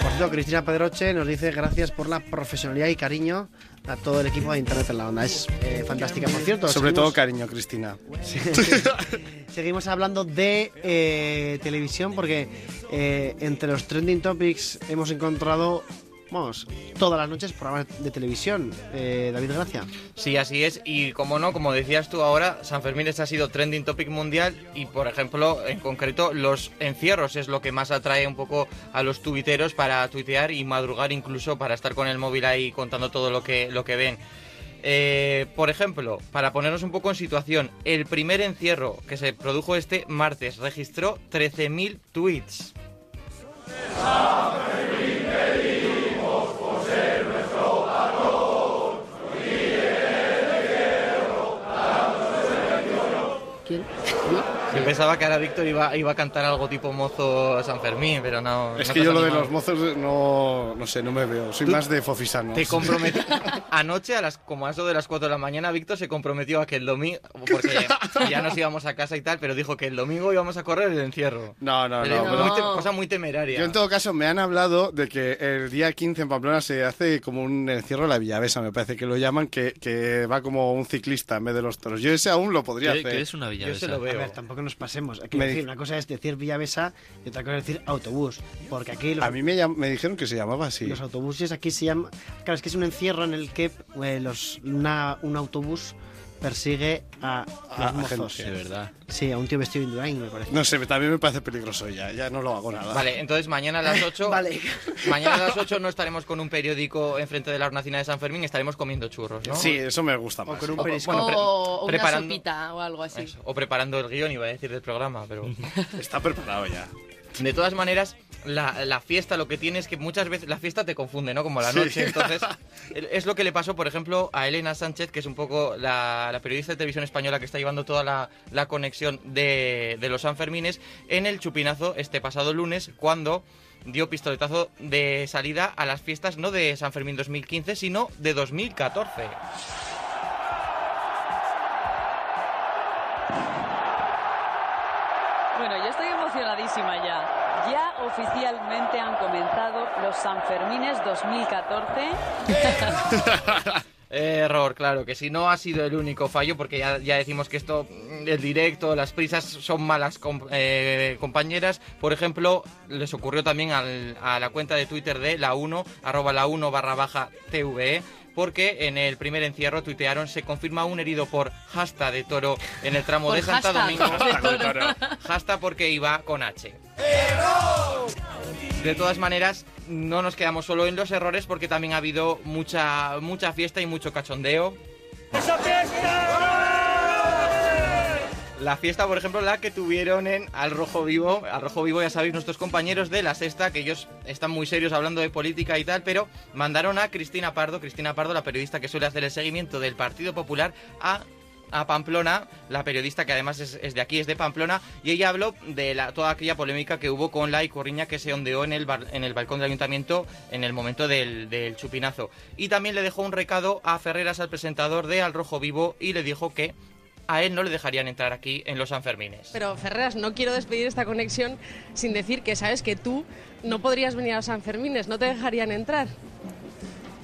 Por cierto, Cristina Pedroche nos dice gracias por la profesionalidad y cariño a todo el equipo de Internet en la Onda. Es eh, fantástica, por cierto. Sobre seguimos- todo cariño, Cristina. [LAUGHS] Seguimos hablando de eh, televisión porque eh, entre los trending topics hemos encontrado, vamos, todas las noches programas de televisión. Eh, David Gracia. Sí, así es. Y como no, como decías tú ahora, San Fermín este ha sido trending topic mundial y, por ejemplo, en concreto, los encierros es lo que más atrae un poco a los tuiteros para tuitear y madrugar incluso para estar con el móvil ahí contando todo lo que, lo que ven. Eh, por ejemplo, para ponernos un poco en situación, el primer encierro que se produjo este martes registró 13.000 tweets. you. Yo pensaba que ahora Víctor iba, iba a cantar algo tipo mozo San Fermín, pero no. Es no que yo lo de los mozos no, no sé, no me veo. Soy más de fofisano. Te comprometí. [LAUGHS] Anoche, a las, como a eso de las 4 de la mañana, Víctor se comprometió a que el domingo. Porque ya nos íbamos a casa y tal, pero dijo que el domingo íbamos a correr el encierro. No, no, Pero no. muy te- cosa muy temeraria. Yo en todo caso me han hablado de que el día 15 en Pamplona se hace como un encierro de la Villavesa, me parece que lo llaman, que, que va como un ciclista en vez de los toros. Yo ese aún lo podría ¿Qué- hacer. qué es una Villavesa? Yo se lo A veo. ver, tampoco nos pasemos. Hay que Me decir, di- una cosa es decir Villavesa y otra cosa es decir autobús. Porque aquí los, A mí me, llam- me dijeron que se llamaba así. los autobuses aquí se llaman... Claro, es que es un encierro en el que eh, los, una- un autobús persigue a A- a los gente. mozos. De verdad. Sí, a un tío vestido de Indurain, me parece. No sé, también me parece peligroso ya, ya no lo hago nada. Vale, entonces mañana a las [LAUGHS] 8. Vale. Mañana a las 8 no estaremos con un periódico enfrente de la hornacina de San Fermín, estaremos comiendo churros, ¿no? Sí, eso me gusta más. con un O- periscope. bueno, pre- o una preparando- sopita o algo así. Eso, o preparando el guion, iba a decir, del programa, pero... Está preparado ya. De todas maneras, la, la fiesta lo que tiene es que muchas veces la fiesta te confunde, ¿no? Como la Sí. noche. [LAUGHS] Entonces, es lo que le pasó, por ejemplo, a Elena Sánchez, que es un poco la, la periodista de televisión española que está llevando toda la, la conexión de, de los Sanfermines, en el chupinazo este pasado lunes, cuando dio pistoletazo de salida a las fiestas no de San Fermín 2015, sino de 2014. Bueno, yo estoy emocionadísima ya. Ya oficialmente han comenzado los Sanfermines 2014. [LAUGHS] Error, claro, que si no ha sido el único fallo, porque ya, ya decimos que esto, el directo, las prisas son malas eh, compañeras. Por ejemplo, les ocurrió también al- a la cuenta de Twitter de la 1, arroba la 1 barra baja TVE, porque en el primer encierro tuitearon se confirma un herido por hasta de toro en el tramo Por de Santa Domingo. Hasta porque iba con H. De todas maneras, no nos quedamos solo en los errores porque también ha habido mucha, mucha fiesta y mucho cachondeo. La fiesta, por ejemplo, la que tuvieron en Al Rojo Vivo. Al Rojo Vivo, ya sabéis, nuestros compañeros de la sexta, que ellos están muy serios hablando de política y tal, pero mandaron a Cristina Pardo, Cristina Pardo, la periodista que suele hacer el seguimiento del Partido Popular, a, a Pamplona, la periodista que además es, es de aquí, es de Pamplona, y ella habló de la, toda aquella polémica que hubo con la Icorriña que se ondeó en el, en el balcón del ayuntamiento en el momento del, del chupinazo. Y también le dejó un recado a Ferreras, al presentador de Al Rojo Vivo, y le dijo que a él no le dejarían entrar aquí en los Sanfermines. Pero Ferreras, no quiero despedir esta conexión sin decir que sabes que tú no podrías venir a los Sanfermines, no te dejarían entrar.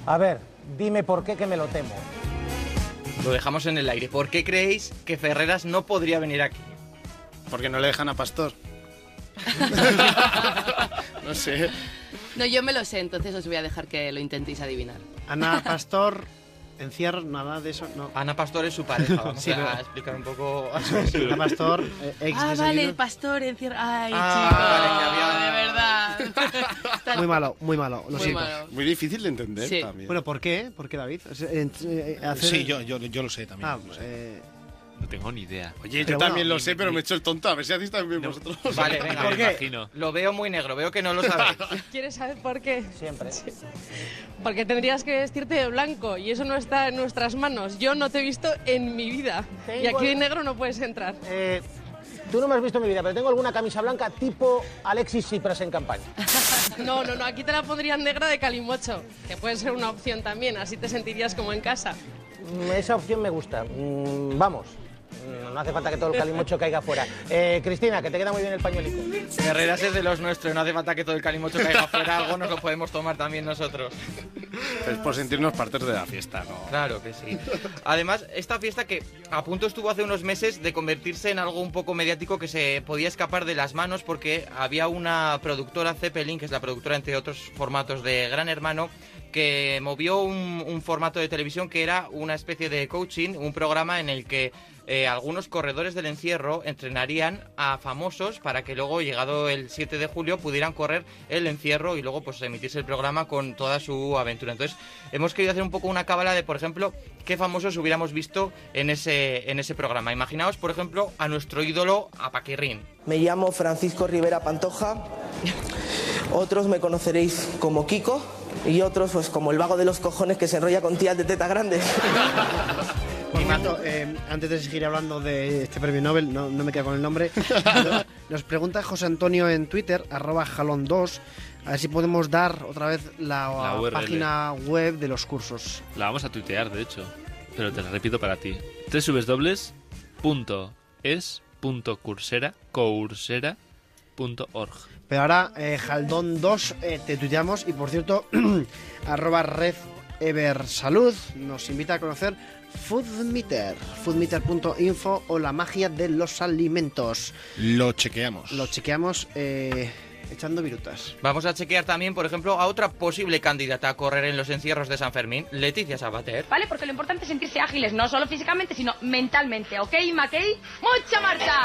A ver, dime por qué que me lo temo. Lo dejamos en el aire. ¿Por qué creéis que Ferreras no podría venir aquí? Porque no le dejan a Pastor. [LAUGHS] no sé. No, yo me lo sé, entonces os voy a dejar que lo intentéis adivinar. Ana Pastor, encierro, nada de eso, no. Ana Pastor es su pareja. Vamos Sí, a pero- explicar un poco. [LAUGHS] Ana Pastor, eh, ex ah, vale, el pastor encierra. Ay, Ah, chicos, de verdad. Muy malo, muy malo, lo Muy siento. malo. Muy difícil de entender Sí. también. Bueno, ¿por qué? ¿Por qué, David? O sea, en- eh, hacer- Sí, yo, yo, yo lo sé también. Ah, lo sé. eh, tengo ni idea. Oye, yo también bueno, lo sé, pero me he hecho el tonto. A ver si hacéis también vosotros. Vale, venga. [LAUGHS] Me ¿por qué? imagino. Lo veo muy negro, veo que no lo sabéis. [LAUGHS] ¿Quieres saber por qué? Siempre. Porque tendrías que vestirte de blanco y eso no está en nuestras manos. Yo no te he visto en mi vida. Y aquí en negro no puedes entrar. Eh, tú no me has visto en mi vida, pero tengo alguna camisa blanca tipo Alexis Tsipras en campaña. [LAUGHS] No, no, no, aquí te la pondrían negra de calimocho, que puede ser una opción también, así te sentirías como en casa. Mm, Esa opción me gusta. Mm, vamos. Mm, No hace falta que todo el calimocho caiga fuera. Eh, Cristina, que te queda muy bien el pañuelito. Ferreras es de los nuestros, no hace falta que todo el calimocho caiga afuera, algo nos lo podemos tomar también nosotros. Es por sentirnos partes de la fiesta, ¿no? Claro que sí. Además, esta fiesta que a punto estuvo hace unos meses de convertirse en algo un poco mediático que se podía escapar de las manos porque había una productora Zeppelin, que es la productora entre otros formatos de Gran Hermano, que movió un, un formato de televisión que era una especie de coaching, un programa en el que eh, algunos corredores del encierro entrenarían a famosos para que luego, llegado el 7 de julio, pudieran correr el encierro y luego pues emitirse el programa con toda su aventura. Entonces, hemos querido hacer un poco una cábala de, por ejemplo, qué famosos hubiéramos visto en ese, en ese programa. Imaginaos, por ejemplo, a nuestro ídolo, a Paquirrín. Me llamo Francisco Rivera Pantoja. Otros me conoceréis como Kiko y otros pues como el vago de los cojones que se enrolla con tías de teta grandes. [LAUGHS] Cierto, eh, antes de seguir hablando de este premio Nobel, no, no me quedo con el nombre. [LAUGHS] Nos pregunta José Antonio en Twitter, arroba jalón2, a ver si podemos dar otra vez la, página web de los cursos. La vamos a tuitear, de hecho. Pero te la repito para ti. www.es.coursera coursera.org Pero ahora, eh, Jaldón2, eh, te tuiteamos y por cierto, [CLEARS THROAT] arroba red Eversalud nos invita a conocer Foodmeter, foodmeter.info o la magia de los alimentos. Lo chequeamos. Lo chequeamos eh, echando virutas. Vamos a chequear también, por ejemplo, a otra posible candidata a correr en los encierros de San Fermín, Leticia Sabater. ¿Vale? Porque lo importante es sentirse ágiles, no solo físicamente, sino mentalmente. ¿Ok, McKay? ¡Mucha marcha!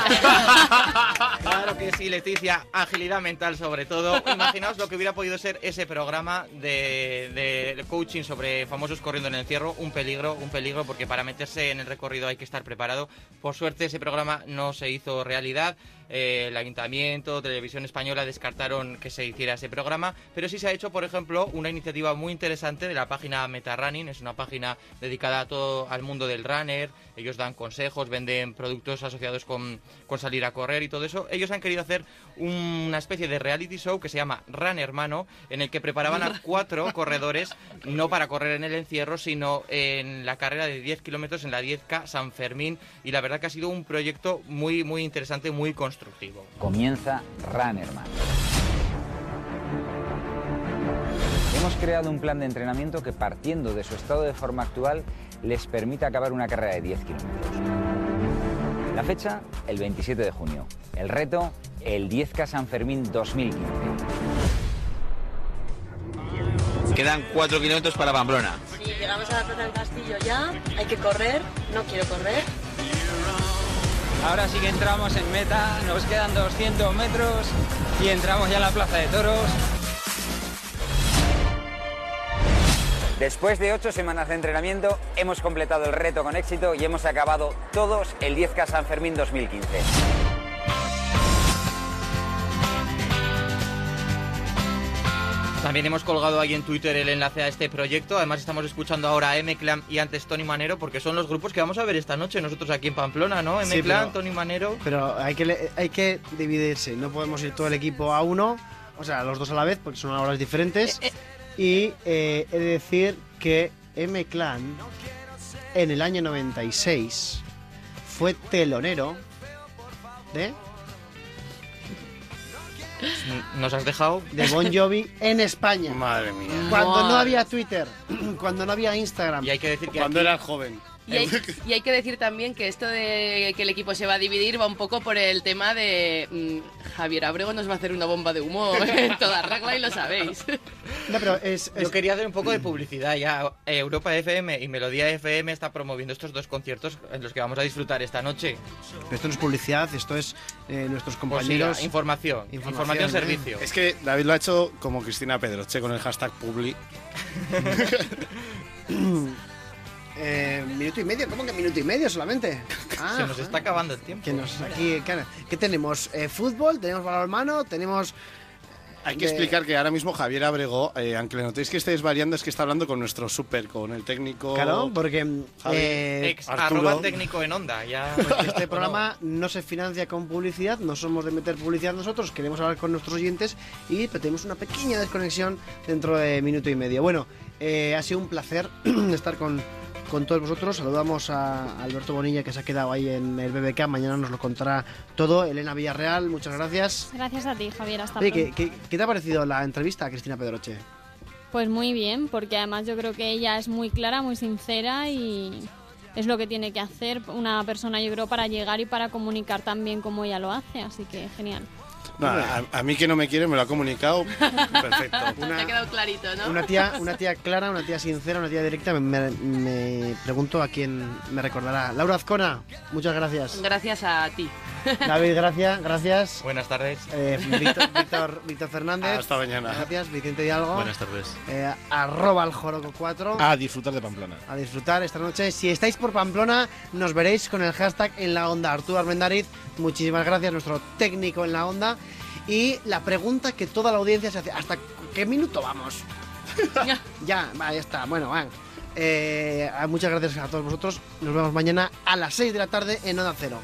[LAUGHS] Claro que sí, Leticia, agilidad mental sobre todo. Imaginaos lo que hubiera podido ser ese programa de, de coaching sobre famosos corriendo en el encierro. Un peligro, un peligro, porque para meterse en el recorrido hay que estar preparado. Por suerte ese programa no se hizo realidad. Eh, el Ayuntamiento, Televisión Española descartaron que se hiciera ese programa, pero sí se ha hecho, por ejemplo, una iniciativa muy interesante de la página MetaRunning, es una página dedicada a todo al mundo del runner, ellos dan consejos, venden productos asociados con, con salir a correr y todo eso. Ellos han querido hacer una especie de reality show que se llama Run Hermano, en el que preparaban a cuatro corredores, no para correr en el encierro, sino en la carrera de 10 kilómetros en la 10K San Fermín, y la verdad que ha sido un proyecto muy, muy interesante, muy constructivo. Comienza Runnerman. Hemos creado un plan de entrenamiento que partiendo de su estado de forma actual les permite acabar una carrera de 10 kilómetros. La fecha, el 27 de junio. El reto, el 10K San Fermín 2015. Quedan 4 kilómetros para Pamplona. Si llegamos a la Plaza del Castillo ya, hay que correr, no quiero correr. Ahora sí que entramos en meta, nos quedan 200 metros y entramos ya en la Plaza de Toros. Después de ocho semanas de entrenamiento, hemos completado el reto con éxito y hemos acabado todos el 10K San Fermín 2015. También hemos colgado ahí en Twitter el enlace a este proyecto. Además, estamos escuchando ahora a M-Clan y antes Tony Manero, porque son los grupos que vamos a ver esta noche nosotros aquí en Pamplona, ¿no? Sí, M-Clan, pero- Tony Manero. Pero hay que, hay que dividirse, no podemos ir todo el equipo a uno, o sea, los dos a la vez, porque son horas diferentes. Y eh, he de decir que M-Clan en el año 96 fue telonero de, Nos has dejado. de Bon Jovi en España. Madre mía. Cuando no había Twitter, [CLEARS THROAT] cuando no había Instagram. Y hay que decir que Cuando aquí- eras joven. Y hay, y hay que decir también que esto de que el equipo se va a dividir va un poco por el tema de mm, Javier Abrego nos va a hacer una bomba de humo [LAUGHS] en toda regla y lo sabéis. No, pero es, Yo quería hacer un poco de publicidad ya. Eh, Europa FM y Melodía FM está promoviendo estos dos conciertos en los que vamos a disfrutar esta noche. Pero esto no es publicidad, esto es eh, nuestros Pues compañeros. sí, información, información, ¿eh? servicio. Es que David lo ha hecho como Cristina Pedroche con el hashtag Publi. [LAUGHS] [LAUGHS] Eh, minuto y medio, ¿cómo que minuto y medio solamente? [LAUGHS] Ah, Se nos está acabando el tiempo. que nos aquí, ¿qué, qué tenemos? Eh, fútbol, tenemos balonmano, tenemos Hay que explicar que ahora mismo Javier Abrego, eh, aunque le notéis que estáis variando, es que está hablando con nuestro súper, con el técnico. Claro, porque Javi, eh, Ex Arturo. arroba técnico en onda. Ya. [LAUGHS] porque este [LAUGHS] programa no se financia con publicidad, no somos de meter publicidad nosotros, queremos hablar con nuestros oyentes y pero tenemos una pequeña desconexión dentro de minuto y medio. Bueno, eh, ha sido un placer [CLEARS THROAT] estar con, con todos vosotros. Saludamos a Alberto Bonilla que se ha quedado ahí en el BBK, mañana nos lo contará todo. Elena Villarreal, muchas gracias. Gracias a ti, Javier. Hasta Oye, pronto. ¿qué, qué, qué te ha parecido la entrevista a Cristina Pedroche? Pues muy bien, porque además yo creo que ella es muy clara, muy sincera y es lo que tiene que hacer una persona, yo creo, para llegar y para comunicar tan bien como ella lo hace. Así que genial. No, a, a mí que no me quiere me lo ha comunicado. Perfecto. [LAUGHS] Te ha quedado clarito, ¿no? Una tía, [LAUGHS] una tía clara, una tía sincera, una tía directa. Me, me- me pregunto a quién me recordará. Laura Azcona, muchas gracias. Gracias a ti. David, gracias. Gracias. Buenas tardes. Eh, Víctor, Víctor, Víctor Fernández. Hasta mañana. Gracias, Vicente Hidalgo. Buenas tardes. Eh, arroba el Joroco 4. A disfrutar de Pamplona. A disfrutar esta noche. Si estáis por Pamplona, nos veréis con el hashtag en la onda. Arturo Armendariz, muchísimas gracias, nuestro técnico en la onda. Y la pregunta que toda la audiencia se hace: ¿hasta qué minuto vamos? [LAUGHS] ya, ya está. Bueno, va. Eh, muchas gracias a todos vosotros. Nos vemos mañana a las 6 de la tarde en Onda Cero.